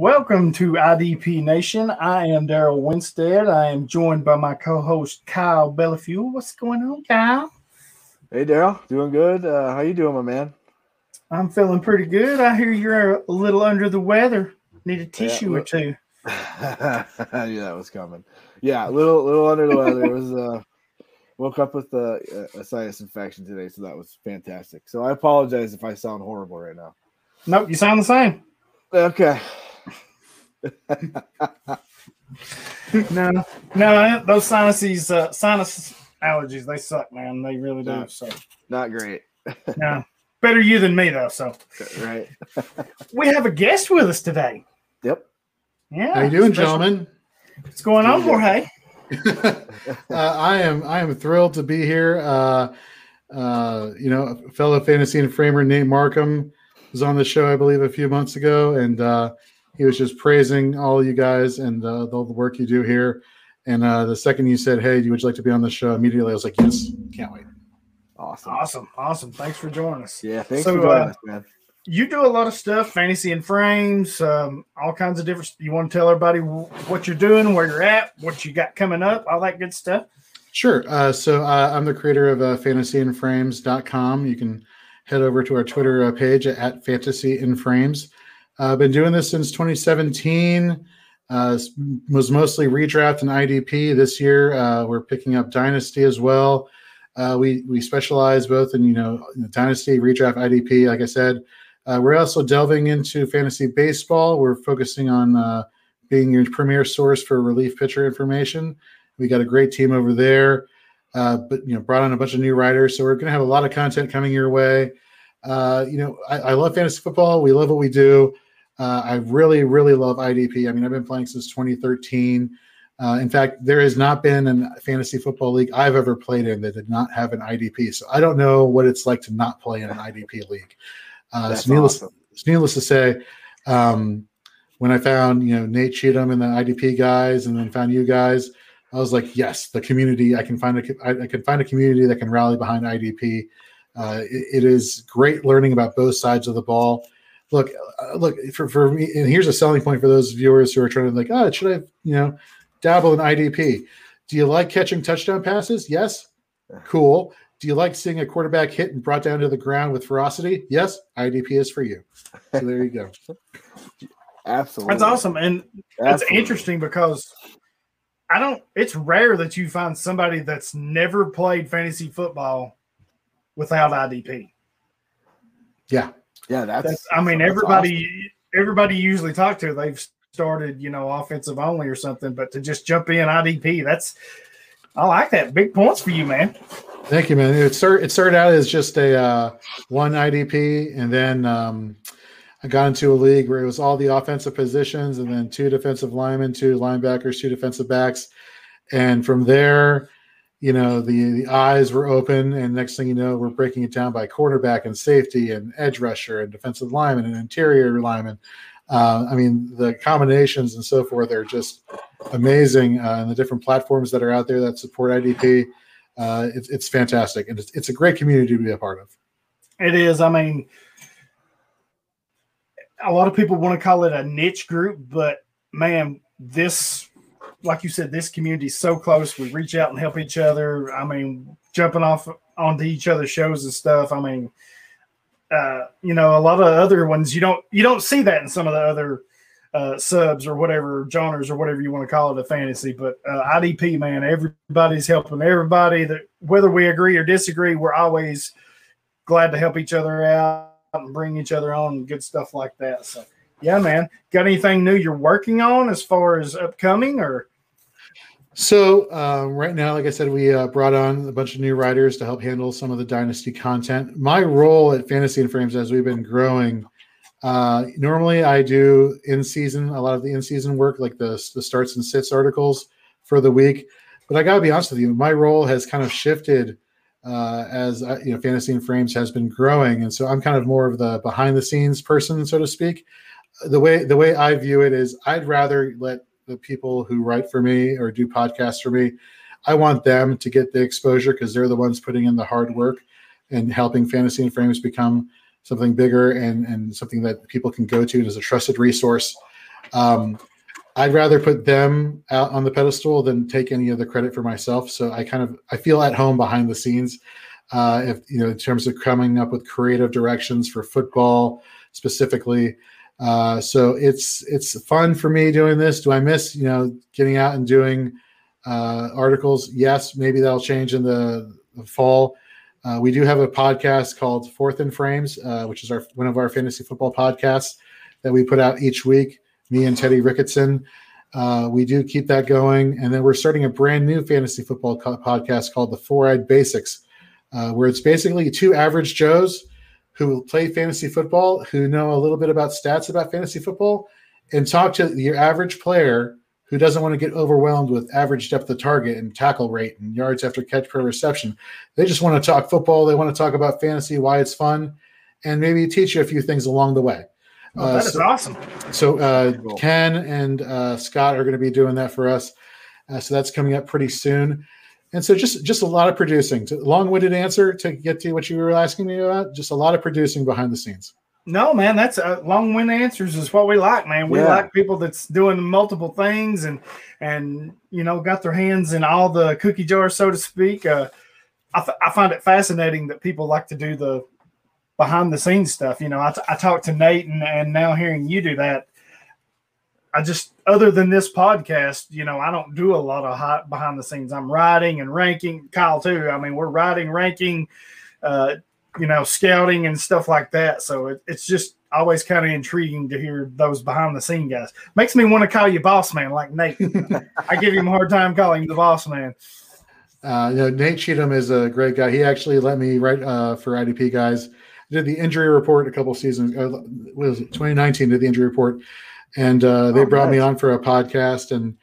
Welcome to IDP Nation. I am Daryl Winstead. I am joined by my co-host Kyle Bellafuel. What's going on, Kyle? Hey Daryl, doing good. Uh, how you doing, my man? I'm feeling pretty good. I hear you're a little under the weather. Need a tissue or look- two. yeah, that was coming. Yeah, a little little under the weather. It was uh woke up with a, a sinus infection today, so that was fantastic. So I apologize if I sound horrible right now. Nope, you sound the same. Okay. No, no, those sinuses, uh, sinus allergies, they suck, man. They really do. Yeah. So, Not great. no, better you than me, though. So, Right. we have a guest with us today. Yep. Yeah, How you doing, special- gentlemen? What's going on, Doing Jorge? uh, I am I am thrilled to be here. Uh, uh, you know, fellow fantasy and framer Nate Markham was on the show, I believe, a few months ago, and uh, he was just praising all you guys and uh, all the work you do here. And uh, the second you said, "Hey, would you like to be on the show?" immediately I was like, "Yes, can't wait." Awesome. Awesome, awesome. Thanks for joining us. Yeah, thanks So, for joining uh, us, man. you do a lot of stuff, fantasy in frames, um, all kinds of different. You want to tell everybody what you're doing, where you're at, what you got coming up, all that good stuff. Sure. Uh, so uh, I'm the creator of uh, fantasyinframes.com. You can head over to our Twitter uh, page at Fantasy in Frames. Uh, I've been doing this since 2017. Uh, was mostly redraft and IDP. This year, uh, we're picking up Dynasty as well. Uh, we we specialize both in you know Dynasty, redraft, IDP. Like I said, uh, we're also delving into fantasy baseball. We're focusing on uh, being your premier source for relief pitcher information. We got a great team over there, uh, but you know, brought on a bunch of new writers, so we're going to have a lot of content coming your way. Uh, you know, I, I love fantasy football. We love what we do. Uh, I really, really love IDP. I mean, I've been playing since 2013. Uh, in fact, there has not been a fantasy football league I've ever played in that did not have an IDP. So I don't know what it's like to not play in an IDP league. Uh, so needless, awesome. needless to say, um, when I found you know Nate Cheatham and the IDP guys, and then found you guys, I was like, yes, the community. I can find a I, I can find a community that can rally behind IDP. Uh, it, it is great learning about both sides of the ball. Look, uh, look for for me, and here's a selling point for those viewers who are trying to like, oh, should I you know dabble in IDP? Do you like catching touchdown passes? Yes, cool. Do you like seeing a quarterback hit and brought down to the ground with ferocity? Yes, IDP is for you. So there you go. Absolutely. That's awesome, and that's interesting because I don't. It's rare that you find somebody that's never played fantasy football without IDP. Yeah, Yeah, that's, That's, I mean, that's everybody, everybody usually talk to, they've started, you know, offensive only or something, but to just jump in IDP, that's, I like that. Big points for you, man. Thank you, man. It started, it started out as just a uh, one IDP, and then um, I got into a league where it was all the offensive positions, and then two defensive linemen, two linebackers, two defensive backs, and from there, you know, the the eyes were open, and next thing you know, we're breaking it down by quarterback and safety and edge rusher and defensive lineman and interior lineman. Uh, I mean, the combinations and so forth are just amazing, uh, and the different platforms that are out there that support IDP. Uh, it's, it's fantastic, and it's, it's a great community to be a part of. It is. I mean, a lot of people want to call it a niche group, but man, this, like you said, this community is so close. We reach out and help each other. I mean, jumping off onto each other's shows and stuff. I mean, uh, you know, a lot of other ones you don't you don't see that in some of the other uh, subs or whatever genres or whatever you want to call it a fantasy. But uh, IDP, man, everybody's helping everybody. That whether we agree or disagree, we're always glad to help each other out and bring each other on and good stuff like that. So, yeah, man, got anything new you're working on as far as upcoming or? So um, right now, like I said, we uh, brought on a bunch of new writers to help handle some of the dynasty content. My role at Fantasy in Frames, as we've been growing, uh, normally I do in season a lot of the in season work, like the the starts and sits articles for the week. But I got to be honest with you, my role has kind of shifted uh, as uh, you know, Fantasy in Frames has been growing, and so I'm kind of more of the behind the scenes person, so to speak. The way the way I view it is, I'd rather let the people who write for me or do podcasts for me, I want them to get the exposure because they're the ones putting in the hard work and helping Fantasy in Frames become something bigger and and something that people can go to as a trusted resource. Um, I'd rather put them out on the pedestal than take any of the credit for myself. So I kind of I feel at home behind the scenes. Uh, if you know, in terms of coming up with creative directions for football specifically, uh, so it's it's fun for me doing this. Do I miss you know getting out and doing uh, articles? Yes, maybe that'll change in the, the fall. Uh, we do have a podcast called Fourth and Frames, uh, which is our one of our fantasy football podcasts that we put out each week. Me and Teddy Ricketson. Uh, we do keep that going, and then we're starting a brand new fantasy football co- podcast called the Four Eyed Basics, uh, where it's basically two average Joes who play fantasy football, who know a little bit about stats about fantasy football, and talk to your average player who doesn't want to get overwhelmed with average depth of target and tackle rate and yards after catch per reception. They just want to talk football. They want to talk about fantasy, why it's fun, and maybe teach you a few things along the way. Oh, that uh, is so, awesome. So uh, Ken and uh, Scott are going to be doing that for us. Uh, so that's coming up pretty soon and so just just a lot of producing. To, long-winded answer to get to what you were asking me about just a lot of producing behind the scenes. No man that's uh, long-winded answers is what we like man. We yeah. like people that's doing multiple things and and you know got their hands in all the cookie jars so to speak. Uh, I, f- I find it fascinating that people like to do the behind the scenes stuff you know. I, t- I talked to nate and, and now hearing you do that I just, other than this podcast, you know, I don't do a lot of hot behind the scenes. I'm writing and ranking. Kyle too. I mean, we're writing, ranking, uh, you know, scouting and stuff like that. So it, it's just always kind of intriguing to hear those behind the scene guys. Makes me want to call you boss man, like Nate. I give him a hard time calling the boss man. Uh, you know, Nate Cheatham is a great guy. He actually let me write uh, for IDP guys. Did the injury report a couple seasons. Uh, was it 2019? Did the injury report and uh, they oh, brought nice. me on for a podcast and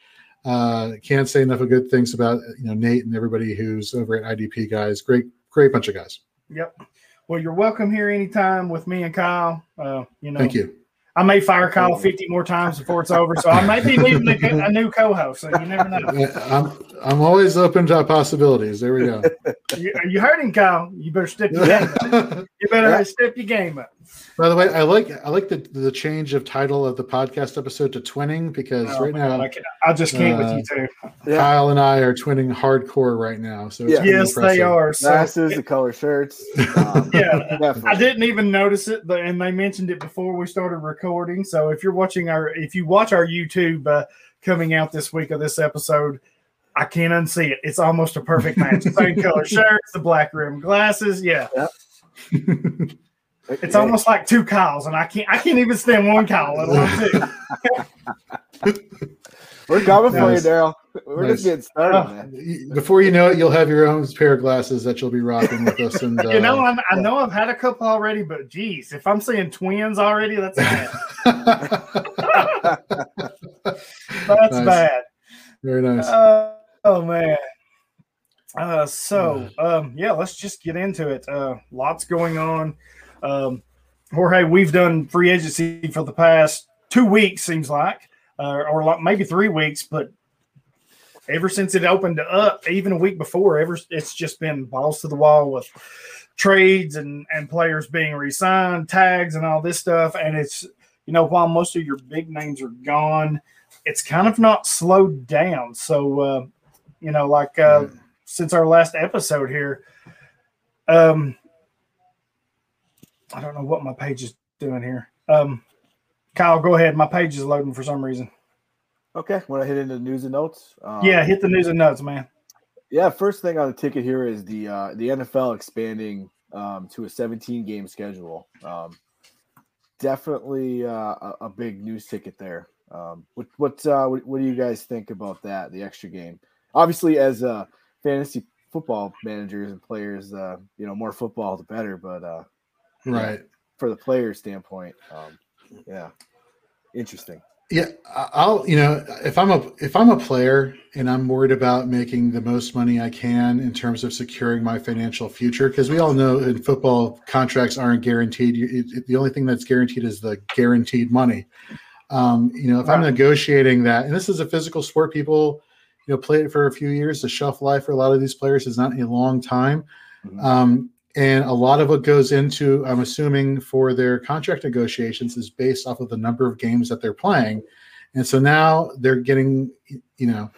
uh, can't say enough of good things about you know Nate and everybody who's over at IDP guys. Great, great bunch of guys. Yep. Well, you're welcome here anytime with me and Kyle. Uh, you know, thank you. I may fire Kyle 50 more times before it's over. So I may be leaving a, a new co-host. So you never know. I'm I'm always open to possibilities. There we go. you, you hurting Kyle. You better step your game. Up. You better step your game up. By the way, I like I like the the change of title of the podcast episode to twinning because oh, right now I, I, just can't uh, with you too. Kyle and I are twinning hardcore right now. So yeah. yes, they are. So, Glasses, the color shirts. Um, yeah, definitely. I didn't even notice it, but and they mentioned it before we started recording. So if you're watching our if you watch our YouTube uh, coming out this week of this episode. I can't unsee it. It's almost a perfect match. Same color shirts, the black rim glasses. Yeah. Yep. It's almost like two cows, and I can't I can't even stand one cow, let alone two. We're coming nice. for you, Daryl. We're nice. just getting started, uh, man. Before you know it, you'll have your own pair of glasses that you'll be rocking with us. And you know, I'm, i know I've had a couple already, but geez, if I'm seeing twins already, that's bad. that's nice. bad. Very nice. Uh, oh man. Uh, so um, yeah, let's just get into it. Uh, lots going on. Um, Jorge, we've done free agency for the past two weeks, seems like, uh, or like maybe three weeks, but ever since it opened up, even a week before, ever it's just been balls to the wall with trades and and players being re-signed, tags, and all this stuff. And it's you know while most of your big names are gone, it's kind of not slowed down. So uh, you know, like uh, since our last episode here, um, I don't know what my page is doing here. Um, Kyle, go ahead. My page is loading for some reason. Okay, want to hit into the news and notes? Um, yeah, hit the news and notes, man. Yeah, first thing on the ticket here is the uh, the NFL expanding um, to a 17 game schedule. Um, definitely uh, a, a, big news ticket there. Um, what what, uh, what, what do you guys think about that? The extra game. obviously as uh, fantasy football managers and players, uh, you know, more football the better. But uh, Right. for the player standpoint, um, yeah, interesting. Yeah, I'll you know if I'm a if I'm a player and I'm worried about making the most money I can in terms of securing my financial future because we all know in football contracts aren't guaranteed. You, it, it- the only thing that's guaranteed is the guaranteed money. Um, you know, if I'm negotiating that, and this is a physical sport, people you know play it for a few years. The shelf life for a lot of these players is not a long time. Mhm. Um, and a lot of what goes into, I'm assuming, for their contract negotiations is based off of the number of games that they're playing. And so now they're getting, you know,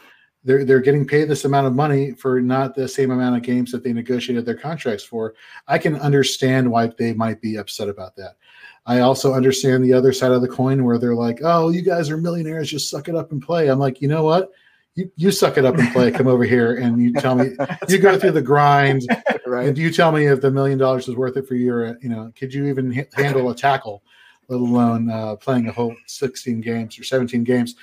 they're they're getting paid this amount of money for not the same amount of games that they negotiated their contracts for. I can understand why they might be upset about that. I also understand the other side of the coin where they're like, "Oh, you guys are millionaires, just suck it up and play." I'm like, you know what? You, you suck it up and play. Come over here and you tell me you go through the grind right? and you tell me if the million dollars is worth it for you, or you know, could you even ha- handle a tackle, let alone uh, playing a whole 16 games or 17 games?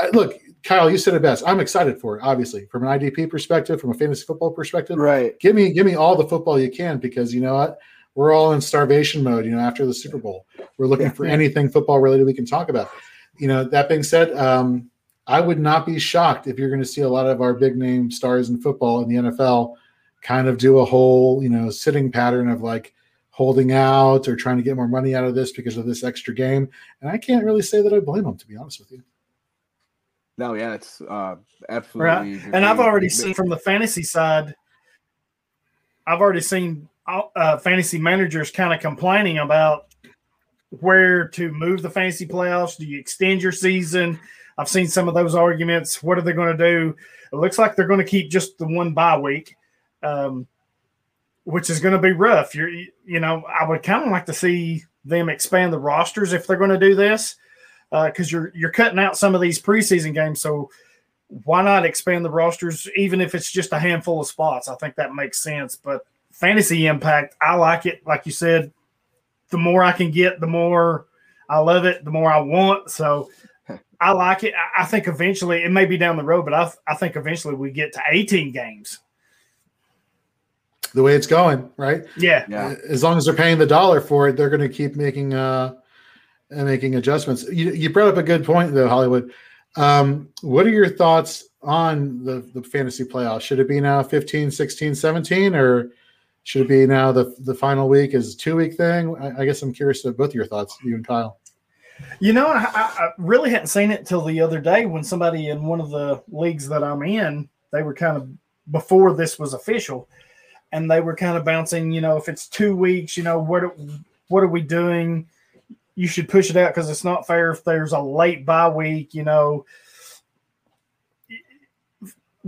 Uh, look, Kyle, you said it best. I'm excited for it. Obviously, from an IDP perspective, from a fantasy football perspective, Right. give me give me all the football you can because you know what, we're all in starvation mode. You know, after the Super Bowl, we're looking for anything football related we can talk about. You know, that being said, um, I would not be shocked if you're going to see a lot of our big name stars in football in the NFL kind of do a whole, you know, sitting pattern of like holding out or trying to get more money out of this because of this extra game. And I can't really say that I blame them, to be honest with you. No, yeah, it's uh, absolutely. And I've already seen from the fantasy side, I've already seen uh, fantasy managers kind of complaining about where to move the fantasy playoffs. Do you extend your season? I've seen some of those arguments. What are they going to do? It looks like they're going to keep just the one bye week, um, which is going to be rough. You're, you know, I would kind of like to see them expand the rosters if they're going to do this, because you're you're cutting out some of these preseason games. So why not expand the rosters, even if it's just a handful of spots? I think that makes sense. But fantasy impact, I like it. Like you said, the more I can get, the more I love it, the more I want. So I like it. I- I think eventually it may be down the road, but I, I think eventually we get to 18 games. The way it's going, right? Yeah. Yeah. As long as they're paying the dollar for it, they're going to keep making uh uh, making adjustments. You, you brought up a good point though, Hollywood. Um, what are your thoughts on the, the fantasy playoffs? Should it be now 15, 16, 17, or should it be now the the final week is a two week thing? I, I guess I'm curious of both your thoughts, you and Kyle. You know, I, I I really hadn't seen it till the other day when somebody in one of the leagues that I'm in, they were kind of before this was official, and they were kind of bouncing. You know, if it's two weeks, you know, what are- what are we doing? You should push it out because it's not fair if there's a late bye week. You know,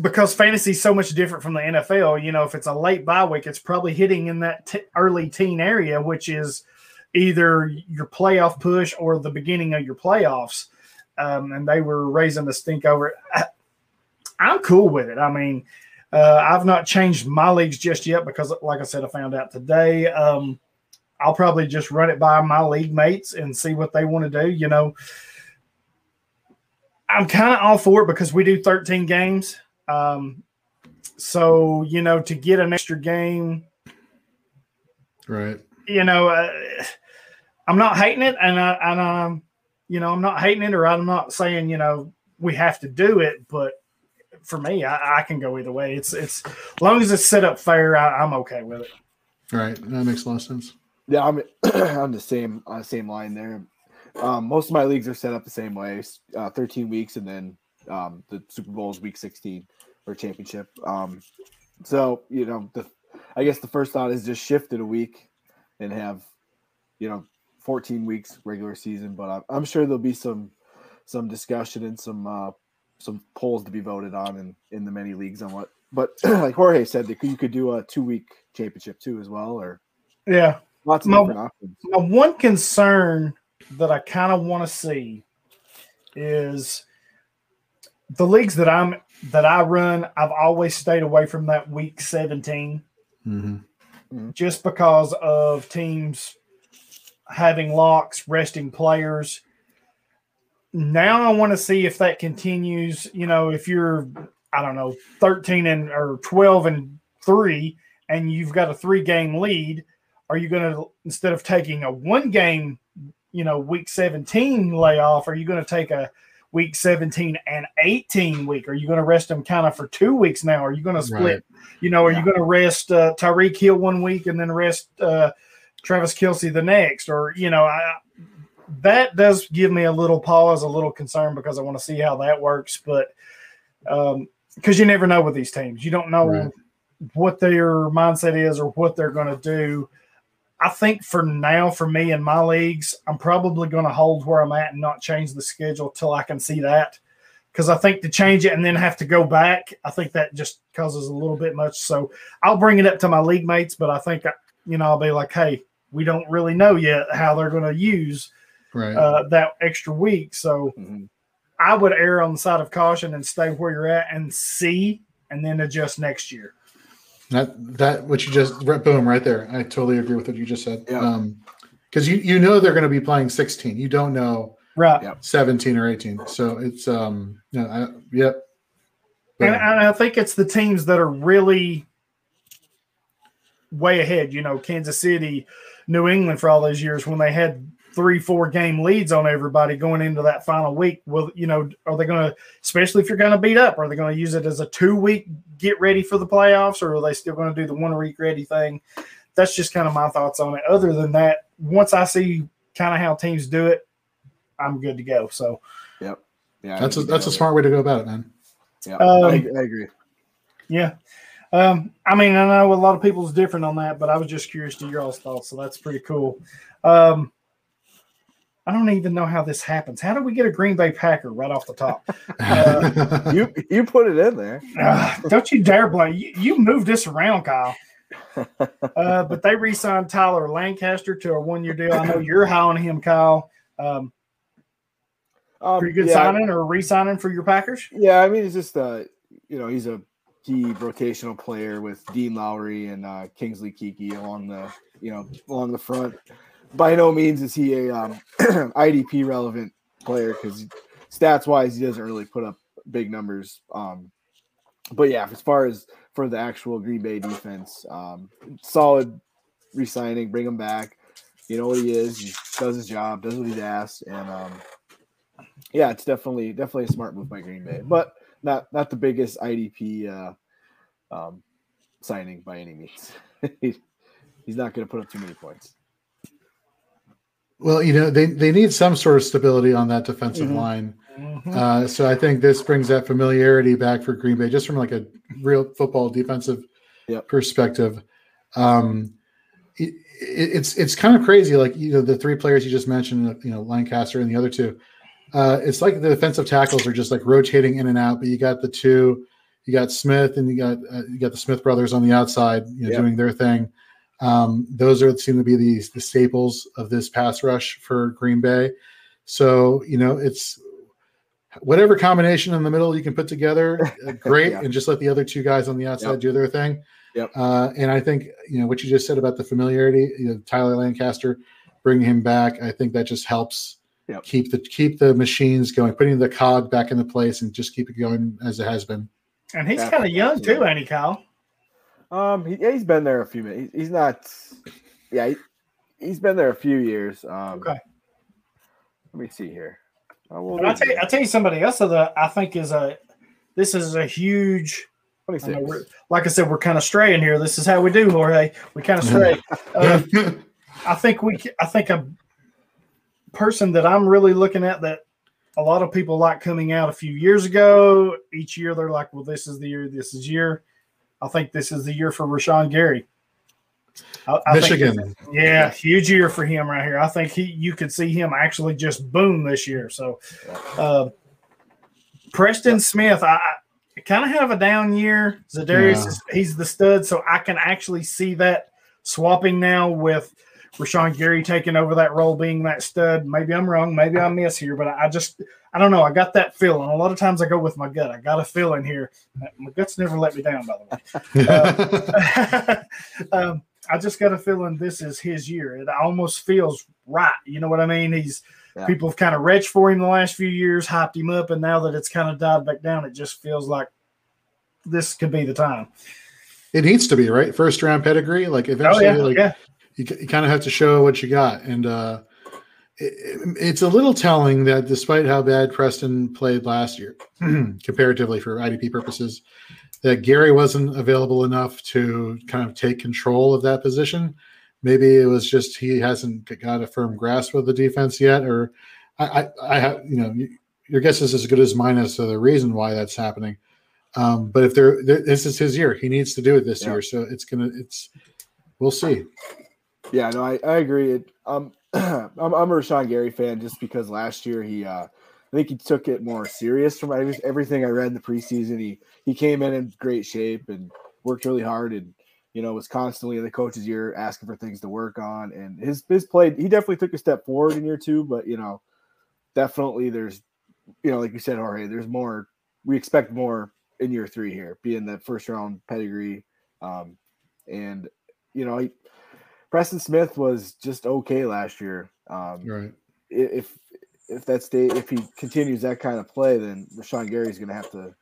because fantasy is so much different from the NFL. You know, if it's a late bye week, it's probably hitting in that t- early teen area, which is either your playoff push or the beginning of your playoffs. Um, and they were raising the stink over it. I'm cool with it. I mean, uh, I've not changed my leagues just yet because, like I said, I found out today. Um, I'll probably just run it by my league mates and see what they want to do. You know, I'm kind of all for it because we do 13 games. Um, so, you know, to get an extra game, Right. you know, uh, I'm not hating it, and I, and um, you know, I'm not hating it, or I'm not saying you know we have to do it, but for me, I, I can go either way. It's it's as long as it's set up fair, I, I'm okay with it. Right. That makes a lot of sense. Yeah, I'm on the same on the same line there. Um, most of my leagues are set up the same way: uh, 13 weeks, and then um, the Super Bowl is week 16 or championship. Um, so you know, the I guess the first thought is just shift it a week and have you know 14 weeks regular season. But I'm, I'm sure there'll be some some discussion and some uh, some polls to be voted on in in the many leagues on what. But like Jorge said, that you could do a two week championship too as well, or Yeah. lots of No. different options. My one concern that I kind of want to see is the leagues that I'm that I run. I've always stayed away from that week 17 Mm-hmm. just because of teams having locks, resting players. Now I want to see if that continues. You know, if you're, I don't know, 13 and or 12 and three, and you've got a three game lead, are you going to, instead of taking a one game, you know, week 17 layoff, are you going to take a week 17 and 18 week? Are you going to rest them kind of for two weeks now? Are you going to split, Right. you know, are Yeah. you going to rest uh, Tyreek Hill one week and then rest uh, Travis Kelce the next? Or, you know, I, that does give me a little pause, a little concern because I want to see how that works. But um, because you never know with these teams, you don't know Right. what their mindset is or what they're going to do. I think for now, for me in my leagues, I'm probably going to hold where I'm at and not change the schedule till I can see that. Because I think to change it and then have to go back, I think that just causes a little bit much. So I'll bring it up to my league mates, but I think you know I'll be like, hey, we don't really know yet how they're going to use Right. uh, that extra week. So Mhm. I would err on the side of caution and stay where you're at and see, and then adjust next year. That that what you just right- boom right there. I totally agree with what you just said. Yeah. Um, because you you know they're going to be playing 16. You don't know Right. 17 or 18. So it's um yeah I, yep. And, and I think it's the teams that are really way ahead. You know, Kansas City, New England for all those years when they had three, four game leads on everybody going into that final week. Will you know, are they going to, especially if you're going to beat up, are they going to use it as a two week get ready for the playoffs, or are they still going to do the one week ready thing? That's just kind of my thoughts on it. Other than that, once I see kind of how teams do it, I'm good to go. So, Yep. Yeah. That's a that's a smart way to go about it, man. Yeah. Um, I, I agree. Yeah. Um, I mean, I know a lot of people's different on that, but I was just curious to your all's thoughts, so that's pretty cool. Um, I don't even know how this happens. How do we get a Green Bay Packer right off the top? Uh, You you put it in there. Ah, don't you dare blame you, you moved this around, Kyle. Uh, but they re-signed Tyler Lancaster to a one-year deal. I know you're high on him, Kyle. Um, Um, pretty good yeah, signing or re-signing for your Packers. Yeah, I mean, it's just uh, you know, he's a key rotational player with Dean Lowry and uh, Kingsley Keke along the, you know, along the front. By no means is he a um, IDP relevant player because stats wise, he doesn't really put up big numbers. Um, but yeah, as far as for the actual Green Bay defense, um, solid re-signing, bring him back. You know what he is. He does his job, does what he's asked, and um, yeah, it's definitely definitely a smart move by Green Bay, but not not the biggest IDP uh, um, signing by any means. He- He's not going to put up too many points. Well, you know they they need some sort of stability on that defensive Mhm. line. Mhm. Uh, so I think this brings that familiarity back for Green Bay, just from like a real football defensive Yep. perspective. Um, it- it's it's kind of crazy. Like you know, the three players you just mentioned, you know, Lancaster and the other two. Uh, it's like the defensive tackles are just like rotating in and out. But you got the two, you got Smith and you got uh, you got the Smith brothers on the outside, you know, Yep. doing their thing. Um, those are seem to be the the staples of this pass rush for Green Bay. So you know, it's whatever combination in the middle you can put together, uh, great, Yeah. and just let the other two guys on the outside Yep. do their thing. Yep. Uh, and I think you know what you just said about the familiarity, you know, Tyler Lancaster, bringing him back. I think that just helps Yep. keep the keep the machines going, putting the cog back into place, and just keep it going as it has been. And he's kind of young too, absolutely. ain't Kyle? Um, he, yeah, he's been there a few minutes. He's not. Yeah, he, he's been there a few years. Um, Okay. Let me see here. Uh, well, But I tell you, I tell you somebody else that I think is a this is a huge. I know like I said, we're kind of straying here. This is how we do, Jorge. We kind of stray. Uh, I think we. ca- I think a person that I'm really looking at that a lot of people like coming out a few years ago. Each year they're like, "Well, this is the year. This is year." I think this is the year for Rashan Gary. I, I think- Michigan. yeah, huge year for him right here. I think he you could see him actually just boom this year. So, uh, Preston Smith, I, I kind of have a down year. Za'Darius, Yeah. is, he's the stud, so I can actually see that swapping now with Rashan Gary taking over that role, being that stud. Maybe I'm wrong. Maybe I miss here, but I just I don't know. I got that feeling. A lot of times I go with my gut. I got a feeling here. My guts never let me down, by the way. um, I just got a feeling this is his year. It almost feels right. You know what I mean? He's Yeah. people have kind of reached for him the last few years, hyped him up, and now that it's kind of died back down, it just feels like this could be the time. It needs to be right. First round pedigree. Like Oh eventually, yeah, like yeah, you, you kind of have to show what you got, and uh, it, it's a little telling that despite how bad Preston played last year, comparatively for IDP purposes, that Gary wasn't available enough to kind of take control of that position. Maybe it was just he hasn't got a firm grasp of the defense yet, or I, I, I have, you know, your guess is as good as mine as to the reason why that's happening. Um, but if there, this is his year, he needs to do it this Yeah. year. So it's gonna, it's, we'll see. Yeah, no, I, I agree. It, um, I'm, I'm a Rashan Gary fan just because last year he, uh, I think he took it more serious from everything I read in the preseason. He he came in in great shape and worked really hard, and you know was constantly in the coach's ear asking for things to work on. And his his play, he definitely took a step forward in year two, but you know, definitely there's, you know, like you said, Jorge, there's more. We expect more in year three here, being that first round pedigree, um, and you know, he, Preston Smith was just okay last year. Um, Right. if if that stay if he continues that kind of play, then Rashan Gary's going to have to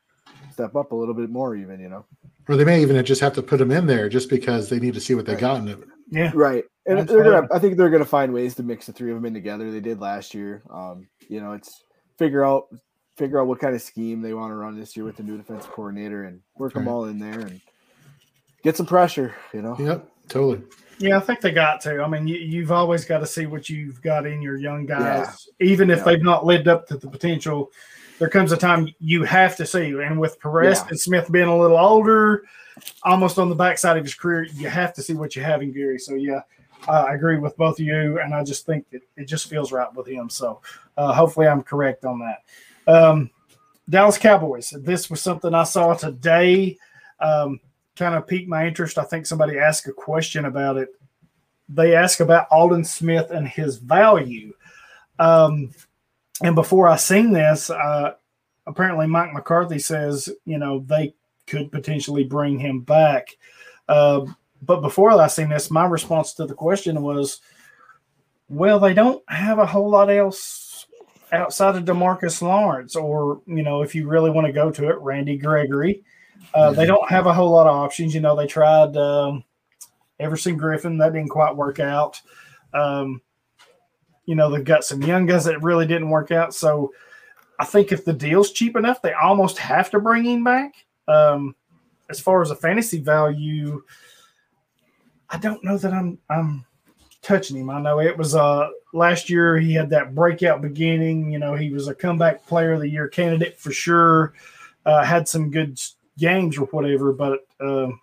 step up a little bit more, even you know. Or they may even just have to put him in there just because they need to see what they Right. got in it. yeah. Right, and they're Absolutely. gonna. I think they're gonna find ways to mix the three of them in together. They did last year. Um, you know, it's figure out figure out what kind of scheme they want to run this year with the new defensive coordinator and work them Right. all in there and get some pressure. You know. Yep, totally. Yeah, I think they got to. I mean, you, you've always got to see what you've got in your young guys, even if Yeah. they've not lived up to the potential. There comes a time you have to see, and with Perez Yeah. and Smith being a little older, almost on the backside of his career, you have to see what you have in Gary. So yeah, I agree with both of you, and I just think it, it just feels right with him. So uh, hopefully, I'm correct on that. Um, Dallas Cowboys. This was something I saw today. Um, kind of piqued my interest. I think somebody asked a question about it. They asked about Aldon Smith and his value. Um, and before I seen this, uh, apparently Mike McCarthy says, you know, they could potentially bring him back. Uh, but before I seen this, my response to the question was, well, they don't have a whole lot else outside of Demarcus Lawrence, or you know, if you really want to go to it, Randy Gregory. Uh, They don't have a whole lot of options. You know, they tried um, Everson Griffen, that didn't quite work out. Um, you know, they've got some young guys that really didn't work out. So I think if the deal's cheap enough, they almost have to bring him back. Um, as far as a fantasy value, I don't know that I'm I'm touching him. I know it was uh last year he had that breakout beginning. You know, he was a comeback player of the year candidate for sure. Uh, had some good games or whatever, but um,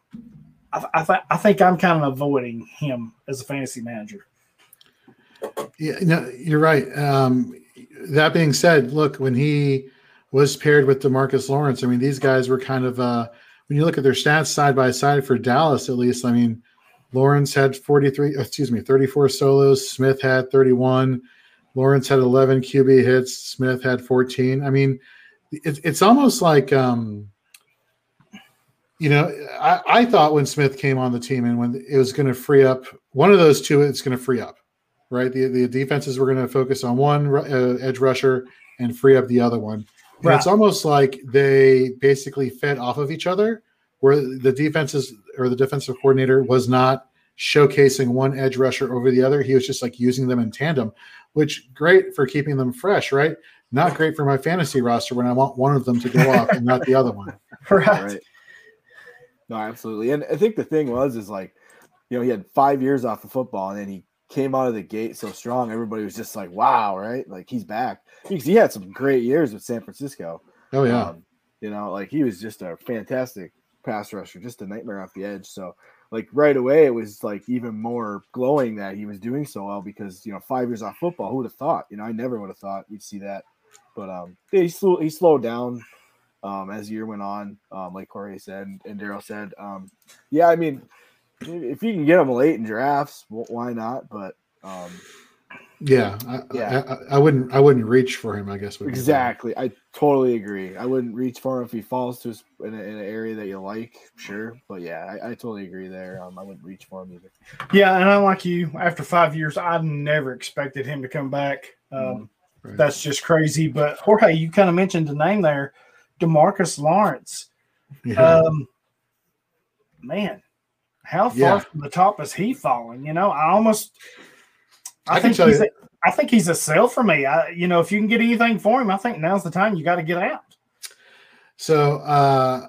I, I, th- I think I'm kind of avoiding him as a fantasy manager. Yeah, no, you're right. Um, that being said, look, when he was paired with Demarcus Lawrence, I mean, these guys were kind of uh, when you look at their stats side by side for Dallas, at least. I mean, Lawrence had 43, excuse me, 34 solos. Smith had 31. Lawrence had 11 QB hits. Smith had 14. I mean, it's it's almost like um, you know, I, I thought when Smith came on the team and when it was going to free up one of those two, it's going to free up right? The the defenses were going to focus on one uh, edge rusher and free up the other one. And Right. It's almost like they basically fed off of each other, where the defenses or the defensive coordinator was not showcasing one edge rusher over the other. He was just like using them in tandem, which great for keeping them fresh, right? Not great for my fantasy roster when I want one of them to go off and not the other one. Right. right. No, absolutely. And I think the thing was is like, you know, he had five years off of football and then he came out of the gate so strong. Everybody was just like, wow, right? Like he's back. Because he had some great years with San Francisco. Oh yeah, Um, you know, like he was just a fantastic pass rusher, just a nightmare off the edge. So like right away it was like even more glowing that he was doing so well because you know, five years off football, who would have thought? You know, I never would have thought we'd see that. But um yeah, he slow he slowed down um as the year went on, um, like Corey said and, and Daryl said. Um yeah, I mean if you can get him late in drafts, why not? But um yeah. I, Yeah. I, I, I wouldn't I wouldn't reach for him. I guess would be the- Exactly. I totally agree. I wouldn't reach for him if he falls to s- in, a, in an area that you like, sure. But yeah, I, I totally agree there. Um, I wouldn't reach for him either. Yeah, and I'm like you. After five years, I never expected him to come back. Um, Right. That's just crazy. But Jorge, you kind of mentioned the name there, Demarcus Lawrence. Yeah. Um, man, how far Yeah. from the top is he falling? You know, I almost, I, I think he's a, I think he's a sell for me. I, you know, if you can get anything for him, I think now's the time you got to get out. So uh,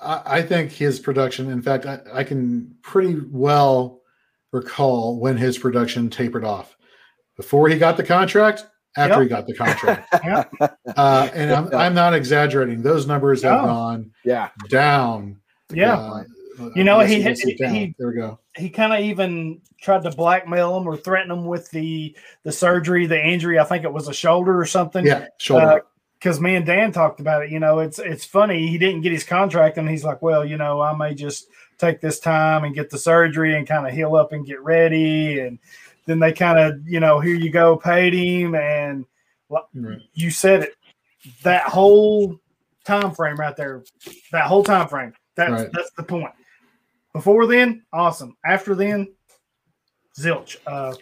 I, I think his production, in fact, I, I can pretty well recall when his production tapered off. Before he got the contract, after Yep. he got the contract. Yeah. uh, and I'm, I'm not exaggerating. Those numbers have gone Yeah. down. Yeah. Uh, You know, he- he- he- there we go. he kind of even tried to blackmail him or threaten him with the the surgery, the injury. I think it was a shoulder or something. Yeah, shoulder. because me and Dan talked about it. You know, it's it's funny he didn't get his contract, and he's like, "Well, you know, I may just take this time and get the surgery and kind of heal up and get ready." And then they kind of, you know, here you go, paid him, and Right. you said it. That whole time frame right there, that whole time frame. That's Right. that's the point. Before then, awesome. After then, zilch. Uh,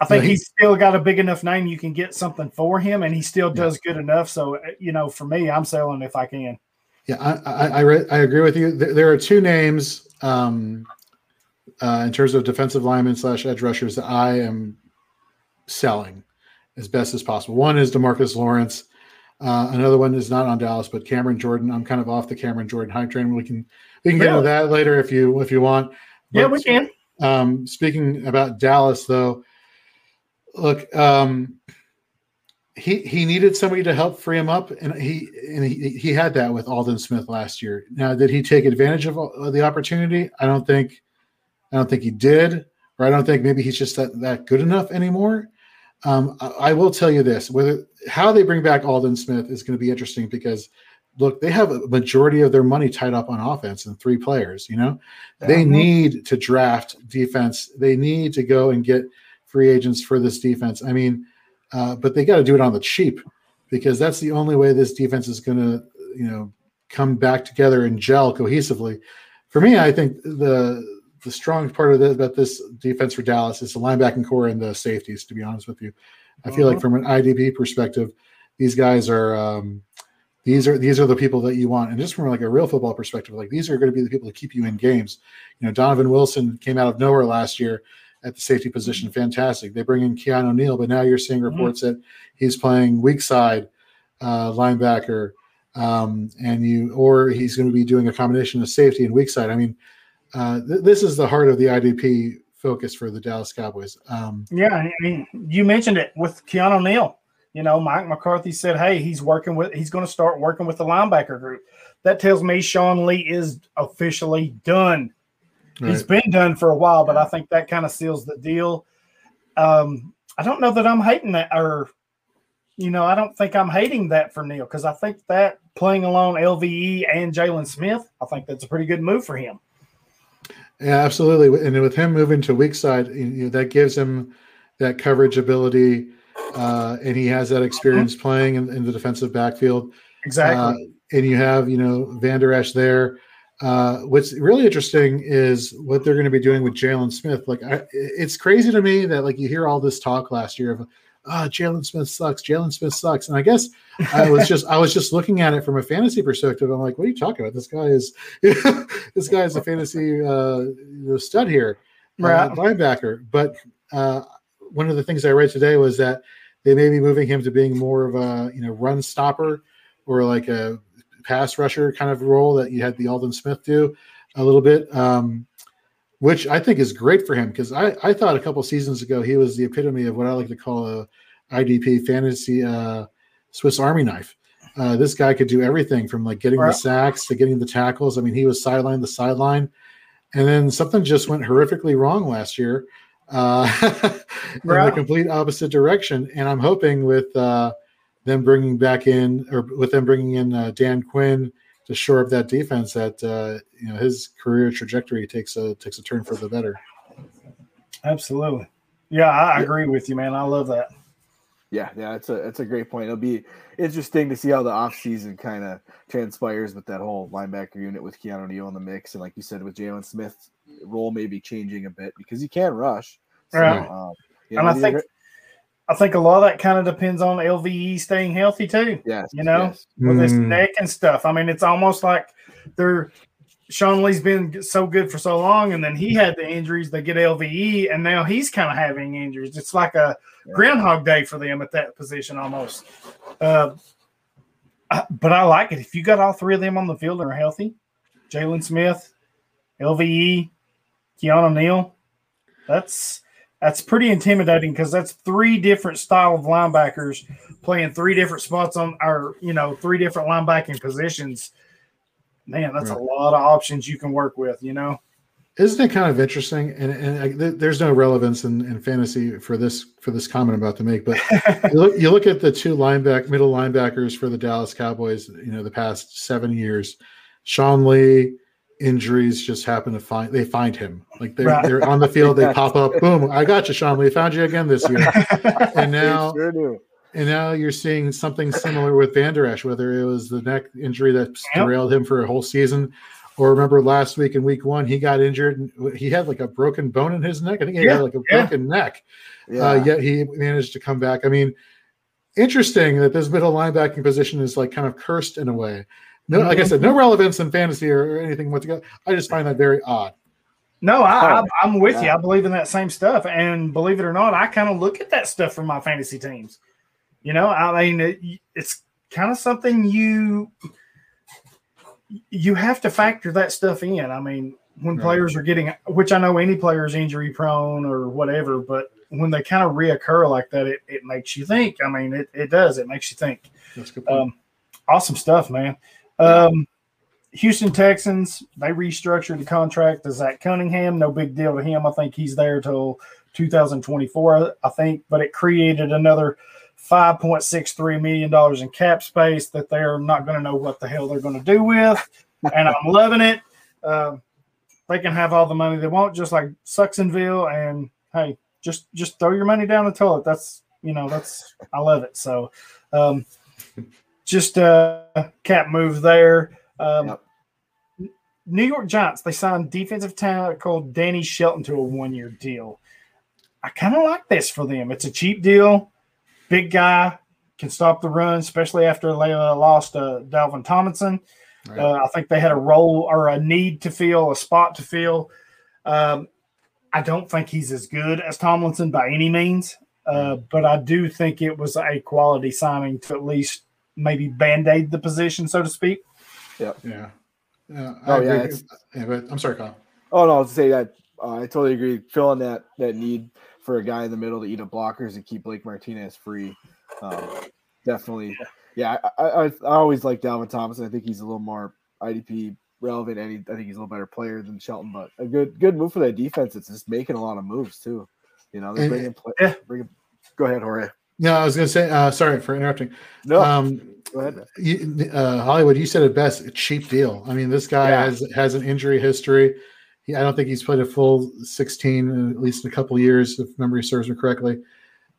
I think he- he's still got a big enough name. You can get something for him, and he still does good enough. So, uh, you know, for me, I'm selling if I can. Yeah, I I, I, re- I agree with you. There, there are two names um, uh, in terms of defensive linemen slash edge rushers that I am selling as best as possible. One is Demarcus Lawrence. Uh, another one is not on Dallas, but Cameron Jordan. I'm kind of off the Cameron Jordan hype train. We can we can get into that later if you if you want. Yeah, we can. Um, speaking about Dallas, though, look, um, he he needed somebody to help free him up, and he and he, he had that with Aldon Smith last year. Now, did he take advantage of the opportunity? I don't think, I don't think he did, or I don't think maybe he's just that, that good enough anymore. Um, I, I will tell you this: whether how they bring back Aldon Smith is going to be interesting because look, they have a majority of their money tied up on offense and three players. You know, they Mhm. need to draft defense. They need to go and get free agents for this defense. I mean, uh, but they got to do it on the cheap because that's the only way this defense is going to, you know, come back together and gel cohesively. For me, I think the the strong part of this, about this defense for Dallas is the linebacking core and the safeties. To be honest with you, I feel like Mhm. from an IDP perspective, these guys are. Um, these are these are the people that you want, and just from like a real football perspective, like these are going to be the people that keep you in games. You know, Donovan Wilson came out of nowhere last year at the safety position, fantastic. They bring in Keanu Neal, but now you're seeing reports that he's playing weak side uh, linebacker, um, and you or he's going to be doing a combination of safety and weak side. I mean, uh, th- this is the heart of the IDP focus for the Dallas Cowboys. Um, Yeah, I mean, you mentioned it with Keanu Neal. You know, Mike McCarthy said, "Hey, he's working with. He's going to start working with the linebacker group." That tells me Sean Lee is officially done. He's been done for a while, but I think that kind of seals the deal. Um, I don't know that I'm hating that, or you know, I don't think I'm hating that for Neal because I think that playing along LVE and Jaylon Smith, I think that's a pretty good move for him. Yeah, absolutely. And with him moving to weak side, you know, that gives him that coverage ability, uh, and he has that experience playing in, in the defensive backfield. Exactly. Uh, and you have, you know, Vander Esch there. Uh, what's really interesting is what they're going to be doing with Jaylon Smith. Like, I, it's crazy to me that like you hear all this talk last year of, ah, Jaylon Smith sucks. Jaylon Smith sucks. And I guess I was just I was just looking at it from a fantasy perspective. I'm like, what are you talking about? This guy is this guy is a fantasy uh, you know, stud here, uh, linebacker. But uh, one of the things I read today was that they may be moving him to being more of a you know run stopper or like a pass rusher kind of role that you had the Aldon Smith do a little bit. Um, which I think is great for him because I, I thought a couple seasons ago he was the epitome of what I like to call a IDP fantasy uh, Swiss Army knife. Uh, this guy could do everything from like getting the sacks to getting the tackles. I mean, he was sideline the sideline, and then something just went horrifically wrong last year uh, in the complete opposite direction. And I'm hoping with uh, them bringing back in, or with them bringing in uh, Dan Quinn to shore up that defense, that uh, you know his career trajectory takes a takes a turn for the better. Absolutely. Yeah, I agree with you, man. I love that. Yeah, yeah, that's a that's a great point. It'll be interesting to see how the offseason kind of transpires with that whole linebacker unit with Keanu Neal in the mix, and like you said, with Jaylon Smith's role maybe changing a bit because he can rush. So, Right. um, you And I think are- I think a lot of that kind of depends on LVE staying healthy too. Yes, You know? yes. with his Mm. neck and stuff. I mean, it's almost like they're Sean Lee's been so good for so long, and then he had the injuries. They get LVE, and now he's kind of having injuries. It's like a Groundhog Day for them at that position almost. Uh, I- but I like it if you got all three of them on the field and are healthy. Jaylon Smith, LVE, Keanu Neal. That's that's pretty intimidating because that's three different style of linebackers playing three different spots on our, you know, three different linebacking positions. Man, that's a lot of options you can work with, you know. Isn't it kind of interesting? And, and I, th- there's no relevance in, in fantasy for this for this comment I'm about to make, but you look you look at the two lineback middle linebackers for the Dallas Cowboys. You know, the past seven years, Sean Lee injuries just happen to find they find him like they're Right. they're on the field. They pop up, boom! I got you, Sean we Found you again this year. And now sure and now you're seeing something similar with Vander Esch, whether it was the neck injury that derailed him for a whole season, or remember last week in week one, he got injured and he had like a broken bone in his neck. I think he Yeah, had like a yeah. broken neck. Yeah. Uh, yet he managed to come back. I mean, interesting that this middle linebacking position is like kind of cursed in a way. No, like I said, Mm-hmm. no relevance in fantasy or, or anything whatsoever. I just find that very odd. No, I, Oh, I, I'm with you. I believe in that same stuff, and believe it or not, I kind of look at that stuff for my fantasy teams. You know, I mean, it, it's kind of something you you have to factor that stuff in. I mean, when Right. players are getting, which I know any player is injury prone or whatever, but when they kind of reoccur like that, it, it makes you think. I mean, it, it does. It makes you think. That's good. Point. Um, awesome stuff, man. Um, Houston Texans, they restructured the contract to Zach Cunningham. No big deal to him. I think he's there till 2024, I think, but it created another $5.63 million in cap space that they're not going to know what the hell they're going to do with. And I'm loving it. Um, they can have all the money they want, just like Sucksonville. And hey, just just throw your money down the toilet. That's you know, that's I love it. So um just a cap move there. Um, Yep. New York Giants, they signed defensive tackle Danny Shelton to a one year deal. I kind of like this for them. It's a cheap deal. Big guy can stop the run, especially after they uh, lost uh, Dalvin Tomlinson. Right. Uh, I think they had a role or a need to fill, a spot to fill. Um, I don't think he's as good as Tomlinson by any means, uh, but I do think it was a quality signing to at least maybe band aid the position, so to speak. yeah. Yeah. I Oh, yeah, agree. it's- yeah, but I'm sorry, Kyle. Oh no, to say that uh, I totally agree. Filling that that need for a guy in the middle to eat up blockers and keep Blake Martinez free, um, definitely. Yeah, I, I, I always like Dalvin Thompson. I think he's a little more IDP relevant, and he, I think he's a little better player than Shelton. But a good good move for that defense. It's just making a lot of moves too. You know, they're And- bringing play. Yeah. Bringing, go ahead, Jorge. No, I was going to say. Uh, sorry for interrupting. No, Um, go ahead. you, uh, Hollywood, you said it best. A cheap deal. I mean, this guy Yeah. has has an injury history. He, I don't think he's played a full 16, uh, at least in a couple of years, if memory serves me correctly.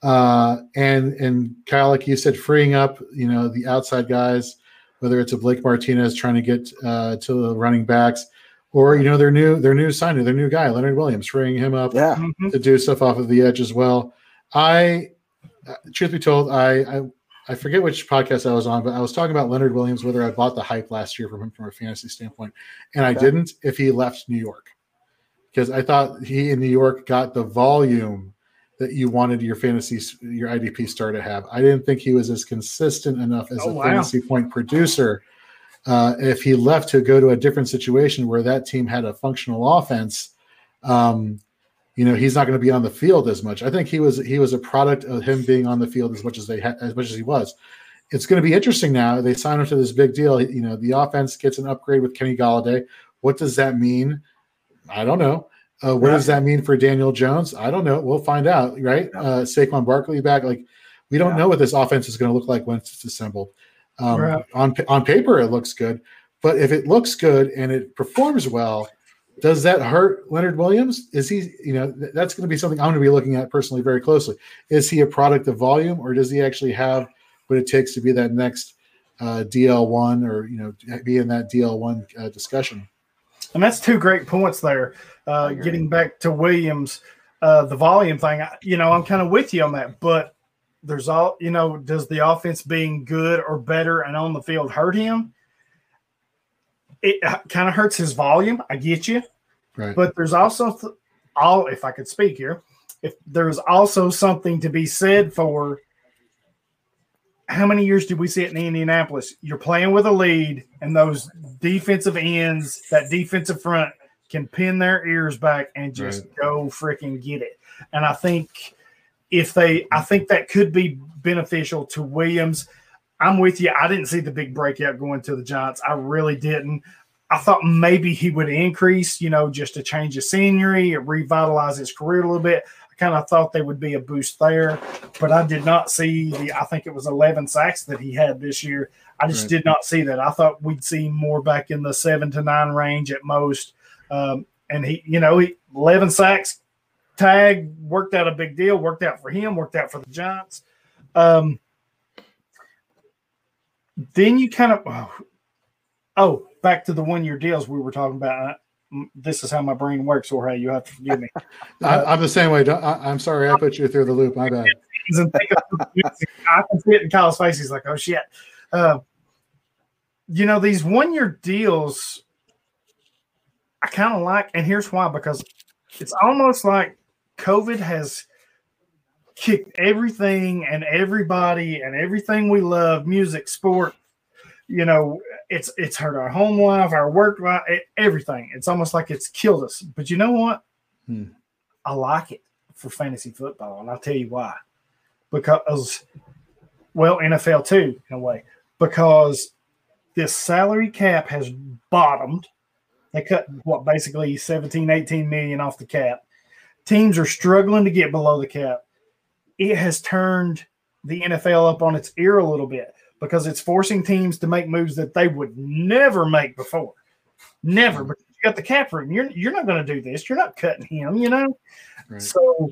Uh, and and Kyle, like you said, freeing up, you know, the outside guys, whether it's a Blake Martinez trying to get uh, to the running backs, or you know, their new their new signer, their new guy, Leonard Williams, freeing him up Yeah, Mhm. to do stuff off of the edge as well. I, truth be told, I, I I forget which podcast I was on, but I was talking about Leonard Williams, whether I bought the hype last year from him from a fantasy standpoint, and I Okay. didn't if he left New York, because I thought he in New York got the volume that you wanted your fantasy your IDP star to have. I didn't think he was as consistent enough as Oh, a wow. fantasy point producer. Uh, if he left to go to a different situation where that team had a functional offense, um, you know he's not going to be on the field as much. I think he was he was a product of him being on the field as much as they had as much as he was. It's going to be interesting now. They sign him to this big deal. You know the offense gets an upgrade with Kenny Golladay. What does that mean? I don't know. Uh, what does that mean for Daniel Jones? I don't know. We'll find out, right? Yeah. Uh, Saquon Barkley back. Like we don't Yeah. know what this offense is going to look like once it's assembled. Um, Right. On on paper, it looks good, but if it looks good and it performs well, does that hurt Leonard Williams? Is he, you know, th- that's going to be something I'm going to be looking at personally very closely. Is he a product of volume, or does he actually have what it takes to be that next uh, DL1 or you know be in that DL1 uh, discussion? And that's two great points there. Uh, getting back to Williams, uh, the volume thing, I- you know, I'm kind of with you on that, but there's all you know. Does the offense being good or better and on the field hurt him? It uh, kind of hurts his volume. I get you, Right. but there's also th- all. If I could speak here, if there's also something to be said for how many years did we see it in Indianapolis? You're playing with a lead, and those defensive ends, that defensive front, can pin their ears back and just Right. go freaking get it. And I think if they, I think that could be beneficial to Williams. I'm with you. I didn't see the big breakout going to the Giants. I really didn't. I thought maybe he would increase, you know, just to change his scenery, or revitalize his career a little bit. I kind of thought there would be a boost there, but I did not see the. I think it was 11 sacks that he had this year. I just Right. did not see that. I thought we'd see more back in the seven to nine range at most. Um, and he, you know, he 11 sacks tag worked out a big deal. Worked out for him. Worked out for the Giants. Um, then you kind of oh, oh back to the one year deals we were talking about. This is how my brain works, Jorge. You have to forgive me. I, I'm the same way. I, I'm sorry I put you through the loop. My bad. and think of I can see it in Kyle's face. He's like, oh shit. Uh, you know, these one year deals, I kind of like, and here's why because it's almost like COVID has kicked everything and everybody and everything we love music, sport. You know, it's it's hurt our home life, our work life, everything. It's almost like it's killed us. But you know what? Hmm. I like it for fantasy football, and I'll tell you why because well NFL too in a way because this salary cap has bottomed they cut what basically 17 18 million off the cap teams are struggling to get below the cap it has turned the NFL up on its ear a little bit because it's forcing teams to make moves that they would never make before. Never mm-hmm. because you got the cap room. You're you're not going to do this. You're not cutting him you know? Right. so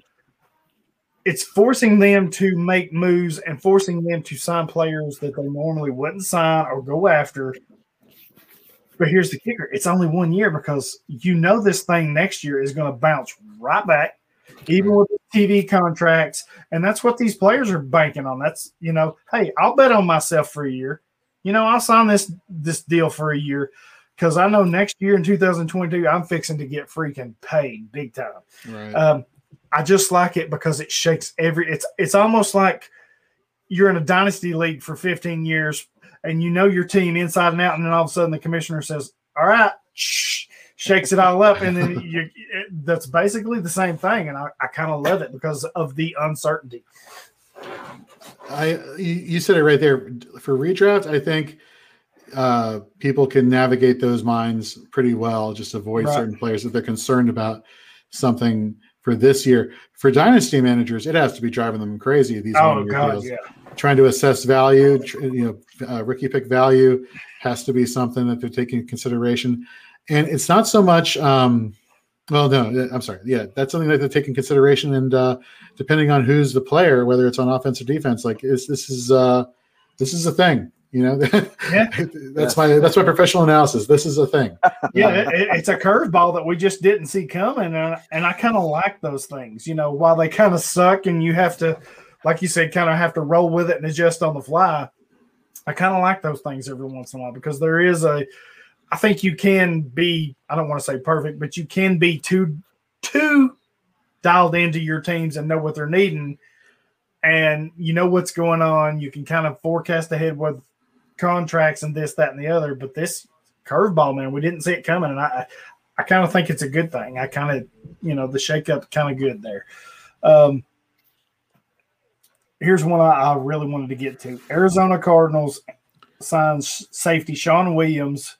it's forcing them to make moves and forcing them to sign players that they normally wouldn't sign or go after. But here's the kicker. It's only one year because you know this thing next year is going to bounce right back, even with the TV contracts. And that's what these players are banking on. That's, you know, hey, I'll bet on myself for a year. You know, I'll sign this this deal for a year because I know next year in 2022, I'm fixing to get freaking paid big time. Right. Um, I just like it because it shakes every. It's it's almost like you're in a dynasty league for 15 years and you know your team inside and out, and then all of a sudden the commissioner says, "All right," shh, shakes it all up, and then you. It, that's basically the same thing, and I, I kind of love it because of the uncertainty. I you said it right there for redraft. I think uh, people can navigate those minds pretty well. Just avoid Right. certain players if they're concerned about something for this year. For dynasty managers, it has to be driving them crazy. These Oh God, deals. yeah, trying to assess value. You know, uh, rookie pick value has to be something that they're taking consideration, and it's not so much. Um, well, no, I'm sorry. Yeah, that's something that they take in consideration, and uh, depending on who's the player, whether it's on offense or defense, like is this is uh, this is a thing. You know, that's my that's my professional analysis. This is a thing. yeah. It- it's a curveball that we just didn't see coming, and, and I kind of like those things. You know, while they kind of suck, and you have to, like you said, kind of have to roll with it and adjust on the fly. I kind of like those things every once in a while because there is a, I think you can be, I don't want to say perfect, but you can be too, too dialed into your teams and know what they're needing. And you know what's going on. You can kind of forecast ahead with contracts and this, that, and the other. But this curveball, man, we didn't see it coming. And I, I kind of think it's a good thing. I kind of, you know, the shakeup kind of good there. Um, here's one I, I really wanted to get to. Arizona Cardinals signs safety Shawn Williams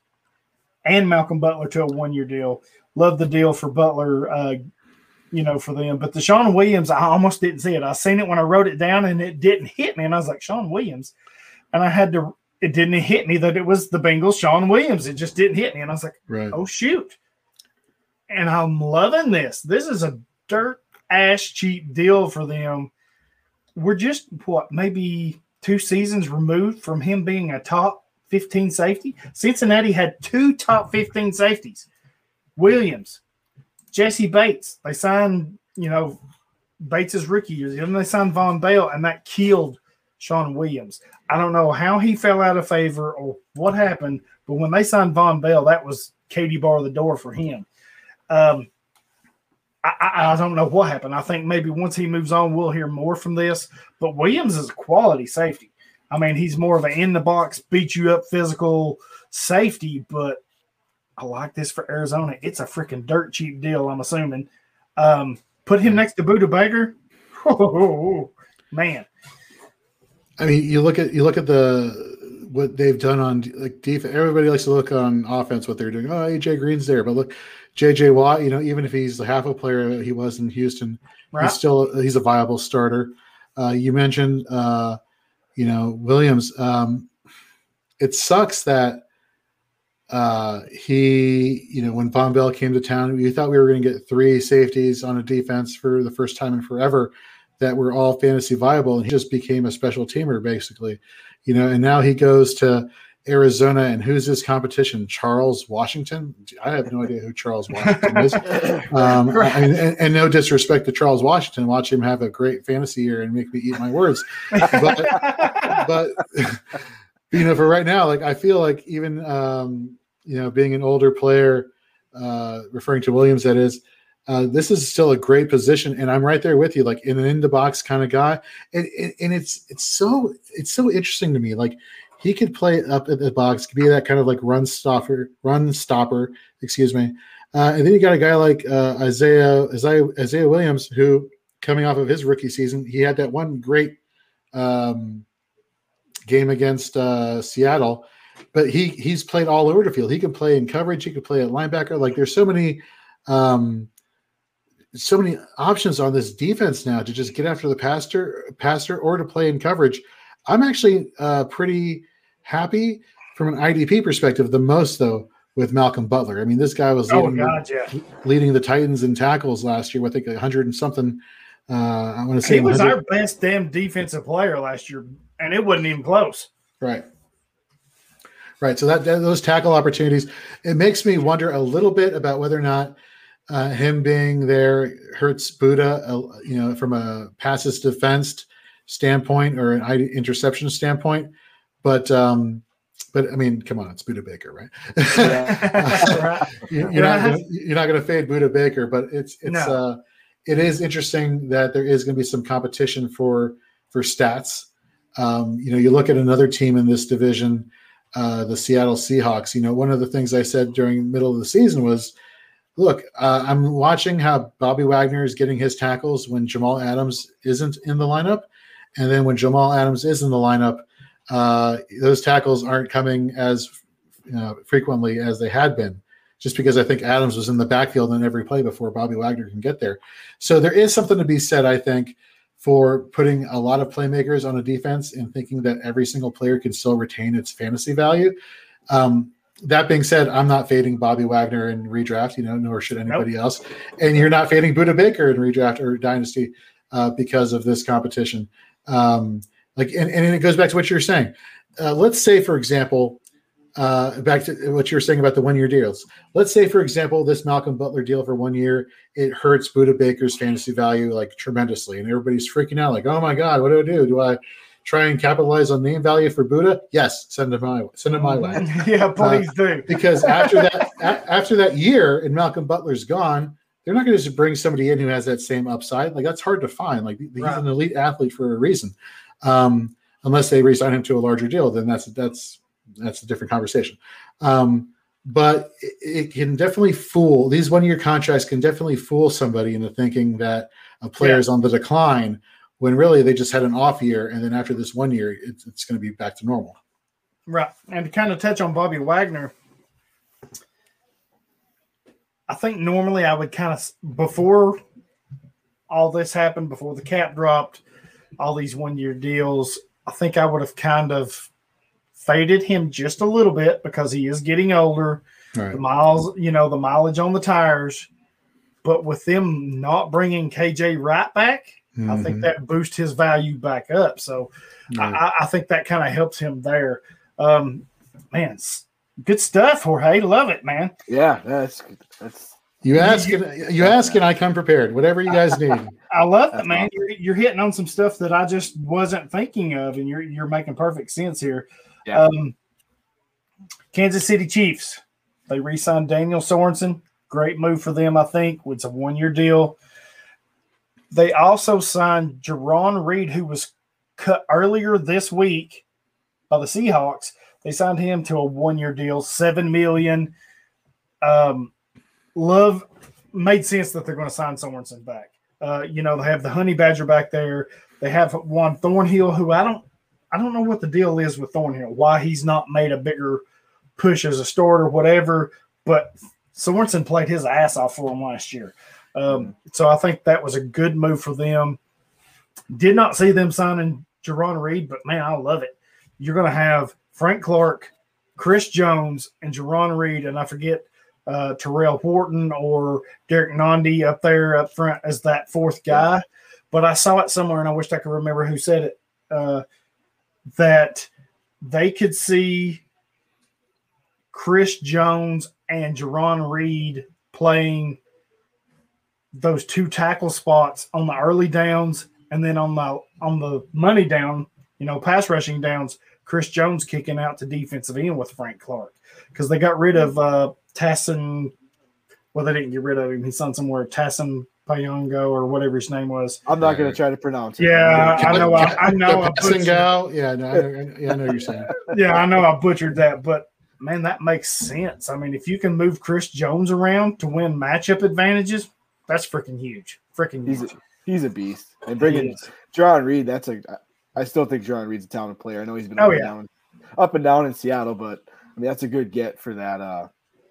and Malcolm Butler to a one year deal. Love the deal for Butler, uh, you know, for them. But the Shawn Williams, I almost didn't see it. I seen it when I wrote it down and it didn't hit me. And I was like, Shawn Williams. And I had to, it didn't hit me that it was the Bengals, Shawn Williams. It just didn't hit me. And I was like, Right. oh, shoot. And I'm loving this. This is a dirt ass cheap deal for them. We're just, what, maybe two seasons removed from him being a top 15 safety. Cincinnati had two top 15 safeties Williams, Jessie Bates. They signed, you know, Bates' rookie years. Then they signed Vonn Bell, and that killed Shawn Williams. I don't know how he fell out of favor or what happened, but when they signed Vonn Bell, that was Katie bar the door for him. Um, I, I don't know what happened. I think maybe once he moves on, we'll hear more from this. But Williams is a quality safety. I mean, he's more of an in the box, beat you up physical safety, but I like this for Arizona. It's a freaking dirt cheap deal, I'm assuming. Um, put him next to Budda Baker. Oh, man. I mean, you look at you look at the what they've done on like defense. Everybody likes to look on offense what they're doing. Oh, AJ Green's there, but look, JJ Watt. You know, even if he's half a player he was in Houston, Right. he's still he's a viable starter. Uh, you mentioned, uh, you know, Williams. Um, it sucks that uh, he, you know, when Vonn Bell came to town, we thought we were going to get three safeties on a defense for the first time in forever that were all fantasy viable, and he just became a special teamer basically, you know. And now he goes to Arizona, and who's his competition? Charles Washington. I have no idea who Charles Washington is. Um, mean, and, and no disrespect to Charles Washington, watch him have a great fantasy year and make me eat my words. But, but you know, for right now, like I feel like even um, you know, being an older player, uh, referring to Williams, that is, uh, this is still a great position, and I'm right there with you, like in an in the box kind of guy, and, and and it's it's so it's so interesting to me, like. He could play up at the box, could be that kind of like run stopper, run stopper, excuse me, uh, and then you got a guy like uh, Isaiah, Isaiah Isaiah Williams, who coming off of his rookie season, he had that one great um, game against uh, Seattle, but he he's played all over the field. He can play in coverage. He could play at linebacker. Like there's so many, um, so many options on this defense now to just get after the passer, passer, or to play in coverage. I'm actually uh, pretty happy from an IDP perspective. The most though with Malcolm Butler. I mean, this guy was Oh, leading, God, yeah. leading the Titans in tackles last year. with, I think 100 and something. Uh, I want to say He was 100 our best damn defensive player last year, and it wasn't even close. Right. Right. So that, that- those tackle opportunities, it makes me wonder a little bit about whether or not uh, him being there hurts Budda, uh, you know, from a passes defense standpoint or an interception standpoint. But um, but I mean, come on, it's Budda Baker, right? You- you're not gonna, you're not going to fade Budda Baker, but it's it's No. uh, it is interesting that there is going to be some competition for for stats. Um, you know, you look at another team in this division, uh, the Seattle Seahawks. You know, one of the things I said during middle of the season was, look, uh, I'm watching how Bobby Wagner is getting his tackles when Jamal Adams isn't in the lineup, and then when Jamal Adams is in the lineup, uh, those tackles aren't coming as you know, frequently as they had been. Just because I think Adams was in the backfield in every play before Bobby Wagner can get there. So there is something to be said, I think, for putting a lot of playmakers on a defense and thinking that every single player can still retain its fantasy value. Um, that being said, I'm not fading Bobby Wagner in redraft, you know, nor should anybody else. And you're not fading Budda Baker in redraft or dynasty uh, because of this competition. Um, like, and, and it goes back to what you're saying. Uh, let's say, for example, uh, back to what you were saying about the one year deals. Let's say, for example, this Malcolm Butler deal for one year, it hurts Budda Baker's fantasy value like tremendously. And everybody's freaking out, like, oh my God, what do I do? Do I try and capitalize on name value for Budda? Yes, send it my send it my way. yeah, please do. Because after that a- after that year and Malcolm Butler's gone, they're not going to just bring somebody in who has that same upside. Like that's hard to find. Like he's Right. an elite athlete for a reason. Um, unless they resign him to a larger deal, then that's that's that's a different conversation. Um, but it, it can definitely fool these one year contracts can definitely fool somebody into thinking that a player Yeah. is on the decline when really they just had an off year and then after this one year it's, it's going to be back to normal. Right. And to kind of touch on Bobby Wagner, I think normally I would kind of, before all this happened, before the cap dropped, all these one year deals, I think I would have kind of faded him just a little bit because he is getting older. All The miles, you know, the mileage on the tires. But with them not bringing KJ right back, I think that boosts his value back up. So Right. I, I think that kind of helps him there. Um, man, good stuff, Jorge. Love it, man. Yeah, that's that's You ask, and, you ask, and I come prepared. Whatever you guys need. I love that, man. You're, you're hitting on some stuff that I just wasn't thinking of, and you're you're making perfect sense here. Yeah. Um, Kansas City Chiefs. They re-signed Daniel Sorensen. Great move for them, I think. It's a one-year deal. They also signed Jarran Reed, who was cut earlier this week by the Seahawks. They signed him to a one-year deal, seven million. Um, Love made sense that they're going to sign Sorensen back. Uh, you know, they have the Honey Badger back there. They have Juan Thornhill, who I don't, I don't know what the deal is with Thornhill. Why he's not made a bigger push as a starter, whatever. But Sorensen played his ass off for him last year. Um, so I think that was a good move for them. Did not see them signing Jarran Reed, but man, I love it. You're going to have Frank Clark, Chris Jones, and Jarran Reed, and I forget uh, Terrell Wharton or Derek Nandi up there up front as that fourth guy. But I saw it somewhere, and I wished I could remember who said it. Uh, that they could see Chris Jones and Jarran Reed playing those two tackle spots on the early downs, and then on the on the money down, you know, pass rushing downs. Chris Jones kicking out to defensive end with Frank Clark because they got rid of uh, Tassin. Well, they didn't get rid of him. He's on somewhere Tassin Payongo or whatever his name was. I'm not going to try to pronounce it. Yeah, I know. I, I know. I Passing butchered, gal. Yeah, no, I, know- yeah, I know you're saying. yeah, I know. I butchered that, but man, that makes sense. I mean, if you can move Chris Jones around to win matchup advantages, that's freaking huge. Freaking He's a, huge. he's a beast. And He bringing is. John Reed, that's a. I still think John Reed's a talented player. I know he's been Oh, up, and down, up and down in Seattle, but I mean that's a good get for that uh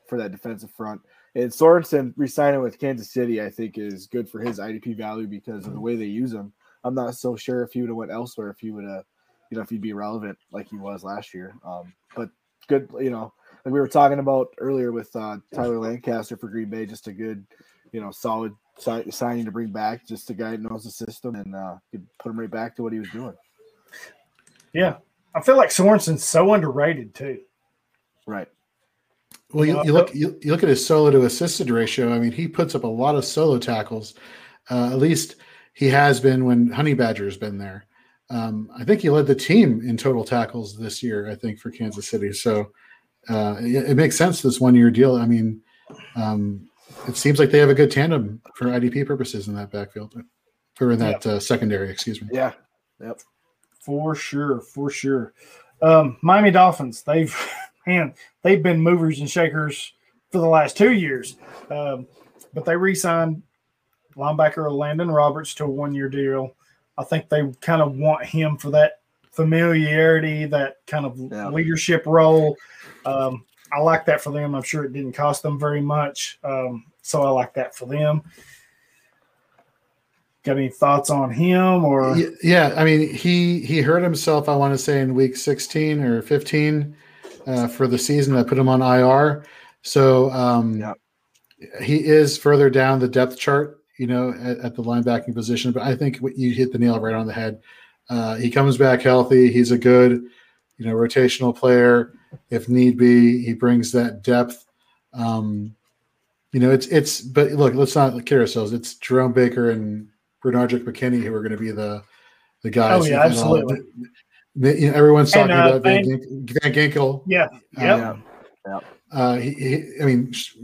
for that defensive front. And Sorensen resigning with Kansas City, I think, is good for his IDP value because of the way they use him. I'm not so sure if he would have went elsewhere if he would have, you know, if he'd be relevant like he was last year. Um, but good, you know, like we were talking about earlier with uh, Tyler Lancaster for Green Bay, just a good, you know, solid si- signing to bring back, just a guy that knows the system and uh, could put him right back to what he was doing. Yeah, I feel like Sorensen's so underrated too. Right. Well, you, you look you, you look at his solo to assisted ratio. I mean, he puts up a lot of solo tackles. Uh, at least he has been when Honey Badger has been there. Um, I think he led the team in total tackles this year. I think for Kansas City. So uh, it, it makes sense this one year deal. I mean, um, it seems like they have a good tandem for IDP purposes in that backfield or in that uh, secondary. Excuse me. Yeah. Yep. For sure, for sure. Um, Miami Dolphins, they've man, they've been movers and shakers for the last two years. Um, but they re-signed linebacker Landon Roberts to a one-year deal. I think they kind of want him for that familiarity, that kind of Yeah. leadership role. Um, I like that for them. I'm sure it didn't cost them very much, um, so I like that for them. Got any thoughts on him or? Yeah, I mean, he he hurt himself. I want to say in week 16 or 15 uh, for the season. I put him on IR, so um, Yeah. he is further down the depth chart. You know, at, at the linebacking position. But I think you hit the nail right on the head. Uh, he comes back healthy. He's a good, you know, rotational player. If need be, he brings that depth. Um, you know, it's it's. But look, let's not kid ourselves. It's Jerome Baker and Benardrick McKinney who are going to be the the guys. Oh, yeah, know, absolutely. The- you know, everyone's And, talking uh, about Van, Van- Gink- Van Ginkel. Yeah, Uh, yep. uh, he, he, I mean, sh-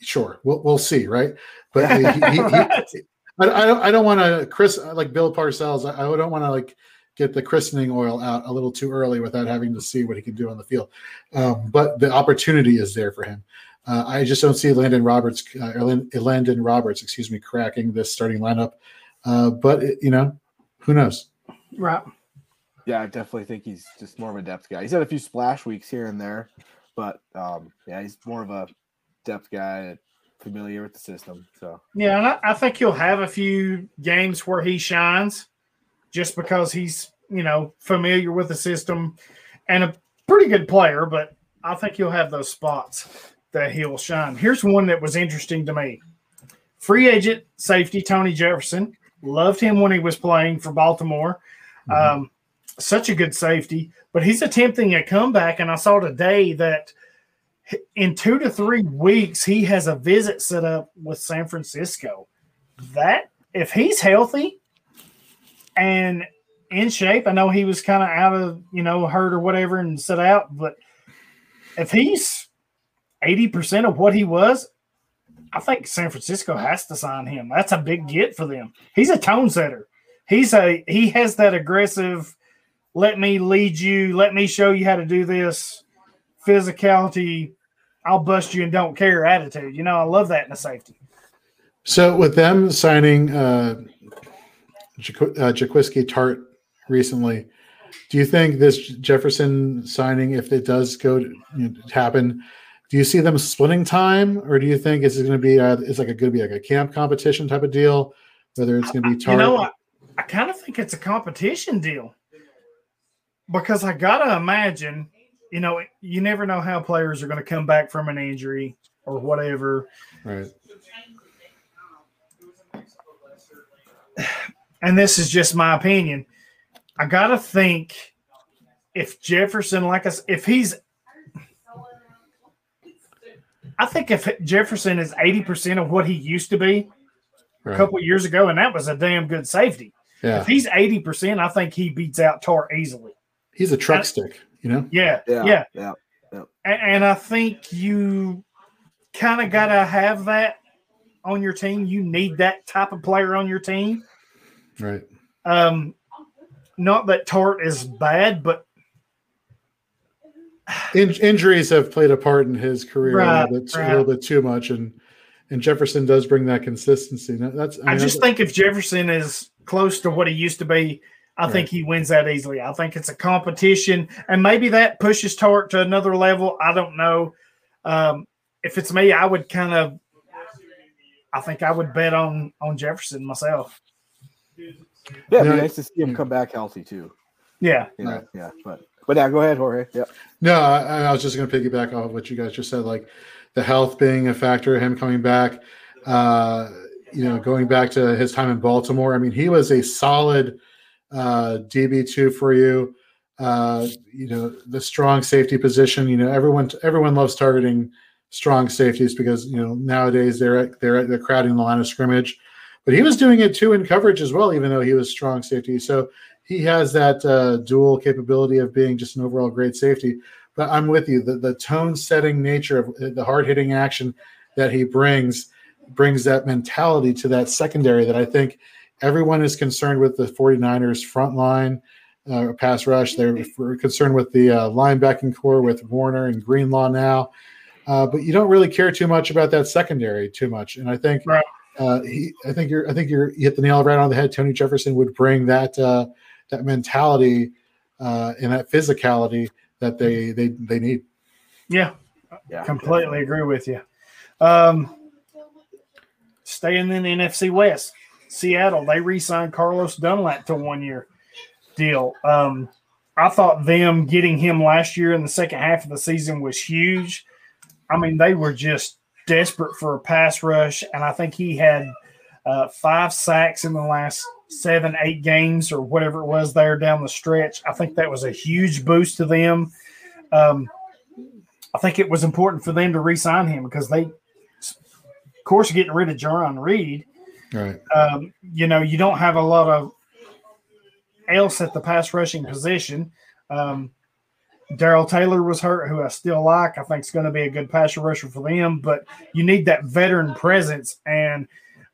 sure, we'll, we'll see, right? But he, he, he, I, I don't, I don't want to Chris like Bill Parcells. I, I don't want to like get the christening oil out a little too early without having to see what he can do on the field. Um, but the opportunity is there for him. Uh, I just don't see Landon Roberts, uh, Landon Roberts, excuse me, cracking this starting lineup. Uh, but it, you know, who knows? right. Yeah, I definitely think he's just more of a depth guy. He's had a few splash weeks here and there, but um, yeah, he's more of a depth guy, familiar with the system. So Yeah, and I, I think he'll have a few games where he shines just because he's, you know, familiar with the system and a pretty good player, but I think he'll have those spots that he'll shine. Here's one that was interesting to me. Free agent safety Tony Jefferson. Loved him when he was playing for Baltimore. In two to three weeks, he has a visit set up with San Francisco. That if he's healthy and in shape, I know he was kind of out of you know hurt or whatever and set out, but if he's eighty percent of what he was, I think San Francisco has to sign him. That's a big get for them. He's a tone setter. He's a he has that aggressive. Let me lead you. Let me show you how to do this. Physicality. I'll bust you and don't care attitude. You know, I love that in a safety. So with them signing uh, Jaquiski uh, Jaquiski Tartt recently, do you think this Jefferson signing, if it does go to, you know, happen, do you see them splitting time, or do you think it's going to be uh, it's like a going to be like a camp competition type of deal, whether it's going to be Tartt? You know, I, I kind of think it's a competition deal because I gotta imagine, you know, you never know how players are going to come back from an injury or whatever. Right. And this is just my opinion. I gotta think if Jefferson, like us, if he's, I think if Jefferson is eighty percent of what he used to be right. a couple years ago, and that was a damn good safety. Yeah. If he's eighty percent, I think he beats out Tartt easily. He's a truck and, stick, you know. Yeah, yeah, yeah, yeah. yeah. And, and I think you kind of gotta have that on your team. You need that type of player on your team. Right. Um, not that Tartt is bad, but In- injuries have played a part in his career right, a, little bit, right. a little bit too much, and and Jefferson does bring that consistency. That's I, mean, I just think if Jefferson is close to what he used to be, I right. think he wins that easily. I think it's a competition, and maybe that pushes Tartt to another level. I don't know. Um, if it's me, I would kind of, I think I would bet on on Jefferson myself. Yeah, it'd be nice to see him come back healthy too. Yeah, you know, yeah, but but yeah, go ahead, Jorge. Yeah. No, I, I was just going to piggyback off what you guys just said, like the health being a factor, of him coming back. Uh, you know, going back to his time in Baltimore. I mean, he was a solid uh, DB two for you. Uh, you know, the strong safety position. You know, everyone everyone loves targeting strong safeties because you know nowadays they're they're they're crowding the line of scrimmage but he was doing it too in coverage as well, even though he was strong safety. So he has that uh, dual capability of being just an overall great safety. But I'm with you. The, the tone setting nature of uh, the hard hitting action that he brings brings that mentality to that secondary that I think everyone is concerned with the 49ers front line uh, pass rush. They're concerned with the uh, linebacking core with Warner and Greenlaw now. Uh, but you don't really care too much about that secondary too much. And I think right uh, he, I think you're, I think you're, you hit the nail right on the head. Tony Jefferson would bring that, uh, that mentality uh, and that physicality that they, they, they need. Yeah, yeah completely agree with you. Um, staying in the NFC West, Seattle, they re-signed Carlos Dunlap to one year deal. Um, I thought them getting him last year in the second half of the season was huge. I mean, they were just desperate for a pass rush, and I think he had uh, five sacks in the last seven, eight games or whatever it was there down the stretch. I think that was a huge boost to them. Um, I think it was important for them to re-sign him because they, of course, getting rid of Jarran Reed. Um, you know, you don't have a lot of else at the pass rushing position. Um, Darrell Taylor was hurt, who I still like. I think is going to be a good pass rusher for them, but you need that veteran presence, and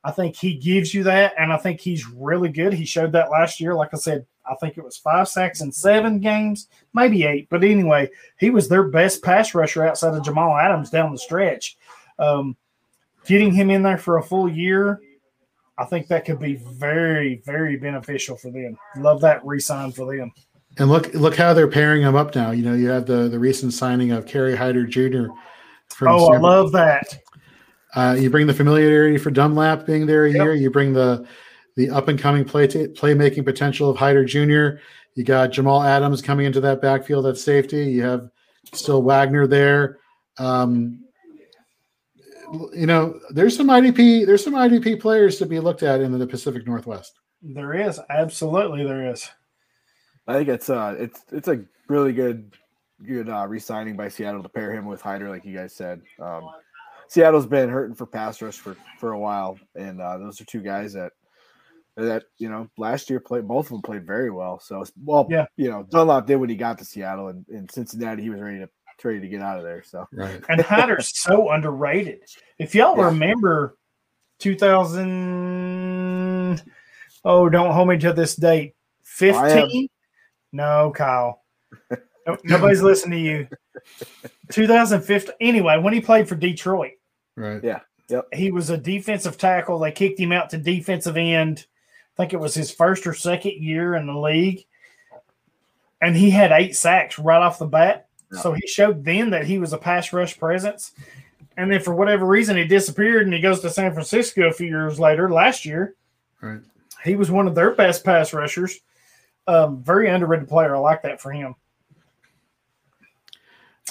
I think he gives you that. And I think he's really good. He showed that last year. Like I said, I think it was five sacks in seven games, maybe eight. But anyway, he was their best pass rusher outside of Jamal Adams down the stretch. Um, getting him in there for a full year, I think that could be very, very beneficial for them. Love that resign for them. And look, look how they're pairing them up now. You know, you have the the recent signing of Kerry Hyder Jr. From oh, San I love that. Uh, you bring the familiarity for Dunlap being there a yep. year. You bring the the up and coming play t- playmaking potential of Hyder Jr. You got Jamal Adams coming into that backfield at safety. You have still Wagner there. Um, you know, there's some IDP. There's some IDP players to be looked at in the Pacific Northwest. There is absolutely there is. I think it's uh it's it's a really good good uh, re-signing by Seattle to pair him with Hyder, like you guys said. Um, Seattle's been hurting for pass rush for for a while, and uh, those are two guys that that you know last year played both of them played very well. So well, Yeah. you know Dunlap did when he got to Seattle, and in Cincinnati he was ready to ready to get out of there. So Right. And Hyder's so underrated. If y'all Yeah. remember 2000, oh, don't hold me to this date. 15? Uh, no, Kyle. Nobody's listening to you. 2015. Anyway, when he played for Detroit, Right. Yeah. Yep. he was a defensive tackle. They kicked him out to defensive end. I think it was his first or second year in the league. And he had eight sacks right off the bat. Yeah. So he showed then that he was a pass rush presence. And then for whatever reason, he disappeared and he goes to San Francisco a few years later, last year. Right. He was one of their best pass rushers. Um, very underrated player. I like that for him.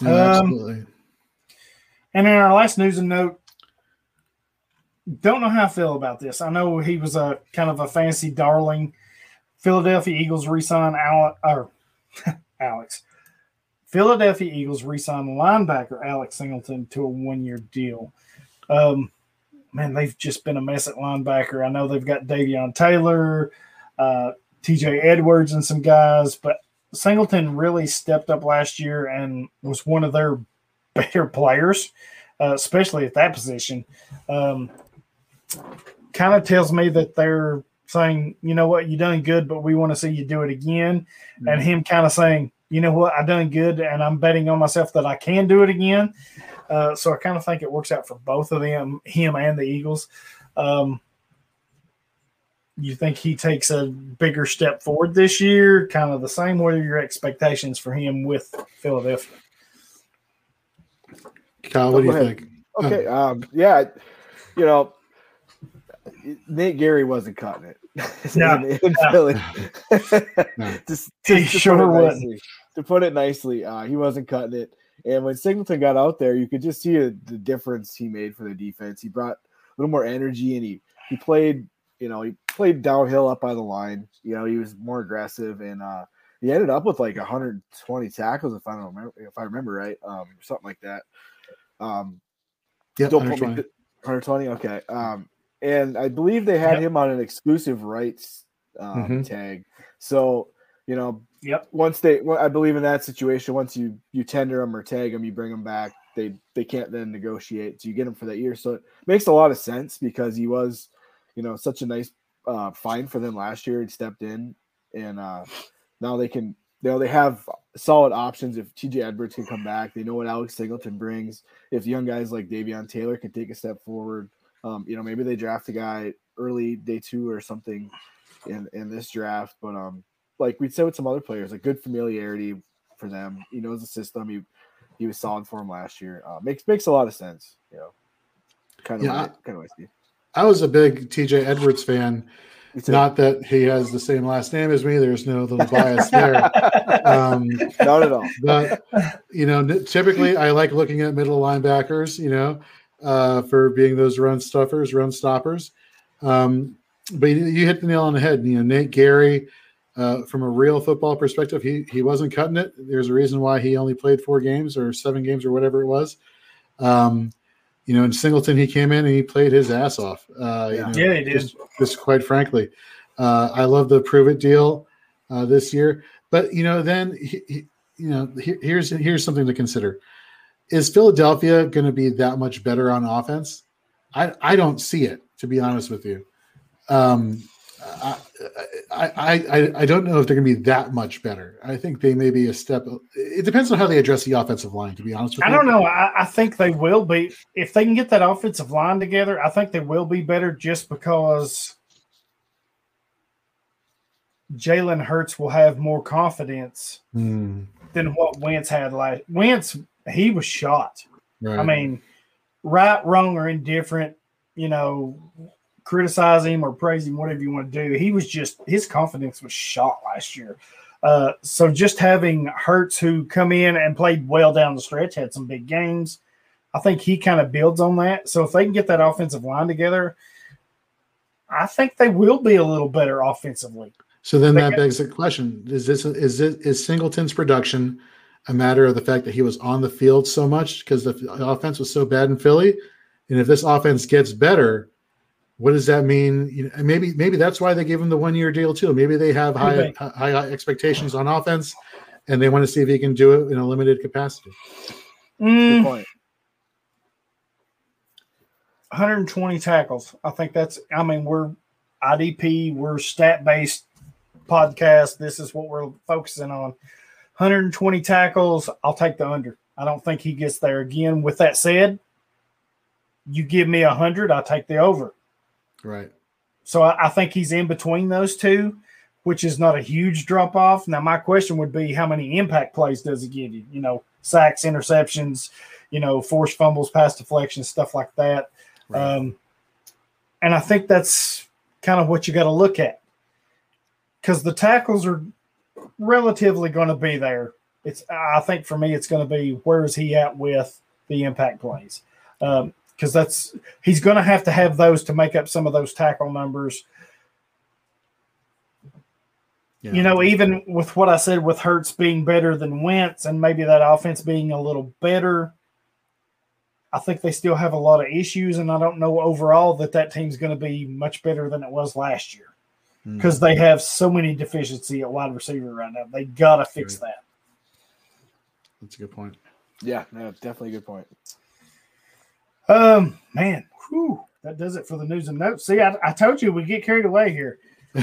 No, Um, absolutely. And in our last news and note, don't know how I feel about this. I know he was a kind of a fancy darling. Philadelphia Eagles re-sign Alex, or Alex. Philadelphia Eagles re-sign linebacker Alex Singleton to a one-year deal. Um, man, they've just been a mess at linebacker. I know they've got Davion Taylor, uh, TJ Edwards, and some guys, but Singleton really stepped up last year and was one of their better players, uh, especially at that position. Um, kind of tells me that they're saying, you know what, you done good, but we want to see you do it again. And him kind of saying, you know what, I done good, and I'm betting on myself that I can do it again. Uh, so I kind of think it works out for both of them, him and the Eagles. Um, you think he takes a bigger step forward this year? Kind of the same. What are your expectations for him with Philadelphia? Kyle, what do you ahead. think? Okay. Um, yeah, you know, Nate Gerry wasn't cutting it. No, in, in no. Philly. No. Just, He just sure put it wouldn't. nicely, to put it nicely, uh, he wasn't cutting it. And when Singleton got out there, you could just see the the difference he made for the defense. He brought a little more energy, and he he played, you know, he played downhill up by the line. You know, he was more aggressive, and uh, he ended up with like 120 tackles, if I don't remember, if I remember right, um, something like that. Um, Yep, don't me 120. 120. Okay. Um, and I believe they had Yep. him on an exclusive rights um, Mhm. tag. So you know, Yep. once they, well, I believe in that situation, once you you tender them or tag them, you bring them back. They they can't then negotiate. So you get them for that year. So it makes a lot of sense because he was, you know, such a nice uh, find for them last year. He stepped in, and uh, now they can. You know, they have solid options. If TJ Edwards can come back, they know what Alex Singleton brings. If young guys like Davion Taylor can take a step forward, um, you know, maybe they draft a guy early day two or something in in this draft. But um, like we'd say with some other players, a good familiarity for them. He knows the system. He he was solid for him last year. Uh, makes makes a lot of sense. You know, kind of Yeah, kind of what I. I was a big TJ Edwards fan. Not that he has the same last name as me. There's no little bias there. Um, Not at all. but you know, typically I like looking at middle linebackers. You know, uh, for being those run stuffers, run stoppers. Um, but you, you hit the nail on the head. You know, Nate Gerry, uh, from a real football perspective, he he wasn't cutting it. There's a reason why he only played four games or seven games or whatever it was. Um, you know, in Singleton, he came in and he played his ass off. Uh, you Yeah. know, Yeah, he did. just, just quite frankly, uh, I love the prove it deal uh, this year. But you know, then he, he- you know, here, here's here's something to consider: Is Philadelphia going to be that much better on offense? I I don't see it, to be honest with you. Um, I, I, I, I- I don't know if they're going to be that much better. I think they may be a step. It depends on how they address the offensive line. To be honest with I you, don't know. I, I think they will be if they can get that offensive line together. I think they will be better just because Jalen Hurts will have more confidence Hmm, than what Wentz had last. Wentz he was shot. right. I mean, right, wrong, or indifferent. You know, criticize him or praise him, whatever you want to do. He was just his confidence was shot last year. Uh, so just having Hurts, who come in and played well down the stretch, had some big games. I think he kind of builds on that. So if they can get that offensive line together, I think they will be a little better offensively. So then that begs the question: Is this is this, is Singleton's production a matter of the fact that he was on the field so much because the offense was so bad in Philly. And if this offense gets better, what does that mean? You know, maybe maybe that's why they gave him the one year deal too. Maybe they have high, high high expectations on offense, and they want to see if he can do it in a limited capacity. Mm, Good point. 120 tackles. I think that's. I mean, we're IDP. We're stat based podcast. This is what we're focusing on. 120 tackles. I'll take the under. I don't think he gets there again. With that said, you give me a hundred, I'll take the over. Right. So I, I think he's in between those two, which is not a huge drop off. Now, my question would be how many impact plays does he give you? You know, sacks, interceptions, you know, forced fumbles, pass deflections, stuff like that. Right. Um, and I think that's kind of what you got to look at because the tackles are relatively going to be there. It's I think for me, it's going to be where is he at with the impact plays because that's he's going to have to have those to make up some of those tackle numbers. Yeah. You know, even with what I said with Hurts being better than Wentz and maybe that offense being a little better, I think they still have a lot of issues, and I don't know overall that that team's going to be much better than it was last year Hmm. because they have so many deficiency at wide receiver right now. They got to fix that. that's a good point. Yeah, no, definitely a good point. Um, man, whew, that does it for the news and notes. See, I, I told you we get carried away here.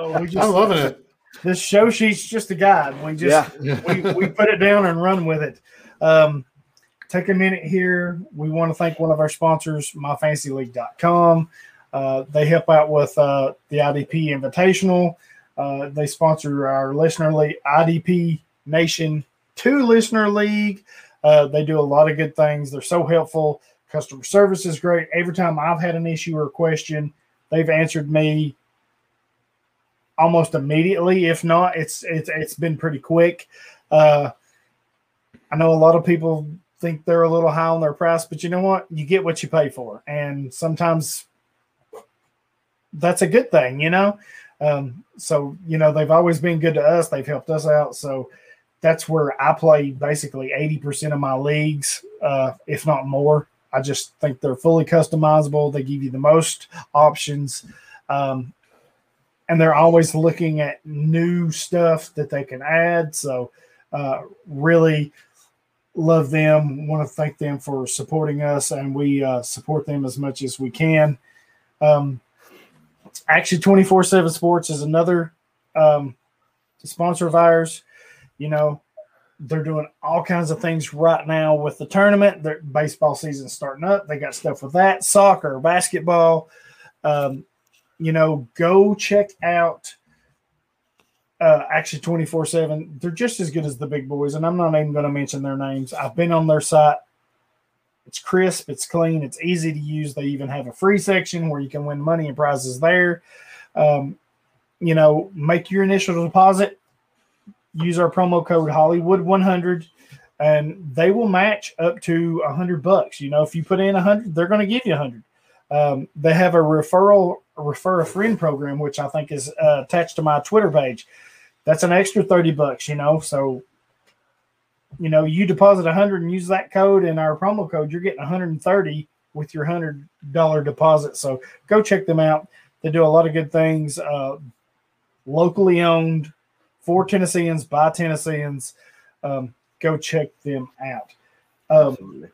Oh, just, I'm loving it. This show sheet's just a guide. We just Yeah, we, we put it down and run with it. Um, take a minute here. We want to thank one of our sponsors, myfantasyleague.com. Uh, they help out with uh, the IDP Invitational. Uh, they sponsor our listener league, IDP Nation 2 Listener League. Uh, they do a lot of good things. They're so helpful. Customer service is great. Every time I've had an issue or a question, they've answered me almost immediately. If not, it's it's it's been pretty quick. Uh, I know a lot of people think they're a little high on their price, but you know what? You get what you pay for, and sometimes that's a good thing, you know. Um, so you know they've always been good to us. They've helped us out. So that's where I play basically eighty percent of my leagues, uh, if not more. I just think they're fully customizable. They give you the most options. Um, and they're always looking at new stuff that they can add. So, uh, really love them. Want to thank them for supporting us, and we uh, support them as much as we can. Um, actually, twenty four seven Sports is another um, sponsor of ours. You know, they're doing all kinds of things right now with the tournament. Their baseball season starting up. They got stuff with that, soccer, basketball. Um, you know, go check out uh, Action 24 7. They're just as good as the big boys, and I'm not even going to mention their names. I've been on their site. It's crisp, it's clean, it's easy to use. They even have a free section where you can win money and prizes there. Um, you know, make your initial deposit, use our promo code Hollywood100 and they will match up to a hundred bucks. You know, if you put in a hundred, they're going to give you a hundred. Um, they have a referral refer a friend program, which I think is uh, attached to my Twitter page. That's an extra thirty bucks. You know, so you know you deposit a hundred and use that code and our promo code, you're getting one hundred and thirty with your hundred dollar deposit. So go check them out. They do a lot of good things. Uh, locally owned for Tennesseans by Tennesseans. Um, go check them out. Um,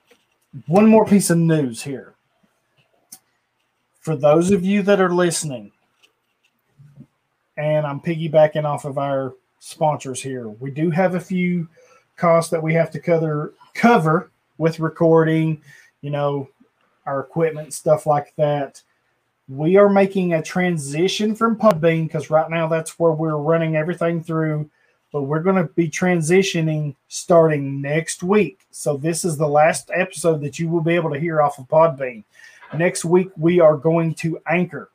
one more piece of news here. For those of you that are listening, and I'm piggybacking off of our sponsors here, we do have a few costs that we have to cover cover with recording, you know, our equipment, stuff like that. We are making a transition from Podbean because right now that's where we're running everything through but we're going to be transitioning starting next week. So this is the last episode that you will be able to hear off of Podbean. Next week we are going to Anchor.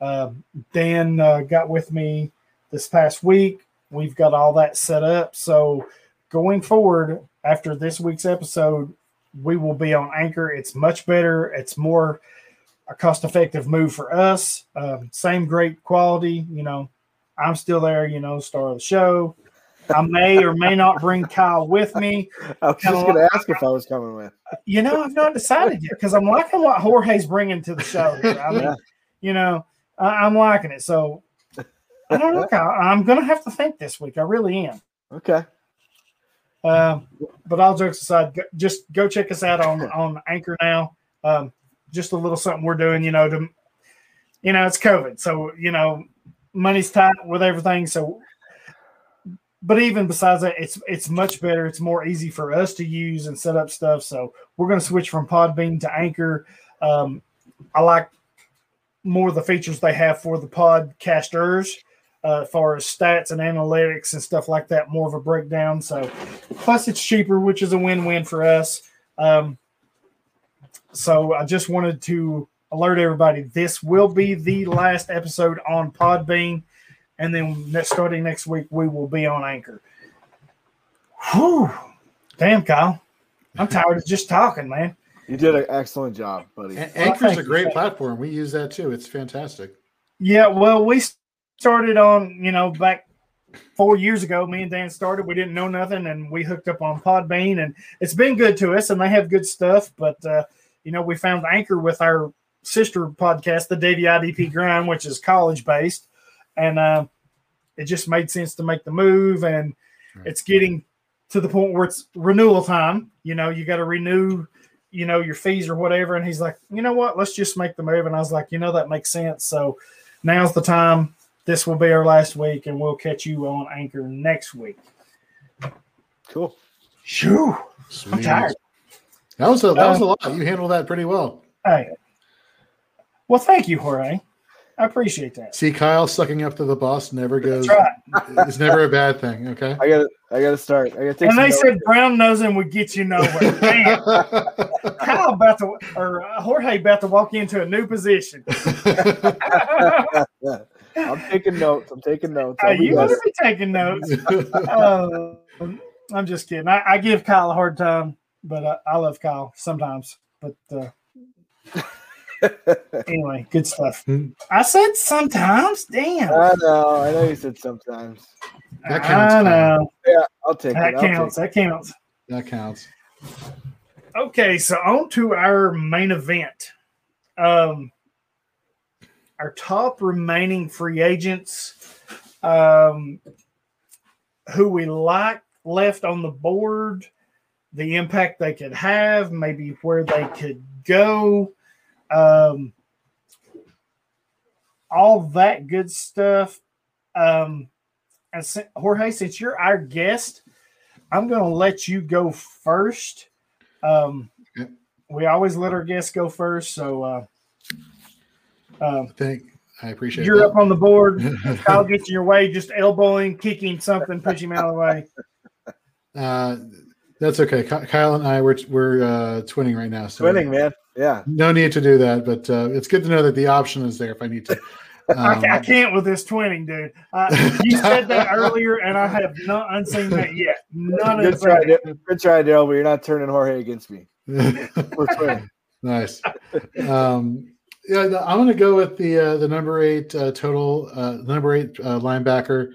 Uh, Dan uh, got with me this past week. We've got all that set up. So going forward after this week's episode, we will be on Anchor. It's much better. It's more a cost-effective move for us. Um, same great quality. You know, I'm still there. You know, star of the show I may or may not bring Kyle with me. I was just going to ask if I was coming with. You know, I've not decided yet because I'm liking what Jorge's bringing to the show. Here. I mean, Yeah. you know, I, I'm liking it. So I don't know, Kyle. I'm going to have to think this week. I really am. Okay. Um, but all jokes aside, go, just go check us out on on Anchor now. Um, just a little something we're doing, you know, to you know, it's COVID, so you know, money's tight with everything. So, but even besides that, it's it's much better. It's more easy for us to use and set up stuff. So we're going to switch from Podbean to Anchor. Um, I like more of the features they have for the podcasters uh, as far as stats and analytics and stuff like that, more of a breakdown. So, plus it's cheaper, which is a win-win for us. Um, so, I just wanted to alert everybody: this will be the last episode on Podbean, and then next, starting next week, we will be on Anchor. Whew. Damn, Kyle, I'm tired of just talking, man. You did an excellent job, buddy. A- Anchor's thank a you. great platform. We use that too. It's fantastic. Yeah, well, we started on, you know, back four years ago. Me and Dan started. We didn't know nothing, and we hooked up on Podbean, and it's been good to us. And they have good stuff. But uh, you know, we found Anchor with our sister podcast, the Devy IDP Grind, which is college based, and uh, it just made sense to make the move. And it's getting to the point where it's renewal time. You know, you got to renew. You know your fees or whatever, and he's like, you know what? Let's just make the move. And I was like, you know, that makes sense. So now's the time. This will be our last week, and we'll catch you on Anchor next week. Cool. Shoo! I'm tired. That was a that was a Uh, lot. You handled that pretty well. Hey. Well, thank you, Jorge. I appreciate that. See, Kyle sucking up to the boss never goes. Right. It's never a bad thing. Okay. I got to I got to start. I got to take And they notes. said brown nosing would get you nowhere. Damn. Kyle about to, or uh, Jorge about to walk into a new position. I'm taking notes. I'm taking notes. Uh, I'll you back. better be taking notes. Uh, I'm just kidding. I, I give Kyle a hard time, but uh, I love Kyle sometimes. But uh, anyway, good stuff. I said sometimes. Damn. I know. I know you said sometimes. That counts, I know. Yeah, I'll take That it. I'll counts. take That counts. that counts. Okay, so on to our main event. Um, our top remaining free agents, um, who we like left on the board, the impact they could have, maybe where they could go, um, all that good stuff. Um, Jorge, since you're our guest, I'm going to let you go first. Um, Okay. we always let our guests go first, so uh, um, Thank. I appreciate you're that. up on the board. Kyle gets in your way, just elbowing, kicking something, push him out of the way. Uh, that's okay. Kyle and I we're we're uh, twinning right now, so Winning, man. Yeah. no need to do that. But uh, it's good to know that the option is there if I need to. I, Um, ca- I can't with this twinning, dude. Uh, you said that earlier, and I have not unseen that yet. None of Good try, that. Dar- good try, Darrell. But you're not turning Jorge against me. We're twinning. nice. Um, yeah, I'm going to go with the uh, the number eight uh, total, uh, number eight uh, linebacker,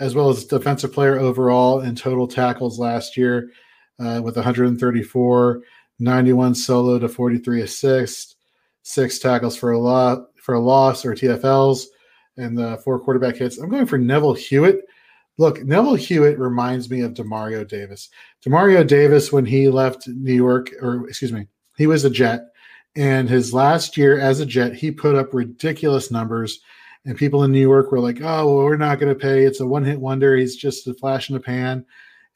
as well as defensive player overall in total tackles last year, uh, with 134, 91 solo to 43 assists, six tackles for a lot for a loss or TFLs, and the four quarterback hits. I'm going for Neville Hewitt. Look, Neville Hewitt reminds me of Demario Davis. Demario Davis, when he left New York, or excuse me, he was a Jet, and his last year as a Jet, he put up ridiculous numbers. And people in New York were like, "Oh, well, we're not going to pay. It's a one-hit wonder. He's just a flash in the pan."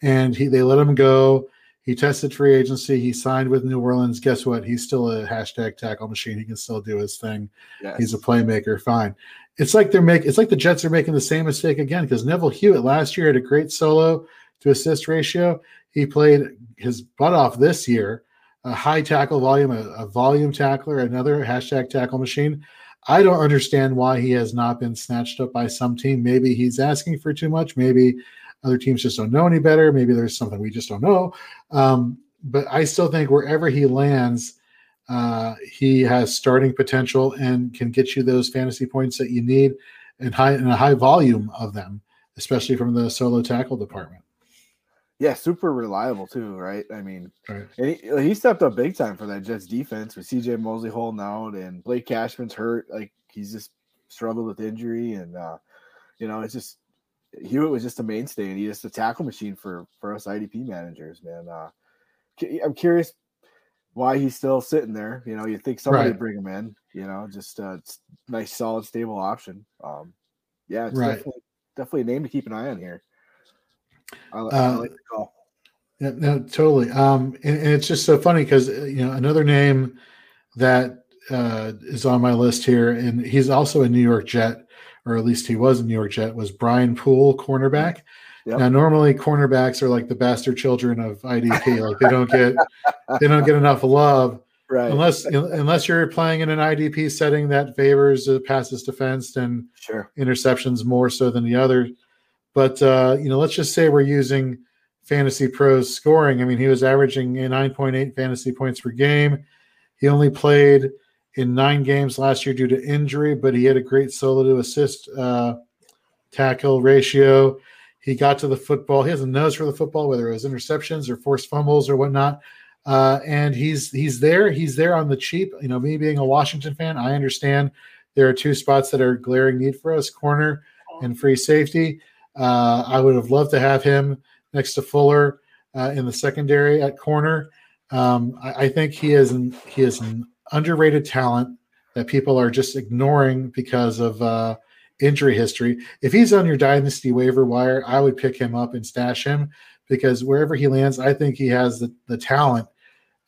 And he, they let him go. He tested free agency. He signed with New Orleans. Guess what? He's still a hashtag tackle machine. He can still do his thing. Yes. He's a playmaker. Fine. It's like they're making. It's like the Jets are making the same mistake again because Neville Hewitt last year had a great solo to assist ratio. He played his butt off this year. A high tackle volume, a, a volume tackler, another hashtag tackle machine. I don't understand why he has not been snatched up by some team. Maybe he's asking for too much. Maybe other teams just don't know any better. Maybe there's something we just don't know. Um, but I still think wherever he lands, uh, he has starting potential and can get you those fantasy points that you need and high and a high volume of them, especially from the solo tackle department. Yeah, super reliable too, right? I mean, Right. and he, he stepped up big time for that Jets defense with CJ Mosley holding out and Blake Cashman's hurt. Like he's just struggled with injury, and uh, you know, it's just Hewitt was just a mainstay, and he's just a tackle machine for for us IDP managers, man. Uh, I'm curious why he's still sitting there. You know, you think somebody Right. would bring him in. You know, just a nice, solid, stable option. Um, yeah, it's Right. definitely definitely a name to keep an eye on here. I, li- I Uh, like the call. Yeah, no, totally. Um, and, and it's just so funny because you know another name that uh, is on my list here, and he's also a New York Jet, or at least he was a New York Jet. Was Brian Poole, cornerback. Yep. Now, normally cornerbacks are like the bastard children of IDP. like they don't get they don't get enough love Right. unless unless you're playing in an IDP setting that favors uh, passes defense and sure. interceptions more so than the other. But uh, you know, let's just say we're using Fantasy Pros scoring. I mean, he was averaging a 9.8 fantasy points per game. He only played in nine games last year due to injury, but he had a great solo to assist uh, tackle ratio. He got to the football. He has a nose for the football, whether it was interceptions or forced fumbles or whatnot. Uh, and he's he's there. He's there on the cheap. You know, me being a Washington fan, I understand there are two spots that are glaring need for us: corner and free safety. Uh, I would have loved to have him next to Fuller uh, in the secondary at corner. Um, I, I think he is an he is an underrated talent that people are just ignoring because of uh, injury history. If he's on your dynasty waiver wire, I would pick him up and stash him because wherever he lands, I think he has the, the talent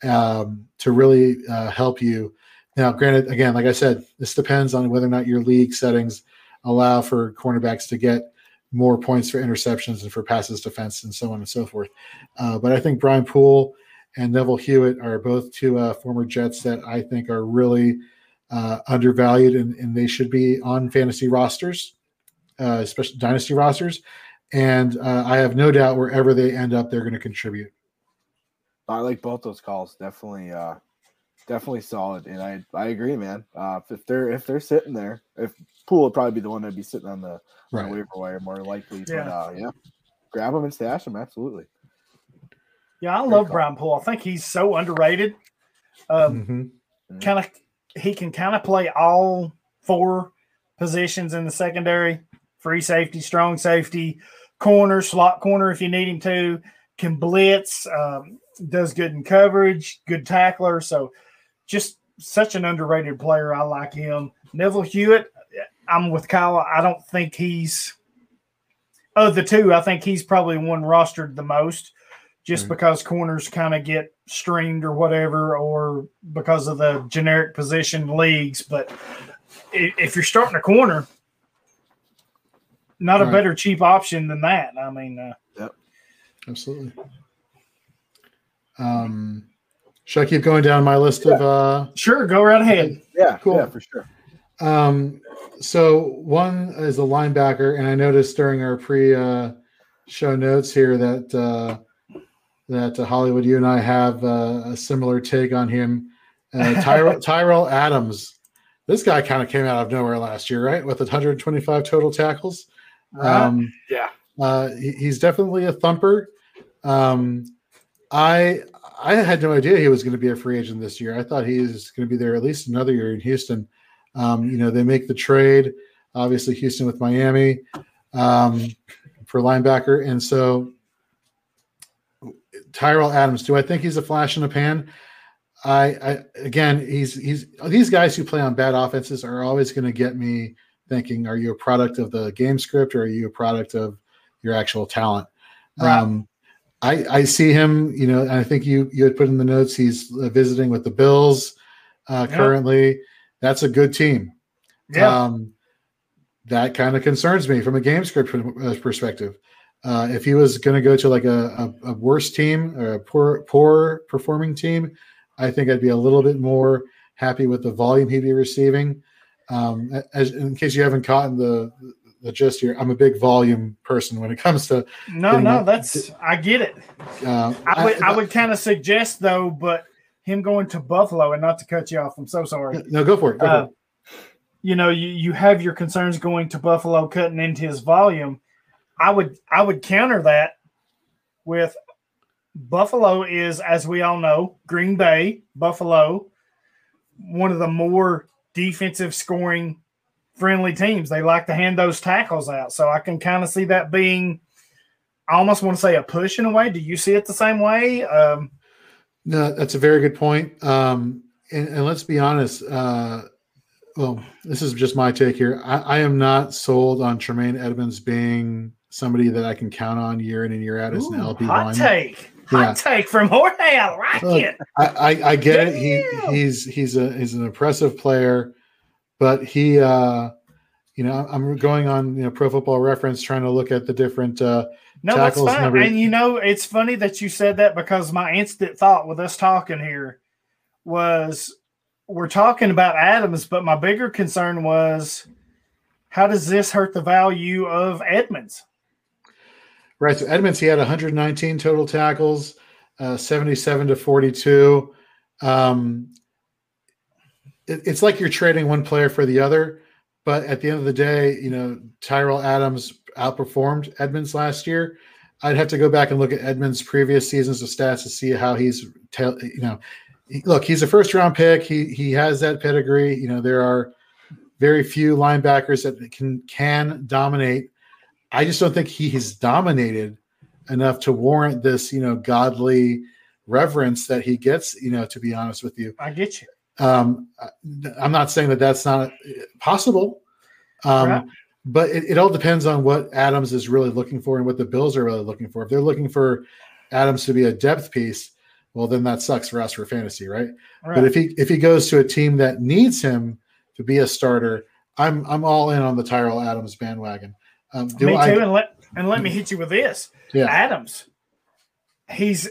um, to really uh, help you. Now, granted, again, like I said, this depends on whether or not your league settings allow for cornerbacks to get more points for interceptions and for passes defense and so on and so forth. Uh, but I think Brian Poole and Neville Hewitt are both two uh, former Jets that I think are really uh, undervalued and, and they should be on fantasy rosters, uh, especially dynasty rosters. And uh, I have no doubt wherever they end up, they're going to contribute. I like both those calls. Definitely, uh, definitely solid. And I, I agree, man. Uh, if they're if they're sitting there, if Poole would probably be the one that'd be sitting on the, on the waiver wire more likely. But Yeah. uh, yeah, grab them and stash them. Absolutely. Yeah, I love. Brian Poole. I think he's so underrated. Um, Mhm. kind of, he can kind of play all four positions in the secondary: free safety, strong safety, corner, slot corner if you need him to. Can blitz, um, does good in coverage, good tackler. So, just such an underrated player. I like him. Neville Hewitt. I'm with Kyle. I don't think he's of the two. I think he's probably one rostered the most, just Mhm. because corners kind of get streamed or whatever, or because of the generic position leagues. But if you're starting a corner, not a Right. better cheap option than that. I mean, uh, Absolutely. Um, should I keep going down my list of uh, sure, go right ahead. Yeah, Cool. yeah, for sure. Um, so one is a linebacker, and I noticed during our pre uh, show notes here that uh, that uh, Hollywood, you and I have uh, a similar take on him. Uh, Tyrell, Tyrell Adams. This guy kind of came out of nowhere last year, right? With 125 total tackles. Right. Um, Yeah. uh, he- he's definitely a thumper. Um, I I had no idea he was going to be a free agent this year. I thought he was going to be there at least another year in Houston. Um, you know, they make the trade, obviously Houston with Miami um, for linebacker, and so Tyrell Adams. Do I think he's a flash in the pan? I, I again, he's he's these guys who play on bad offenses are always going to get me thinking: Are you a product of the game script, or are you a product of your actual talent? Right. Um, I, I see him, you know, and I think you you had put in the notes he's uh, visiting with the Bills uh, Yeah. currently. That's a good team. Yeah. Um, that kind of concerns me from a game script uh, perspective. Uh, if he was going to go to like a, a, a worse team or a poor poor performing team, I think I'd be a little bit more happy with the volume he'd be receiving. Um, as, in case you haven't caught the the gist here, I'm a big volume person when it comes to. no, no, that's I get it. Uh, I would I would kind of suggest though, but him going to Buffalo and not to cut you off. I'm so sorry. no go for it. Go for Uh, it. you know, you, you have your concerns going to Buffalo, cutting into his volume. I would I would counter that with Buffalo is, as we all know, Green Bay, Buffalo, one of the more defensive scoring friendly teams. They like to hand those tackles out. So I can kind of see that being I almost want to say a push in a way. Do you see it the same way? Um, No, that's a very good point. Um, and, and let's be honest. Uh, well, this is just my take here. I, I am not sold on Tremaine Edmunds being somebody that I can count on year in and year out as an ooh, LB hot one. take. Hot take from Jorge. I like Look, it. I, I, I get it. He he's he's a he's an impressive player, but he uh, you know I'm going on you know Pro Football Reference trying to look at the different uh, No, that's tackles fine. number- And you know, it's funny that you said that because my instant thought with us talking here was we're talking about Adams, but my bigger concern was how does this hurt the value of Edmunds? Right. So Edmunds, he had 119 total tackles, uh, 77 to 42. Um, it- it's like you're trading one player for the other, but at the end of the day, you know, Tyrell Adams outperformed Edmunds last year. I'd have to go back and look at Edmunds' previous seasons of stats to see how he's, ta- you know, look, he's a first round pick. He he has that pedigree. You know, there are very few linebackers that can can dominate I just don't think he has dominated enough to warrant this, you know, godly reverence that he gets. You know, to be honest with you, I get you. um, I'm not saying that that's not possible, um, Right. but it, it all depends on what Adams is really looking for and what the Bills are really looking for. If they're looking for Adams to be a depth piece, well, then that sucks for us for fantasy, right? Right. But if he if he goes to a team that needs him to be a starter, I'm I'm all in on the Tyrell Adams bandwagon. Um, Me too. I- and let and let me hit you with this. Yeah. Adams, he's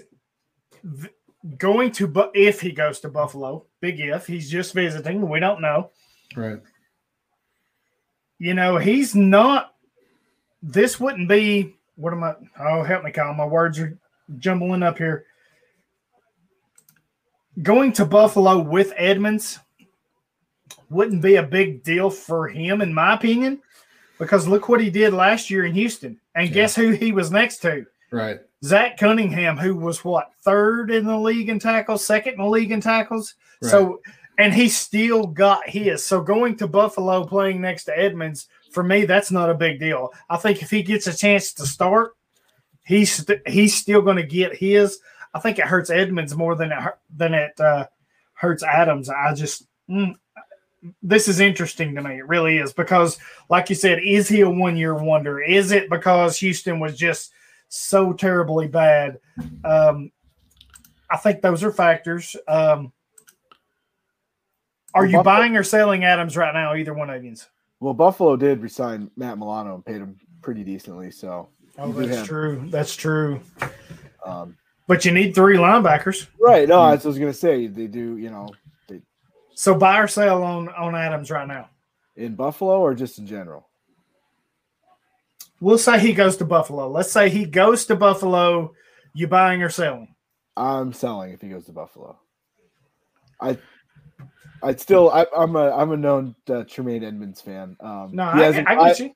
going to, bu- if he goes to Buffalo, big if, he's just visiting. We don't know. Right. You know, he's not, this wouldn't be, what am I, oh, help me, Kyle. My words are jumbling up here. Going to Buffalo with Edmunds wouldn't be a big deal for him, in my opinion, because look what he did last year in Houston. And Yeah. guess who he was next to? Right. Zach Cunningham, who was what third in the league in tackles, second in the league in tackles. So, and he still got his. So going to Buffalo playing next to Edmunds for me, that's not a big deal. I think if he gets a chance to start, he's st- he's still going to get his. I think it hurts Edmunds more than it than it uh, hurts Adams. I just mm, this is interesting to me. It really is because, like you said, is he a one year wonder? Is it because Houston was just so terribly bad? Um, I think those are factors. Um, are you Buffalo- buying or selling Adams right now? Either one of you. Well, Buffalo did resign Matt Milano and paid him pretty decently. So, Oh, that's have- true. That's true. um, But you need three linebackers. right. No, what I was gonna say. They do, you know, So buy or sell on on Adams right now. in Buffalo or just in general. We'll say he goes to Buffalo. Let's say he goes to Buffalo. You buying or selling? I'm selling if he goes to Buffalo. I, I'd still. I, I'm a. I'm a known uh, Tremaine Edmunds fan. Um, No, I, I get you.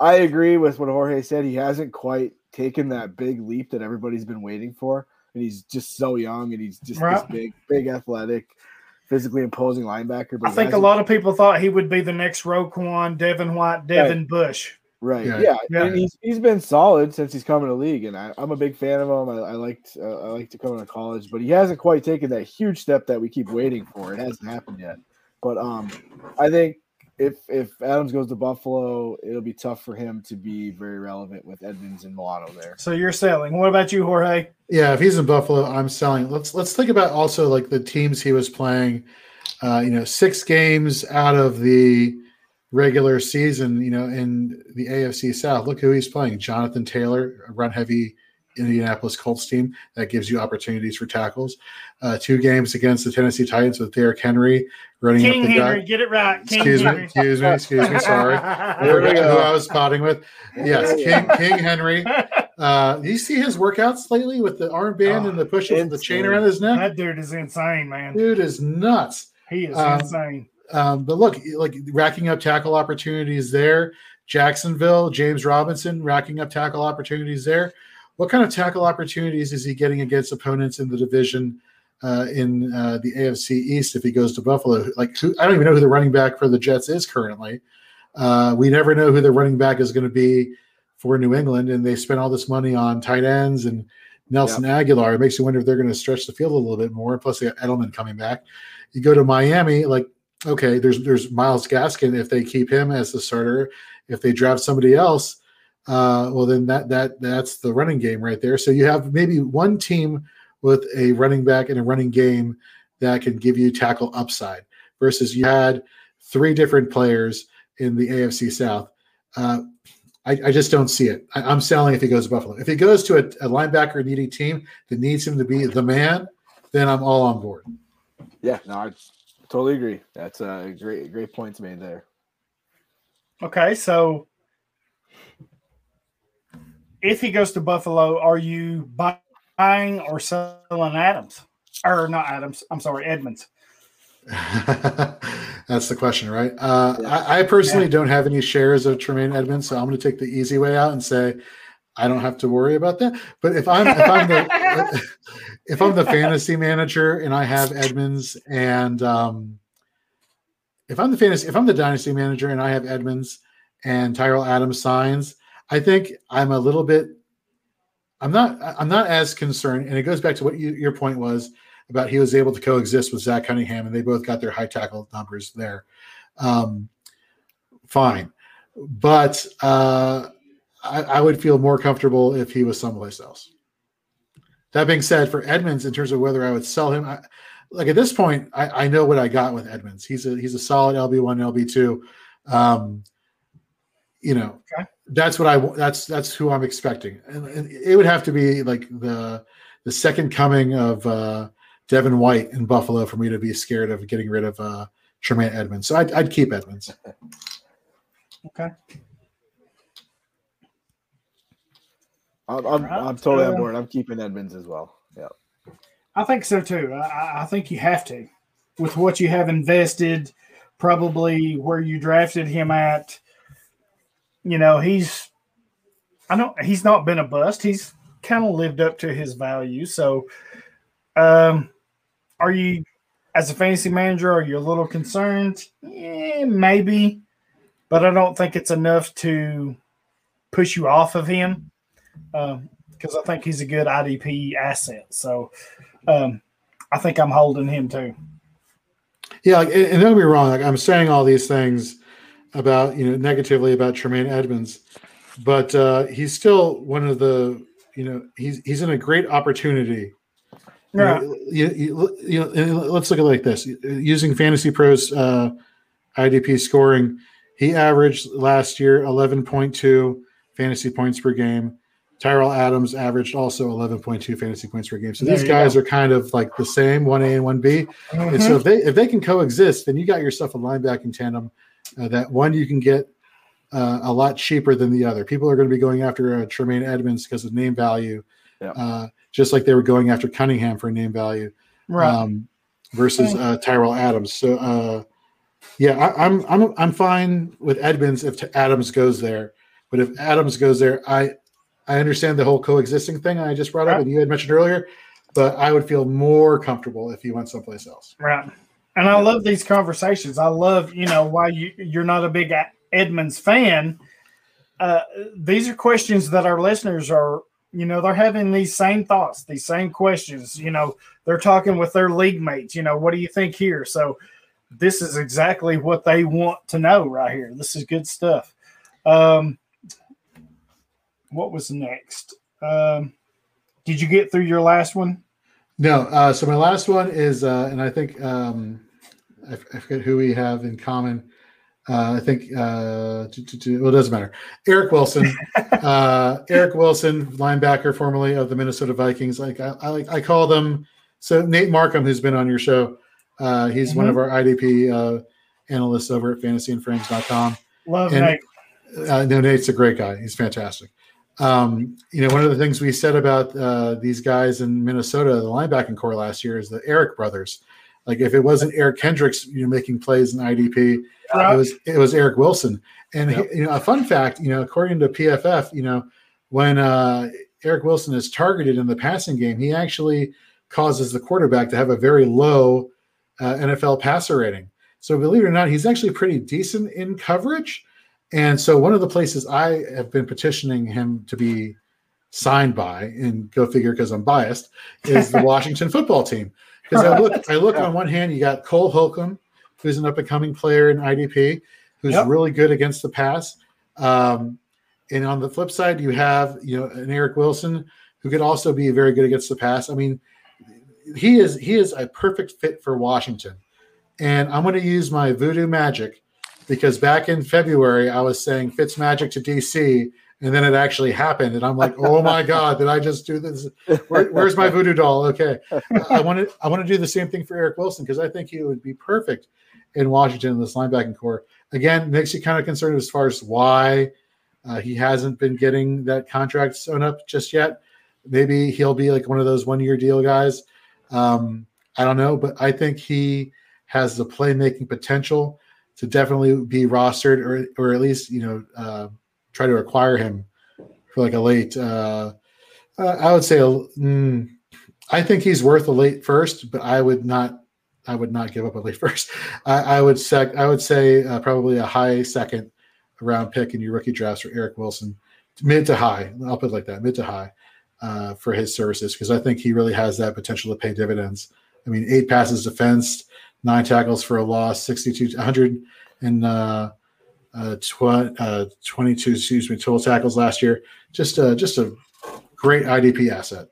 I agree with what Jorge said. He hasn't quite taken that big leap that everybody's been waiting for, and he's just so young, and he's just Right. this big, big, athletic, physically imposing linebacker. But I think a lot of people thought he would be the next Roquan, Devin White, Devin Bush. Right. Yeah. Yeah. Yeah. And he's he's been solid since he's come in the league, and I, I'm a big fan of him. I, I liked uh, I like to come into college, but he hasn't quite taken that huge step that we keep waiting for. It hasn't happened yet. But um, I think if if Adams goes to Buffalo, it'll be tough for him to be very relevant with Edmunds and Milano there. So you're selling. What about you, Jorge? Yeah, if he's in Buffalo, I'm selling. Let's let's think about also like the teams he was playing. Uh, you know, six games out of the regular season. You know, in the AFC South, look who he's playing: Jonathan Taylor, a run heavy Indianapolis Colts team that gives you opportunities for tackles. Uh, two games against the Tennessee Titans with Derrick Henry running King up the Henry, gut. get it right. King Excuse me, excuse me, excuse me. Sorry. I forgot who. I was spotting with. Yes, King King Henry. Uh, do you see his workouts lately with the armband Oh, and the push and the chain insane. around his neck? that dude is insane, man. Dude is nuts. He is Um, insane. Um, but look, like racking up tackle opportunities there. Jacksonville, James Robinson racking up tackle opportunities there. What kind of tackle opportunities is he getting against opponents in the division uh, in uh, the AFC East if he goes to Buffalo? Like, who, I don't even know who the running back for the Jets is currently. Uh, we never know who the running back is going to be for New England, and they spent all this money on tight ends and Nelson Agholor. It makes you wonder if they're going to stretch the field a little bit more. Plus, they got Edelman coming back. You go to Miami, like okay, there's there's Myles Gaskin. If they keep him as the starter, if they draft somebody else, uh, well then that that that's the running game right there. So you have maybe one team with a running back and a running game that can give you tackle upside versus you had three different players in the AFC South. Uh, I, I, just don't see it. I, am selling if he goes to Buffalo. If he goes to a, a linebacker needy team that needs him to be the man, then I'm all on board. Yeah, no, I totally agree. That's a great, great points made there. Okay, so if he goes to Buffalo, are you buying or selling Adams? Or not Adams, I'm sorry, Edmunds. That's the question, right? Uh, yeah. I, I, personally yeah. don't have any shares of Tremaine Edmunds, so I'm going to take the easy way out and say I don't have to worry about that. But if I'm if I'm the if I'm the fantasy manager and I have Edmunds and um, if I'm the fantasy if I'm the dynasty manager and I have Edmunds and Tyrell Adams signs, I think I'm a little bit I'm not I'm not as concerned, and it goes back to what you, your point was about he was able to coexist with Zach Cunningham, and they both got their high tackle numbers there. Um, fine, but uh, I, I, would feel more comfortable if he was someplace else. That being said, for Edmunds, in terms of whether I would sell him, I, like at this point, I, I, know what I got with Edmunds. He's a he's a solid LB one, LB two. Um, you know, okay. That's what I that's that's who I'm expecting, and, and, it would have to be like the the second coming of uh, Devin White in Buffalo for me to be scared of getting rid of uh, Tremaine Edmunds. So I'd, I'd keep Edmunds. Okay. I'm, I'm, I'm totally on uh, board. I'm keeping Edmunds as well. Yeah. I think so too. I, I think you have to, with what you have invested, probably where you drafted him at. You know, he's, I don't, he's not been a bust. He's kind of lived up to his value. So, um, are you, as a fantasy manager, are you a little concerned? Yeah, maybe, but I don't think it's enough to push you off of him because um, I think he's a good IDP asset. So um, I think I'm holding him too. Yeah, like, and don't be wrong. Like I'm saying all these things about you know negatively about Tremaine Edmunds, but uh, he's still one of the you know he's he's in a great opportunity yeah. You, you, you know, let's look at it like this: using Fantasy Pros uh, IDP scoring, he averaged last year 11.2 fantasy points per game. Tyrell Adams averaged also 11.2 fantasy points per game. So there these guys go. are kind of like the same, one A and one B. Mm-hmm. And so if they if they can coexist, then you got yourself a linebacking tandem uh, that one you can get uh, a lot cheaper than the other. People are going to be going after uh, Tremaine Edmunds because of name value. Yeah. Uh, just like they were going after Cunningham for name value, right? Um, versus uh, Tyrell Adams. So, uh, yeah, I, am I'm, I'm I'm fine with Edmunds if Adams goes there, but if Adams goes there, I I understand the whole coexisting thing I just brought right. up and you had mentioned earlier, but I would feel more comfortable if he went someplace else. Right. And I love these conversations. I love, you know, why you you're not a big Edmunds fan. Uh, these are questions that our listeners are you know they're having these same thoughts these same questions you know they're talking with their league mates you know what do you think here? So this is exactly what they want to know right here. This is good stuff. Um what was next? Um did you get through your last one? No uh so my last one is uh and i think um I, I forget who we have in common uh, I think uh, well, it doesn't matter. Eric Wilson, uh, Eric Wilson, linebacker formerly of the Minnesota Vikings. Like I, I, I, call them. So Nate Markham, who's been on your show, uh, he's mm-hmm. one of our IDP uh, analysts over at FantasyInFrames.com. Love and, Nate. Uh, no, Nate's a great guy. He's fantastic. Um, you know, one of the things we said about uh, these guys in Minnesota, the linebacking corps last year, is the Eric brothers. Like if it wasn't Eric Kendricks, you know, making plays in IDP it was it was Eric Wilson. And he- you know, a fun fact, you know, according to PFF, you know, when uh, Eric Wilson is targeted in the passing game, he actually causes the quarterback to have a very low uh, NFL passer rating. So believe it or not, he's actually pretty decent in coverage. And so one of the places I have been petitioning him to be signed by, and go figure because I'm biased, is the Washington football team. Because I look, I look on one hand, you got Cole Holcomb, who's an up and coming player in IDP, who's Yep. really good against the pass. Um, and on the flip side, you have you know an Eric Wilson who could also be very good against the pass. I mean, he is he is a perfect fit for Washington. And I'm going to use my voodoo magic because back in February I was saying Fitz magic to DC, and then it actually happened, and I'm like, oh my god, did I just do this? Where, where's my voodoo doll? Okay, I want to I want to do the same thing for Eric Wilson because I think he would be perfect in Washington in this linebacking corps. Again, makes you kind of concerned as far as why uh, he hasn't been getting that contract sewn up just yet. Maybe he'll be like one of those one year deal guys. Um, I don't know, but I think he has the playmaking potential to definitely be rostered or or at least you know uh, try to acquire him for like a late. Uh, uh, I would say a, mm, I think he's worth a late first, but I would not. I would not give up a late first. I, I would sec. I would say uh, probably a high second round pick in your rookie drafts for Eric Wilson, mid to high. I'll put it like that, mid to high uh, for his services because I think he really has that potential to pay dividends. I mean, eight passes defensed, nine tackles for a loss, 62, 100 and uh, uh, tw- uh, 22, excuse me, total tackles last year. Just a, just a great IDP asset.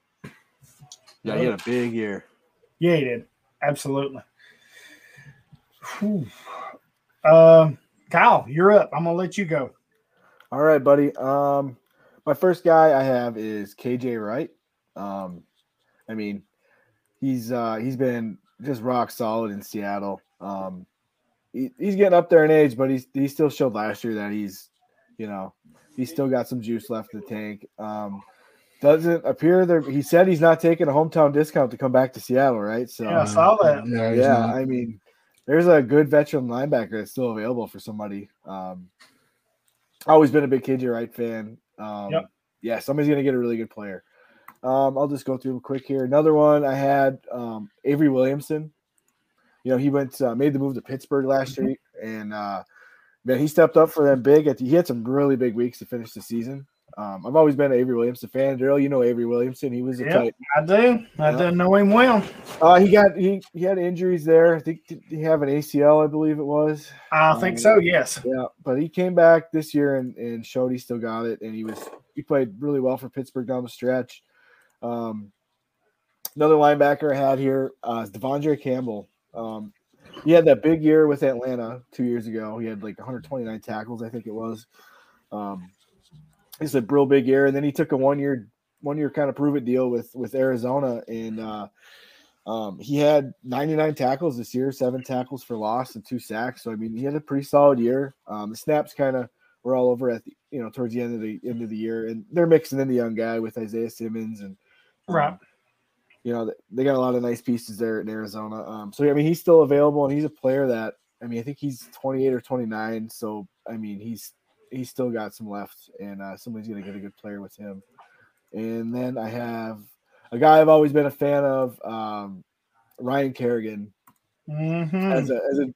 Yeah, he had a big year. Yeah, he did. Absolutely. Whew. Um, Kyle, you're up. I'm gonna let you go. All right, buddy. Um, my first guy I have is KJ Wright. Um, I mean, he's uh, he's been just rock solid in Seattle. Um, he, he's getting up there in age, but he's he still showed last year that he's, you know, he's still got some juice left in the tank. Um, doesn't appear there. He said he's not taking a hometown discount to come back to Seattle, right? So Yeah, I saw that. Yeah, yeah, I mean, there's a good veteran linebacker that's still available for somebody. Um, always been a big KJ Wright fan. Um, Yep. Yeah, somebody's gonna get a really good player. Um, I'll just go through them quick here. Another one I had um, Avery Williamson. You know, he went uh, made the move to Pittsburgh last Mm-hmm. year, and uh, man, he stepped up for them big. At the, he had some really big weeks to finish the season. Um, I've always been an Avery Williamson fan. Darrell, you know Avery Williamson. He was a Yep. tight I do. I Yeah. do know him well. uh, he got he, he had injuries there. I think did he have an ACL, I believe it was. I think so. Yes. Yeah, but he came back this year and, and showed he still got it, and he was he played really well for Pittsburgh down the stretch. Um, another linebacker I had here uh, is De'Vondre Campbell. Um, he had that big year with Atlanta two years ago. He had like 129 tackles, I think it was. Um, it's a real big year, and then he took a one year one year kind of prove it deal with with Arizona, and uh, um, he had 99 tackles this year, seven tackles for loss and two sacks. So I mean, he had a pretty solid year. Um, the snaps kind of were all over at the you know towards the end of the end of the year, and they're mixing in the young guy with Isaiah Simmons and um, Right. You know, they got a lot of nice pieces there in Arizona. Um, so I mean, he's still available, and he's a player that I mean, I think he's 28 or 29. So I mean, he's he's still got some left, and uh, somebody's gonna get a good player with him. And then I have a guy I've always been a fan of, um, Ryan Kerrigan. Mm-hmm. As a, as a,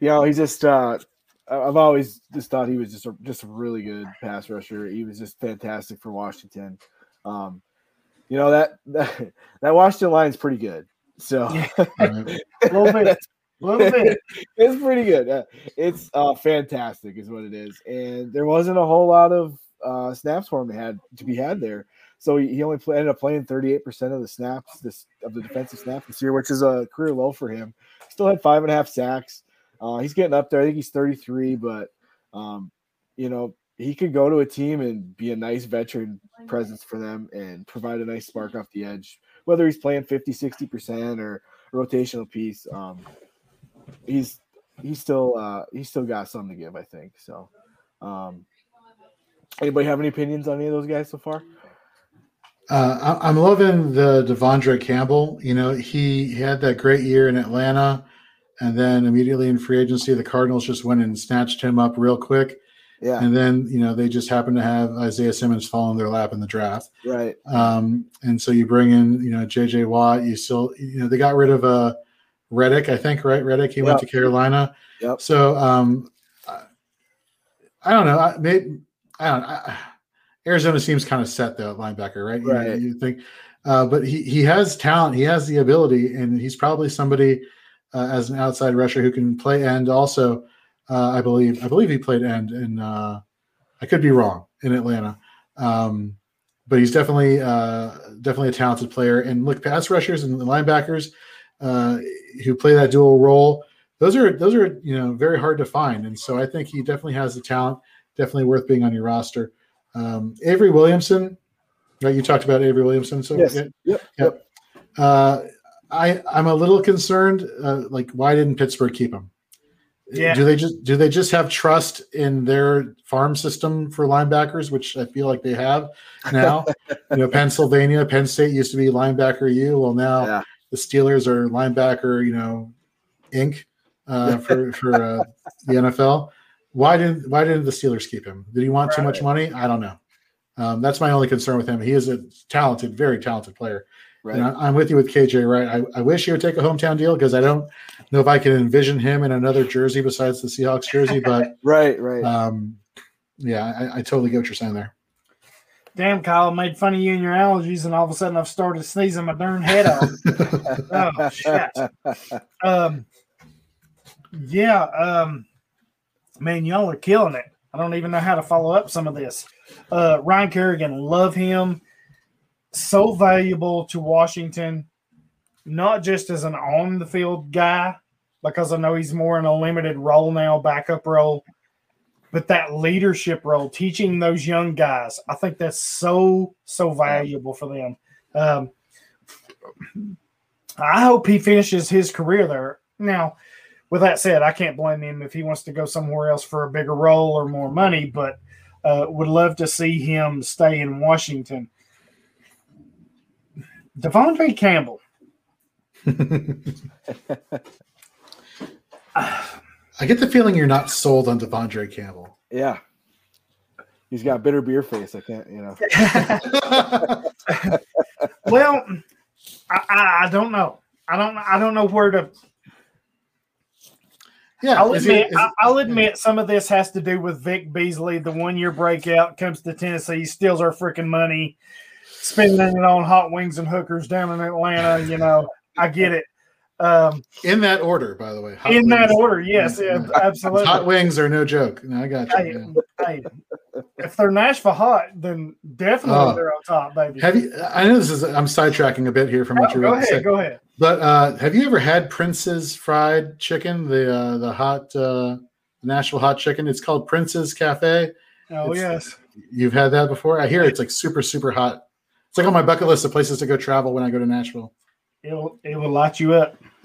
you know, he's just. Uh, I've always just thought he was just a, just a really good pass rusher. He was just fantastic for Washington. Um, you know that that, that Washington line is pretty good. So Right. a little bit. A little bit. it's pretty good. Uh, it's uh, fantastic, is what it is. And there wasn't a whole lot of uh, snaps for him to had to be had there. So he, he only play, ended up playing 38% of the snaps this of the defensive snaps this year, which is a career low for him. Still had five and a half sacks. Uh, he's getting up there. I think he's 33, but um, you know, he could go to a team and be a nice veteran presence for them and provide a nice spark off the edge, whether he's playing 50, 60% or a rotational piece. Um, he's he's still uh he's still got something to give, I think. So um anybody have any opinions on any of those guys so far? Uh, I- I'm loving the De'Vondre Campbell. You know, he, he had that great year in Atlanta. and then immediately in free agency, the Cardinals just went and snatched him up real quick. Yeah, And then you know they just happened to have Isaiah Simmons fall in their lap in the draft. right. Um, and so you bring in, you know, JJ Watt. You still, you know, they got rid of uh, Reddick, I think, right? Reddick, he went to Carolina. Yep. So um, I, I don't know. I, maybe, I don't. I, Arizona seems kind of set though at linebacker, right? You- Right. You, think, uh, but he he has talent. He has the ability, and he's probably somebody uh, as an outside rusher who can play end. Also, uh, I believe I believe he played end, and uh, I could be wrong in Atlanta. Um, but he's definitely uh, definitely a talented player. And look, pass rushers and linebackers uh, who play that dual role, those are those are you know very hard to find. And so I think he definitely has the talent. Definitely worth being on your roster. Um, Avery Williamson, right? You talked about Avery Williamson. So Yes. yeah, Yep. Yep. uh, I I'm a little concerned. Uh, like, why didn't Pittsburgh keep him? Yeah. Do they just do they just have trust in their farm system for linebackers, which I feel like they have now? you know, Pennsylvania, Penn State used to be linebacker U. Well, now Yeah. the Steelers are linebacker, you know, Inc. Uh, for for uh, the NFL. Why didn't Why didn't the Steelers keep him? Did he want too much money? I don't know. Um, that's my only concern with him. He is a talented, very talented player. Right. And I, I'm with you with KJ. Right. I, I wish he would take a hometown deal because I don't know if I can envision him in another jersey besides the Seahawks jersey. But right. Right. um, yeah, I, I totally get what you're saying there. Damn, Kyle, I made fun of you and your allergies, and all of a sudden I've started sneezing my darn head off. oh, shit. Um, yeah, um, man, y'all are killing it. I don't even know how to follow up some of this. Uh, Ryan Kerrigan, love him. So valuable to Washington, not just as an on the field guy, because I know he's more in a limited role now, backup role, but that leadership role, teaching those young guys, I think that's so, so valuable for them. Um, I hope he finishes his career there. Now, with that said, I can't blame him if he wants to go somewhere else for a bigger role or more money, but uh, would love to see him stay in Washington. De'Vondre Campbell. I get the feeling you're not sold on De'Vondre Campbell. yeah. He's got bitter beer face. I can't. You know. Well, I, I, I don't know. I don't. I don't know where to. Yeah, I'll admit. is- I'll admit some of this has to do with Vic Beasley, the one-year breakout, comes to Tennessee, steals our freaking money, spending it on hot wings and hookers down in Atlanta. You know, I get it. Um, in that order, by the way. Hot in that order, yes, yeah, absolutely. Hot wings are no joke. No, I got you. Hey, hey, if they're Nashville hot, then definitely Oh. they're on top, baby. Have you? I know this is. I'm sidetracking a bit here from what you're go ahead, say. go ahead. But uh, have you ever had Prince's fried chicken? The uh, the hot uh, Nashville hot chicken. It's called Prince's Cafe. Oh It's- yes. You've had that before? I hear it's like super super hot. It's like on my bucket list of places to go travel when I go to Nashville. It'll it will light you up.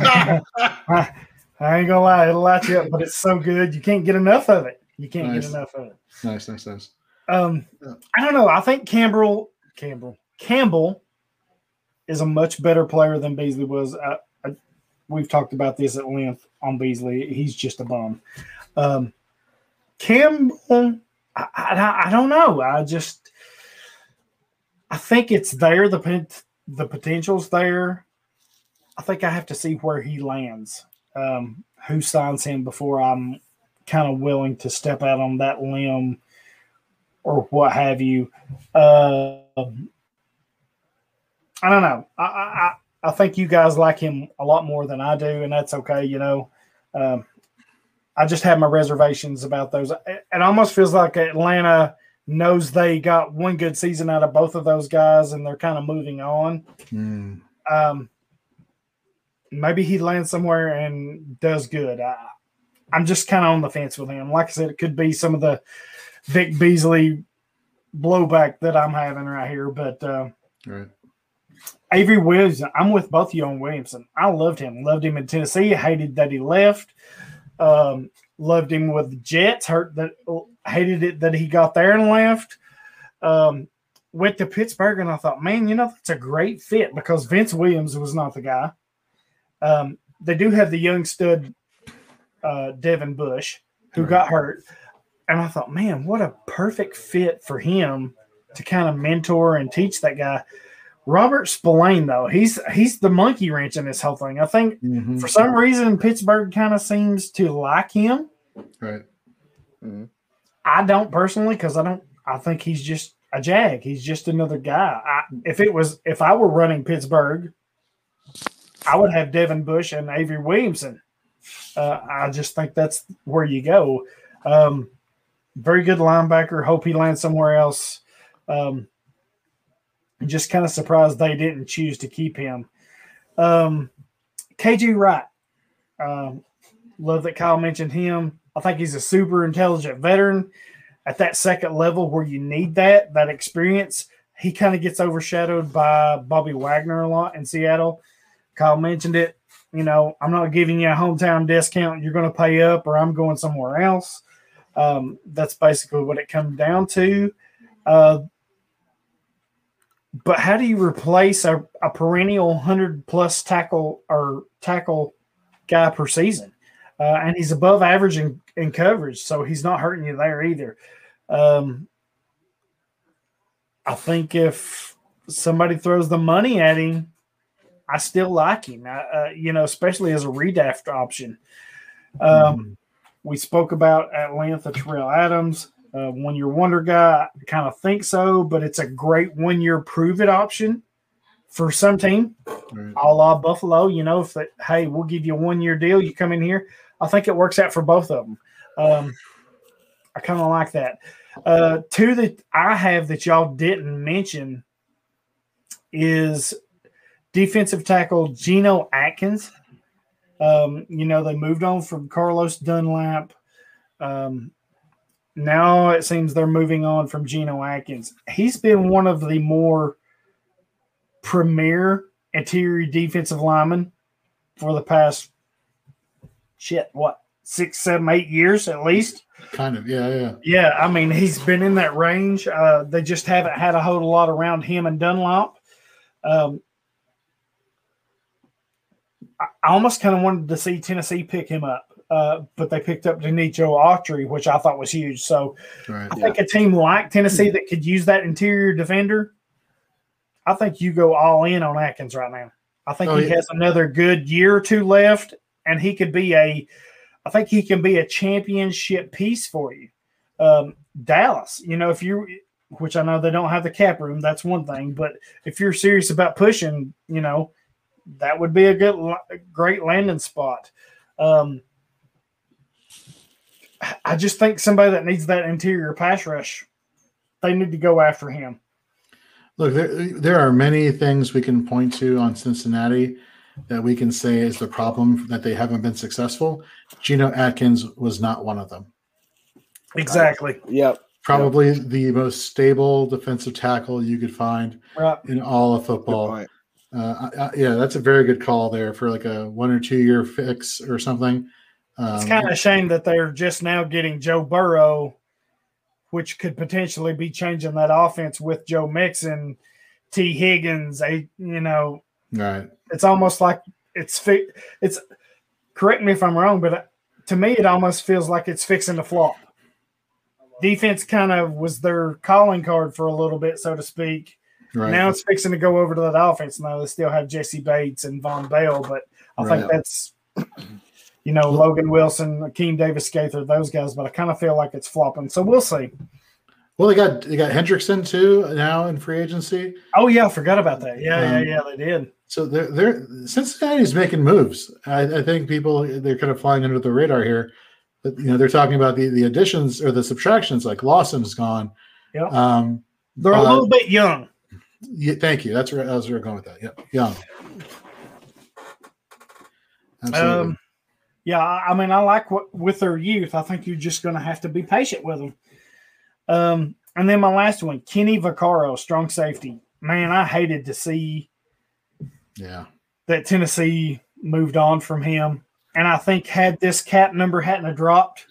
I ain't gonna lie, it'll light you up, but it's so good you can't get enough of it. You can't Nice. get enough of it. Nice, nice, nice. Um, Yeah. I don't know. I think Campbell Campbell Campbell is a much better player than Beasley was. I, I, we've talked about this at length on Beasley. He's just a bum. Um, Campbell, I, I, I don't know. I just I think it's there. The the potential's there. I think I have to see where he lands. Um, who signs him before I'm kind of willing to step out on that limb or what have you. Uh, I don't know. I, I I- think you guys like him a lot more than I do, and that's okay. You know, um, I just have my reservations about those. It almost feels like Atlanta knows they got one good season out of both of those guys, and they're kind of moving on. Mm. Um, maybe he lands somewhere and does good. I, I'm just kind of on the fence with him. Like I said, it could be some of the Vic Beasley blowback that I'm having right here, but uh, Right. Avery Williamson, I'm with both of you on Williamson. I loved him. Loved him in Tennessee. Hated that he left. Um, loved him with the Jets. Hurt that hated it that he got there and left. Um, went to Pittsburgh and I thought, man, you know that's a great fit because Vince Williams was not the guy. Um, they do have the young stud uh, Devin Bush who Right. got hurt, and I thought, man, what a perfect fit for him to kind of mentor and teach that guy. Robert Spillane, though, he's he's the monkey wrench in this whole thing. I think Mhm. for some reason Pittsburgh kind of seems to like him. Right. I don't personally because I don't. I think he's just a jag. He's just another guy. I, if it was, if I were running Pittsburgh, I would have Devin Bush and Avery Williamson. Uh, I just think that's where you go. Um, very good linebacker. Hope he lands somewhere else. Um, just kind of surprised they didn't choose to keep him. Um, KJ Wright. Um, love that Kyle mentioned him. I think he's a super intelligent veteran at that second level where you need that that experience. He kind of gets overshadowed by Bobby Wagner a lot in Seattle. Kyle mentioned it. You know, I'm not giving you a hometown discount. You're going to pay up, or I'm going somewhere else. Um, that's basically what it comes down to. Uh, but how do you replace a, a perennial hundred plus tackle or tackle guy per season? Uh, and he's above average in, in coverage, so he's not hurting you there either. Um, I think if somebody throws the money at him, I still like him. Uh, uh, you know, especially as a redraft option. Um, We spoke about at length Tyrell Adams. Uh, one year wonder guy, I kind of think so, but it's a great one year prove it option for some team, Right. a la Buffalo. You know, if that, hey, we'll give you a one year deal, you come in here. I think it works out for both of them. Um, I kind of like that. Uh, two that I have that y'all didn't mention is defensive tackle Geno Atkins. Um, you know, they moved on from Carlos Dunlap. Um, now it seems they're moving on from Geno Atkins. He's been one of the more premier interior defensive lineman for the past shit, what, six, seven, eight years at least. Kind of. Yeah. Yeah. Yeah, I mean, he's been in that range. Uh, they just haven't had a whole lot around him and Dunlap. Um, I I almost kind of wanted to see Tennessee pick him up, uh, but they picked up Denico Autry, which I thought was huge. So Right. I think a team like Tennessee that could use that interior defender, I think you go all in on Atkins right now. I think Oh, he yeah. has another good year or two left, and he could be a, I think he can be a championship piece for you. Um, Dallas, you know, if you, which I know they don't have the cap room, that's one thing, but if you're serious about pushing, you know, that would be a good, great landing spot. Um, I just think somebody that needs that interior pass rush, they need to go after him. Look, there, there are many things we can point to on Cincinnati that we can say is the problem that they haven't been successful. Geno Atkins was not one of them. Exactly. Yep. Probably the most stable defensive tackle you could find Right. in all of Good football. point. Uh, I- I- yeah, that's a very good call there for like a one or two year fix or something. Um, It's kind of a shame that they're just now getting Joe Burrow, which could potentially be changing that offense with Joe Mixon, Tee Higgins. A you know, right. it's almost like it's fi- it's. Correct me if I'm wrong, but to me, it almost feels like it's fixing the flop. Defense kind of was their calling card for a little bit, so to speak. Right. Now it's fixing to go over to that offense. Now they still have Jessie Bates and Vonn Bell, but I Right. think that's you know Logan Wilson, Akeem Davis Gaither, those guys. But I kind of feel like it's flopping. So we'll see. well, they got they got Hendrickson too now in free agency. Oh yeah, I forgot about that. Yeah, Um, yeah, yeah. They did. So they're, they're Cincinnati's making moves. I, I think people they're kind of flying under the radar here. But you know they're talking about the, the additions or the subtractions. Like Lawson's gone. Yeah. Um, They're a uh, little bit young. yeah, thank you. That's where I was going with that. Yep. Young. Absolutely. Um, yeah, I mean, I like what with their youth. I think you're just going to have to be patient with them. Um, and then my last one, Kenny Vaccaro, strong safety. Man, I hated to see yeah. that Tennessee moved on from him. And I think had this cap number hadn't dropped,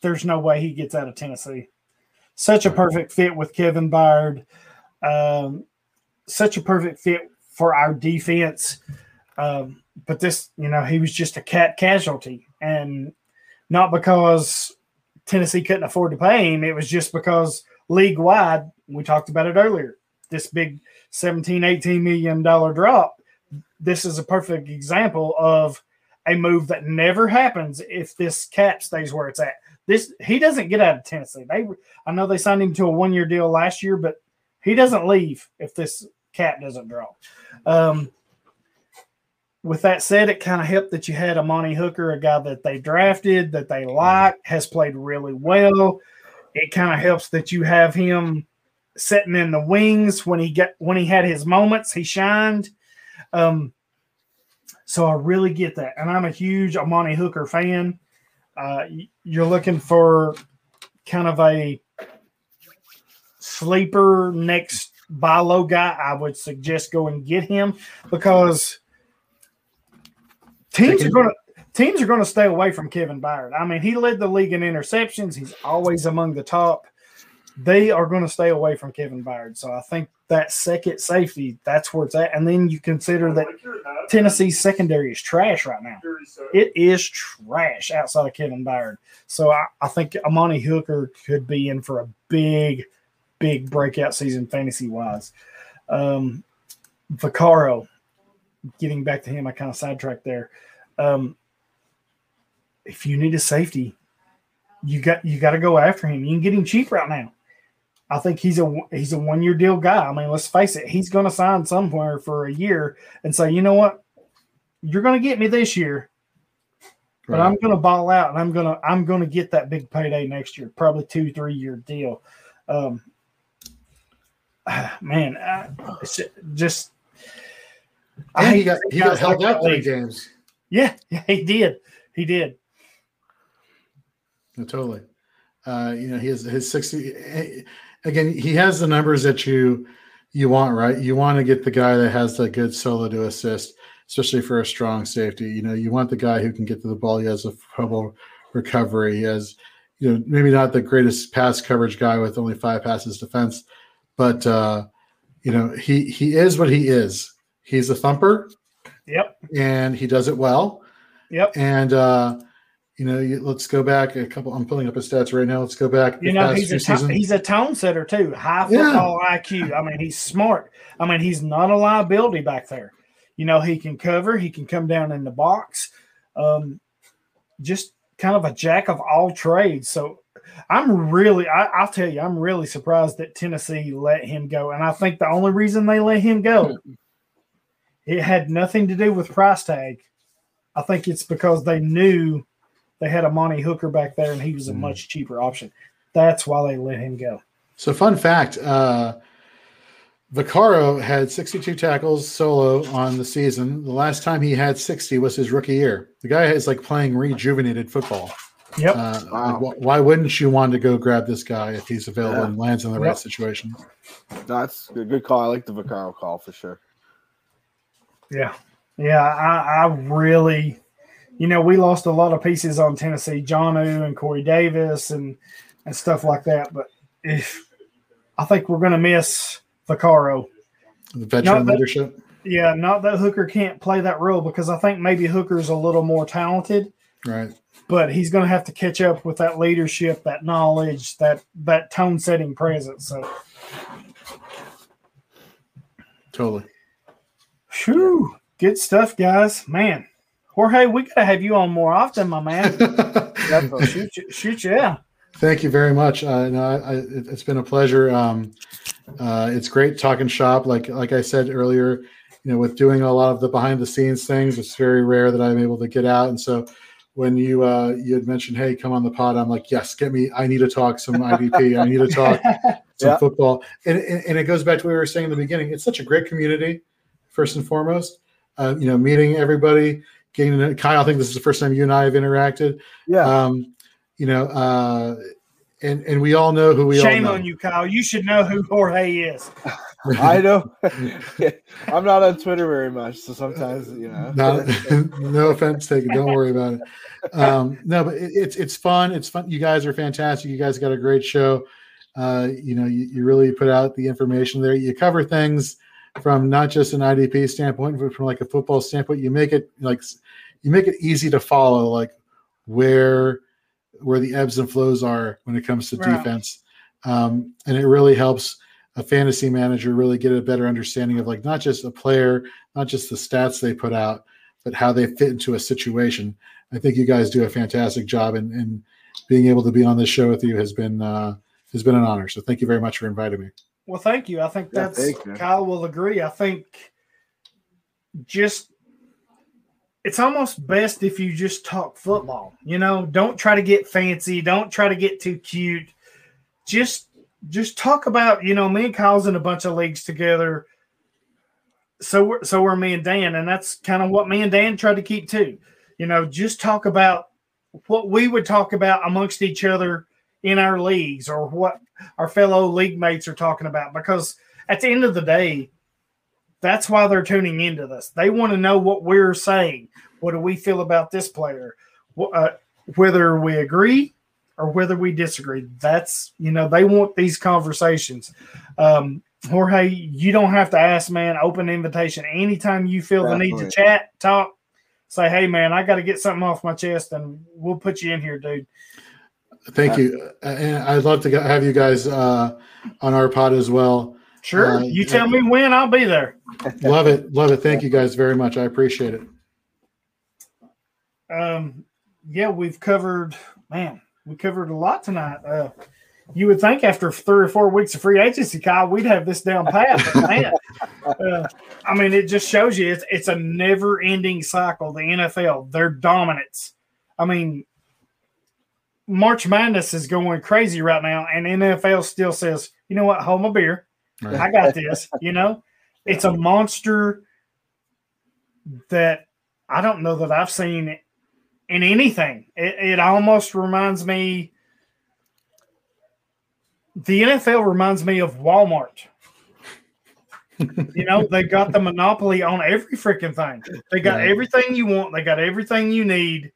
there's no way he gets out of Tennessee. Such a perfect fit with Kevin Byard. Um, such a perfect fit for our defense. Um, but this, you know, he was just a cat casualty, and not because Tennessee couldn't afford to pay him. It was just because league wide, we talked about it earlier, this big 17, 18 million dollar drop. This is a perfect example of a move that never happens if this cap stays where it's at. This he doesn't get out of Tennessee. They I know they signed him to a one year deal last year, but he doesn't leave if this cap doesn't drop. Um, with that said, it kind of helped that you had Amani Hooker, a guy that they drafted, that they like, has played really well. It kind of helps that you have him sitting in the wings when he got when he had his moments, he shined. Um, so I really get that, and I'm a huge Amani Hooker fan. Uh, you're looking for kind of a sleeper next buy low guy. I would suggest go and get him because teams are going to teams are going to stay away from Kevin Byard. I mean, he led the league in interceptions. He's always among the top. They are going to stay away from Kevin Byard. So I think that second safety, that's where it's at. And then you consider that Tennessee's secondary is trash right now. It is trash outside of Kevin Byard. So I, I think Amani Hooker could be in for a big, big breakout season fantasy wise. Um, Vaccaro, getting back to him, I kind of sidetracked there. Um, if you need a safety, you got you got to go after him. You can get him cheap right now. I think he's a he's a one year deal guy. I mean, let's face it, he's going to sign somewhere for a year and say, you know what, you're going to get me this year, but right. I'm going to ball out and I'm going to I'm going to get that big payday next year, probably two three year deal. Um, man, I, just I he got he got held out three games. Yeah, yeah, he did. He did. No, totally. Uh, you know, he has his 60 again, he has the numbers that you you want, right? You want to get the guy that has the good solo to assist, especially for a strong safety. You know, you want the guy who can get to the ball. He has a trouble recovery. He has, you know, maybe not the greatest pass coverage guy with only five passes defense, but uh, you know, he he is what he is. He's a thumper. Yep. And he does it well. Yep. And uh, you know, you, let's go back a couple. I'm pulling up his stats right now. Let's go back. You know, he's a he's a tone setter too. High football yeah. IQ. I mean, he's smart. I mean, he's not a liability back there. You know, he can cover. He can come down in the box. Um, just kind of a jack of all trades. So I'm really, I, will tell you, I'm really surprised that Tennessee let him go. And I think the only reason they let him go, it had nothing to do with price tag. I think it's because they knew they had Amani Hooker back there, and he was a mm. much cheaper option. That's why they let him go. So, fun fact: uh, Vaccaro had 62 tackles solo on the season. The last time he had 60 was his rookie year. The guy is like playing rejuvenated football. Yep. Uh, wow. like, why wouldn't you want to go grab this guy if he's available yeah. and lands in the yep. right situation? That's a good call. I like the Vaccaro call for sure. Yeah. Yeah. I, I really you know, we lost a lot of pieces on Tennessee, Jonnu and Corey Davis and and stuff like that. But if I think we're going to miss Vaccaro, the veteran that, leadership. Yeah, not that Hooker can't play that role because I think maybe Hooker's a little more talented. Right. But he's going to have to catch up with that leadership, that knowledge, that that tone setting presence. So. Totally. Whew. Good stuff, guys. Man, Jorge, we gotta have you on more often, my man. shoot, you, shoot, yeah. Thank you very much. Uh, no, I, I, it's been a pleasure. Um, uh, it's great talking shop. Like like I said earlier, you know, with doing a lot of the behind the scenes things, it's very rare that I'm able to get out. And so, when you uh, you had mentioned, "Hey, come on the pod," I'm like, "Yes, get me. I need to talk some IDP. I need to talk some yeah. football." And, and, and it goes back to what we were saying in the beginning. It's such a great community, first and foremost. Uh, you know, meeting everybody getting to Kyle. I think this is the first time you and I have interacted. Yeah. Um, you know, uh, and and we all know who we are. Shame all on you, Kyle. You should know who Jorge is. I know. I'm not on Twitter very much, so sometimes you know. Not, no offense taken. Don't worry about it. Um, no, but it, it's it's fun. It's fun. You guys are fantastic. You guys got a great show. Uh, you know, you, you really put out the information there. You cover things from not just an IDP standpoint, but from like a football standpoint. You make it like you make it easy to follow, like where where the ebbs and flows are when it comes to Right. defense, um, and it really helps a fantasy manager really get a better understanding of like not just a player, not just the stats they put out, but how they fit into a situation. I think you guys do a fantastic job, and, and being able to be on this show with you has been uh, has been an honor. So thank you very much for inviting me. Well, thank you. I think Yeah, that's you. Kyle will agree. I think just it's almost best if you just talk football. You know, don't try to get fancy. Don't try to get too cute. Just just talk about you know me and Kyle's in a bunch of leagues together. So we're, so are me and Dan, and that's kind of what me and Dan tried to keep too. You know, just talk about what we would talk about amongst each other in our leagues, or what our fellow league mates are talking about because at the end of the day, that's why they're tuning into this. They want to know what we're saying. What do we feel about this player? Uh, whether we agree or whether we disagree. That's, you know, they want these conversations. Um, Jorge, you don't have to ask, man. Open invitation. Anytime you feel the need to chat, talk, say, hey, man, I got to get something off my chest and we'll put you in here, dude. Thank you, and I'd love to have you guys uh, on our pod as well. Sure. Uh, you tell me when, I'll be there. Love it, love it. Thank you guys very much. I appreciate it. Um, yeah, we've covered, man, we covered a lot tonight. Uh, you would think after three or four weeks of free agency, Kyle, we'd have this down pat. But man, uh, I mean, it just shows you it's, it's a never ending cycle. The NFL, their dominance. I mean, March Madness is going crazy right now, and NFL still says, you know what, hold my beer. Right. I got this. You know, it's a monster that I don't know that I've seen in anything. It, it almost reminds me. The NFL reminds me of Walmart. you know, they got the monopoly on every freaking thing. They got Right. everything you want. They got everything you need,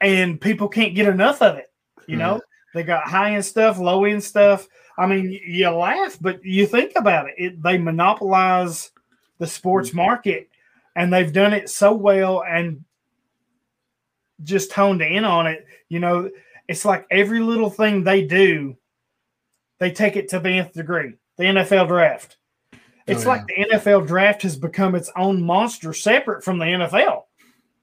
and people can't get enough of it. You know, mm-hmm. they got high end stuff, low end stuff. I mean, you laugh, but you think about it. it they monopolize the sports mm-hmm. market, and they've done it so well and just honed in on it. You know, it's like every little thing they do, they take it to the nth degree. The NFL draft. It's Oh, like the NFL draft has become its own monster separate from the NFL.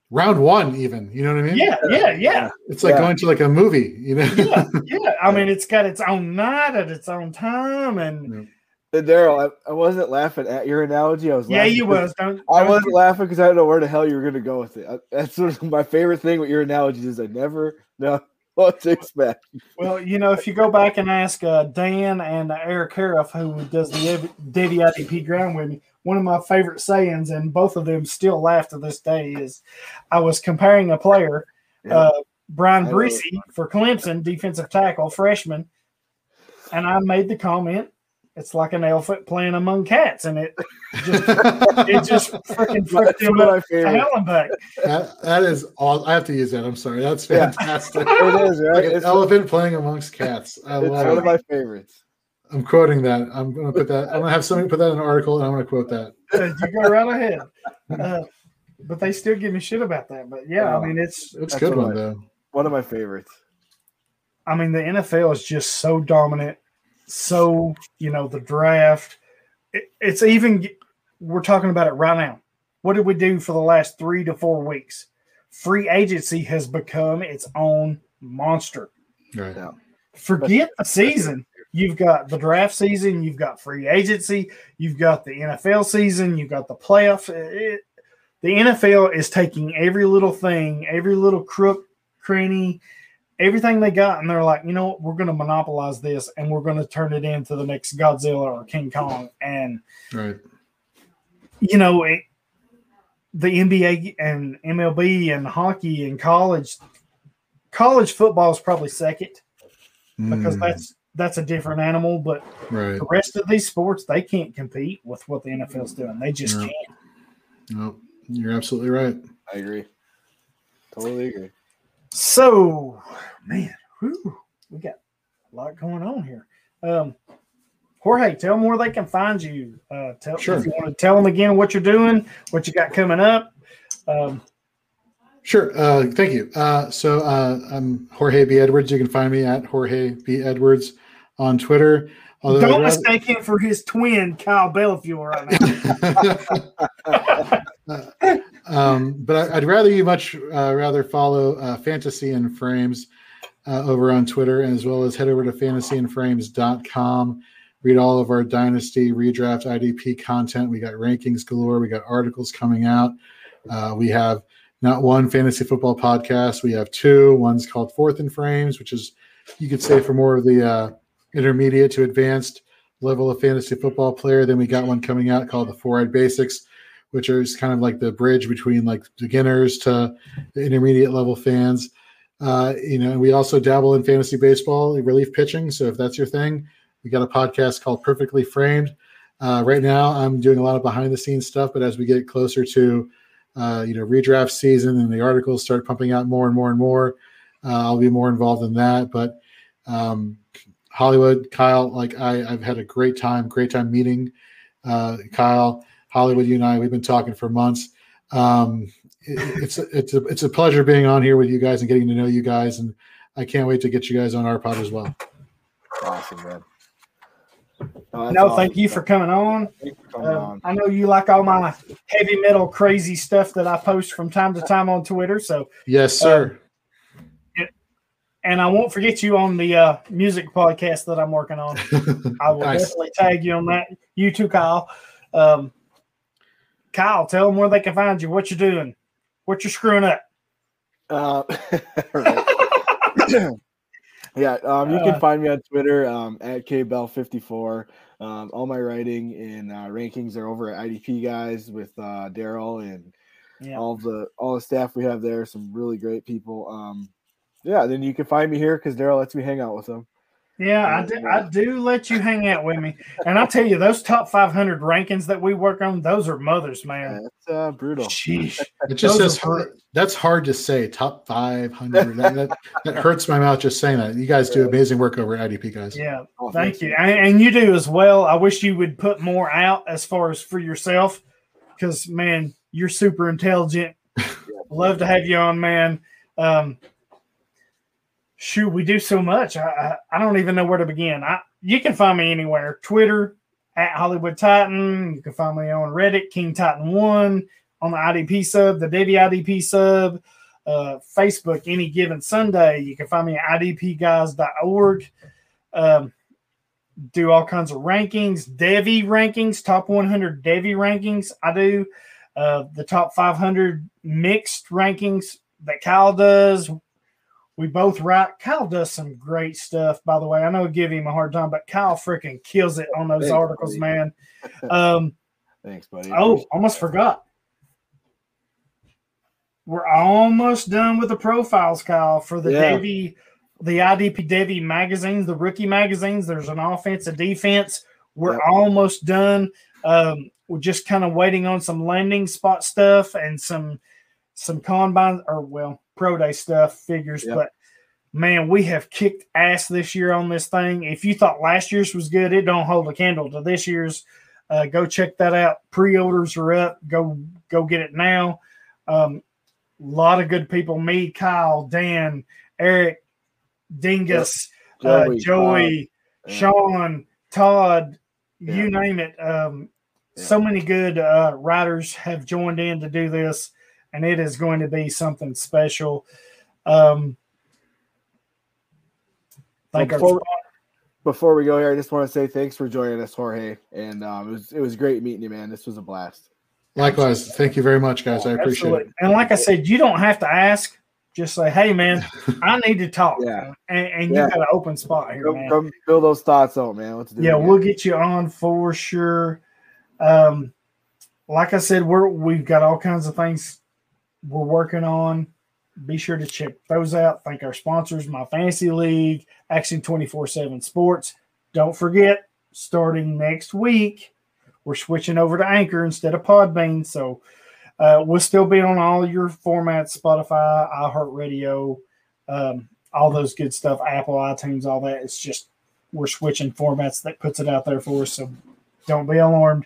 Round one, even. You know what I mean? Yeah, yeah, yeah. It's like Yeah. going to like a movie. You know? yeah, yeah. I mean, it's got its own night at its own time, and And Darrell, I, I wasn't laughing at your analogy. I was yeah, you you 'cause was. Don't, I don't- wasn't laughing because I don't know where the hell you were going to go with it. I, that's sort of my favorite thing with your analogies is I never know what to expect. Well, you know, if you go back and ask uh, Dan and Eric Hariff, who does the Ev- Devy IDP ground with me, one of my favorite sayings, and both of them still laugh to this day, is I was comparing a player, Yeah. uh, Brian I. Bresee for Clemson, defensive tackle, freshman, and I made the comment, it's like an elephant playing among cats, and it just, it just freaking freaked That's him one of my to hell and back. that, that is all. I have to use that. I'm sorry. That's Yeah. fantastic. It is, right? Like an It's, elephant playing amongst cats. I it's love one it. of my favorites. I'm quoting that. I'm going to put that. I'm going to have somebody put that in an article, and I'm going to quote that. You go right ahead. Uh, but they still give me shit about that. But yeah, I Oh. mean, it's It's a good one I- though. One of my favorites. I mean, the NFL is just so dominant. So, you know, the draft, it, it's even, we're talking about it right now. What did we do for the last three to four weeks? Free agency has become its own monster. Right. Yeah. Forget the season. You've got the draft season, you've got free agency, you've got the NFL season, you've got the playoff. It- the NFL is taking every little thing, every little crook, cranny, everything they got, and they're like, you know what, we're going to monopolize this and we're going to turn it into the next Godzilla or King Kong. And, Right. you know, it, the NBA and MLB and hockey and college, college football is probably second because Mm, that's that's a different animal. But right. the rest of these sports, they can't compete with what the NFL's doing. They just No. can't. No, you're absolutely right. I agree. Totally agree. So, man, whew, we got a lot going on here. Um, Jorge, tell them where they can find you. Uh, tell Sure. if you want to tell them again what you're doing, what you got coming up. Um, Sure. Uh, thank you. Uh, so uh, I'm Jorge B. Edwards. You can find me at Jorge B. Edwards on Twitter. Although don't rather- mistake him for his twin, Kyle Bellafuel, right now. um, but I, I'd rather you much uh, rather follow uh, Fantasy in Frames uh, over on Twitter, as well as head over to FantasyInFrames.com. Read all of our Dynasty Redraft IDP content. We got rankings galore. We got articles coming out. Uh, we have not one fantasy football podcast. We have two. One's called Fourth and Frames, which is you could say for more of the uh, intermediate to advanced level of fantasy football player. Then we got one coming out called the Four Eyed Basics, which is kind of like the bridge between like beginners to intermediate level fans. Uh, you know, we also dabble in fantasy baseball, relief pitching. So if that's your thing, we got a podcast called Perfectly Framed. Uh, right now, I'm doing a lot of behind the scenes stuff, but as we get closer to uh, you know redraft season and the articles start pumping out more and more and more, uh, I'll be more involved in that. But um, Hollywood, Kyle, like I, I've had a great time, great time meeting uh, Kyle, Hollywood. You and I, we've been talking for months. Um, it, it's it's a, it's a pleasure being on here with you guys and getting to know you guys, and I can't wait to get you guys on our pod as well. Awesome, man. Oh, no, awesome. thank you for coming on. Thanks for coming Um, on. I know you like all my heavy metal crazy stuff that I post from time to time on Twitter. So, Yes, sir. And I won't forget you on the uh, music podcast that I'm working on. I will Nice. definitely tag you on that. You too, Kyle. Um, Kyle, tell them where they can find you, what you're doing, what you're screwing up. Uh, yeah, um, you Uh, can find me on Twitter um, at kbell54. Um, all my writing and uh, rankings are over at IDP guys with uh, Darrell and Yeah. all the all the staff we have there. Some really great people. Um, yeah, then you can find me here because Darrell lets me hang out with them. Yeah, I do, I do let you hang out with me. And I'll tell you, those top 500 rankings that we work on, those are mothers, Yeah, man. it's uh, brutal. Sheesh. It just says hard, that's hard to say. Top five hundred. that, that that hurts my mouth just saying that. You guys do amazing work over at IDP, guys. Yeah. Oh, Thank you. And, and you do as well. I wish you would put more out as far as for yourself because, man, you're super intelligent. Love to have you on, man. Um, shoot, we do so much. I, I, I don't even know where to begin. I You can find me anywhere Twitter at Hollywood Titan. You can find me on Reddit, King Titan 1, on the IDP sub, the Devy IDP sub, uh, Facebook, any given Sunday. You can find me at idpguys.org. Um, do all kinds of rankings, Devy rankings, top 100 Devy rankings. I do uh, the top 500 mixed rankings that Kyle does. We both write. Kyle does some great stuff, by the way. I know I give him a hard time, but Kyle freaking kills it on those Thanks, articles, buddy. man. Um, Thanks, buddy. Oh, almost forgot. We're almost done with the profiles, Kyle, for the Yeah. Devy, the IDP Devy magazines, the rookie magazines. There's an offense, a defense. We're Yep. almost done. Um, we're just kind of waiting on some landing spot stuff and some some combine or well pro day stuff figures. Yep. But man, we have kicked ass this year on this thing. If you thought last year's was good, it don't hold a candle to this year's. Uh, go check that out. Pre-orders are up. Go go get it now. Um, a lot of good people. Me, Kyle, Dan, Eric, Dingus, uh, Joey, Joey, Todd. Sean, Todd, Yeah. you name it. Um, Yeah. So many good uh, writers have joined in to do this, and it is going to be something special. Um, thank Well, our before, before we go here, I just want to say thanks for joining us, Jorge. And um, it was it was great meeting you, man. This was a blast. Likewise, thank you very much, guys. I appreciate Absolutely. And like I said, you don't have to ask. Just say, "Hey, man, I need to talk." Yeah. And, and Yeah. you got an open spot here, Come, man. come fill those thoughts out, man. Let's do yeah, it. we'll get you on for sure. Um, like I said, we're we've got all kinds of things we're working on. Be sure to check those out. Thank our sponsors, My Fantasy League, Action 24 7 Sports. Don't forget, starting next week, we're switching over to Anchor instead of Podbean. So uh, we'll still be on all your formats Spotify, iHeartRadio, um, all those good stuff, Apple, iTunes, all that. It's just we're switching formats that puts it out there for us. So don't be alarmed.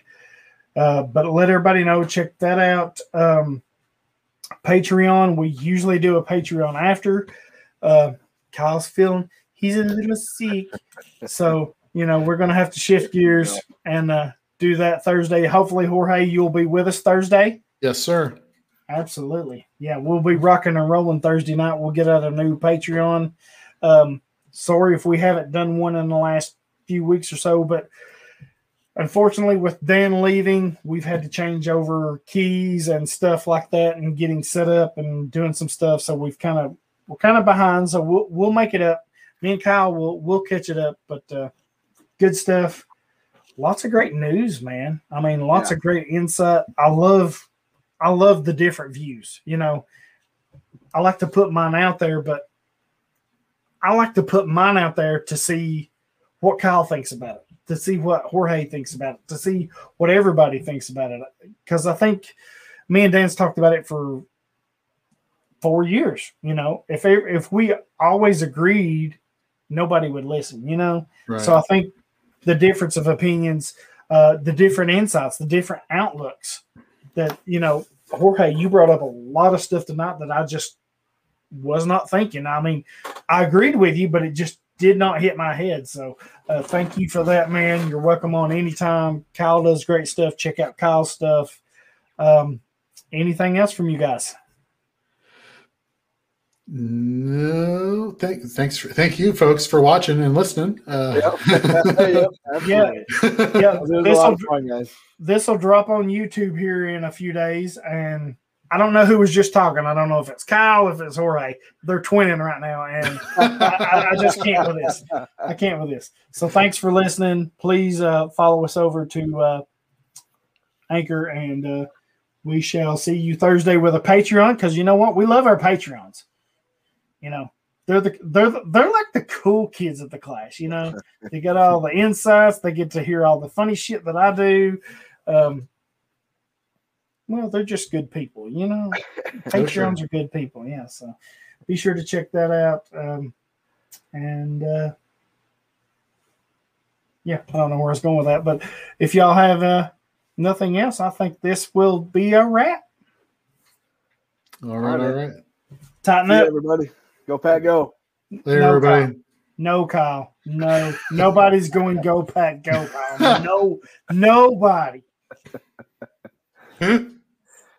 Uh, but let everybody know. Check that out. Um, Patreon. We usually do a Patreon after. Uh, Kyle's feeling he's a little sick, so you know we're gonna have to shift gears and uh, do that Thursday. Hopefully, Jorge, you'll be with us Thursday. Yes, sir. Absolutely. Yeah, we'll be rocking and rolling Thursday night. We'll get out a new Patreon. Um, sorry if we haven't done one in the last few weeks or so, but unfortunately, with Dan leaving, we've had to change over keys and stuff like that and getting set up and doing some stuff. So we've kind of we're kind of behind. So we'll we'll make it up. Me and Kyle will we'll catch it up. But uh, good stuff. Lots of great news, man. I mean, lots Yeah. of great insight. I love I love the different views. You know, I like to put mine out there, but I like to put mine out there to see what Kyle thinks about it, to see what Jorge thinks about it, to see what everybody thinks about it. Because I think me and Dan's talked about it for four years. You know, if if we always agreed, nobody would listen. You know, Right. so I think the difference of opinions, uh, the different insights, the different outlooks that, you know, Jorge, you brought up a lot of stuff tonight that I just was not thinking. I mean, I agreed with you, but it just did not hit my head. So uh, thank you for that, man. You're welcome on anytime. Kyle does great stuff. Check out Kyle's stuff. Um, anything else from you guys? no, thank, thanks, for, thank you, folks, for watching and listening. Uh, Yep. yep, Yeah. Yeah, It was a this lot will of fun, guys. this will drop on YouTube here in a few days, and I don't know who was just talking. I don't know if it's Kyle, if it's Jorge. They're twinning right now, and I, I, I just can't with this. I can't with this. So thanks for listening. Please uh, follow us over to uh, Anchor, and uh, we shall see you Thursday with a Patreon. Because you know what, we love our Patreons. You know, they're the they're the, they're like the cool kids at the class. You know, they get all the insights. They get to hear all the funny shit that I do. Um, well, they're just good people, you know. Patreons are good people, yeah. So be sure to check that out. Um, and uh, yeah, I don't know where I was going with that, but if y'all have uh, nothing else, I think this will be a wrap. all right, all right. Tighten See up. everybody. Go, Pat, go. Later, No everybody. No, Kyle. No, nobody's going go pack go, Kyle. No, nobody.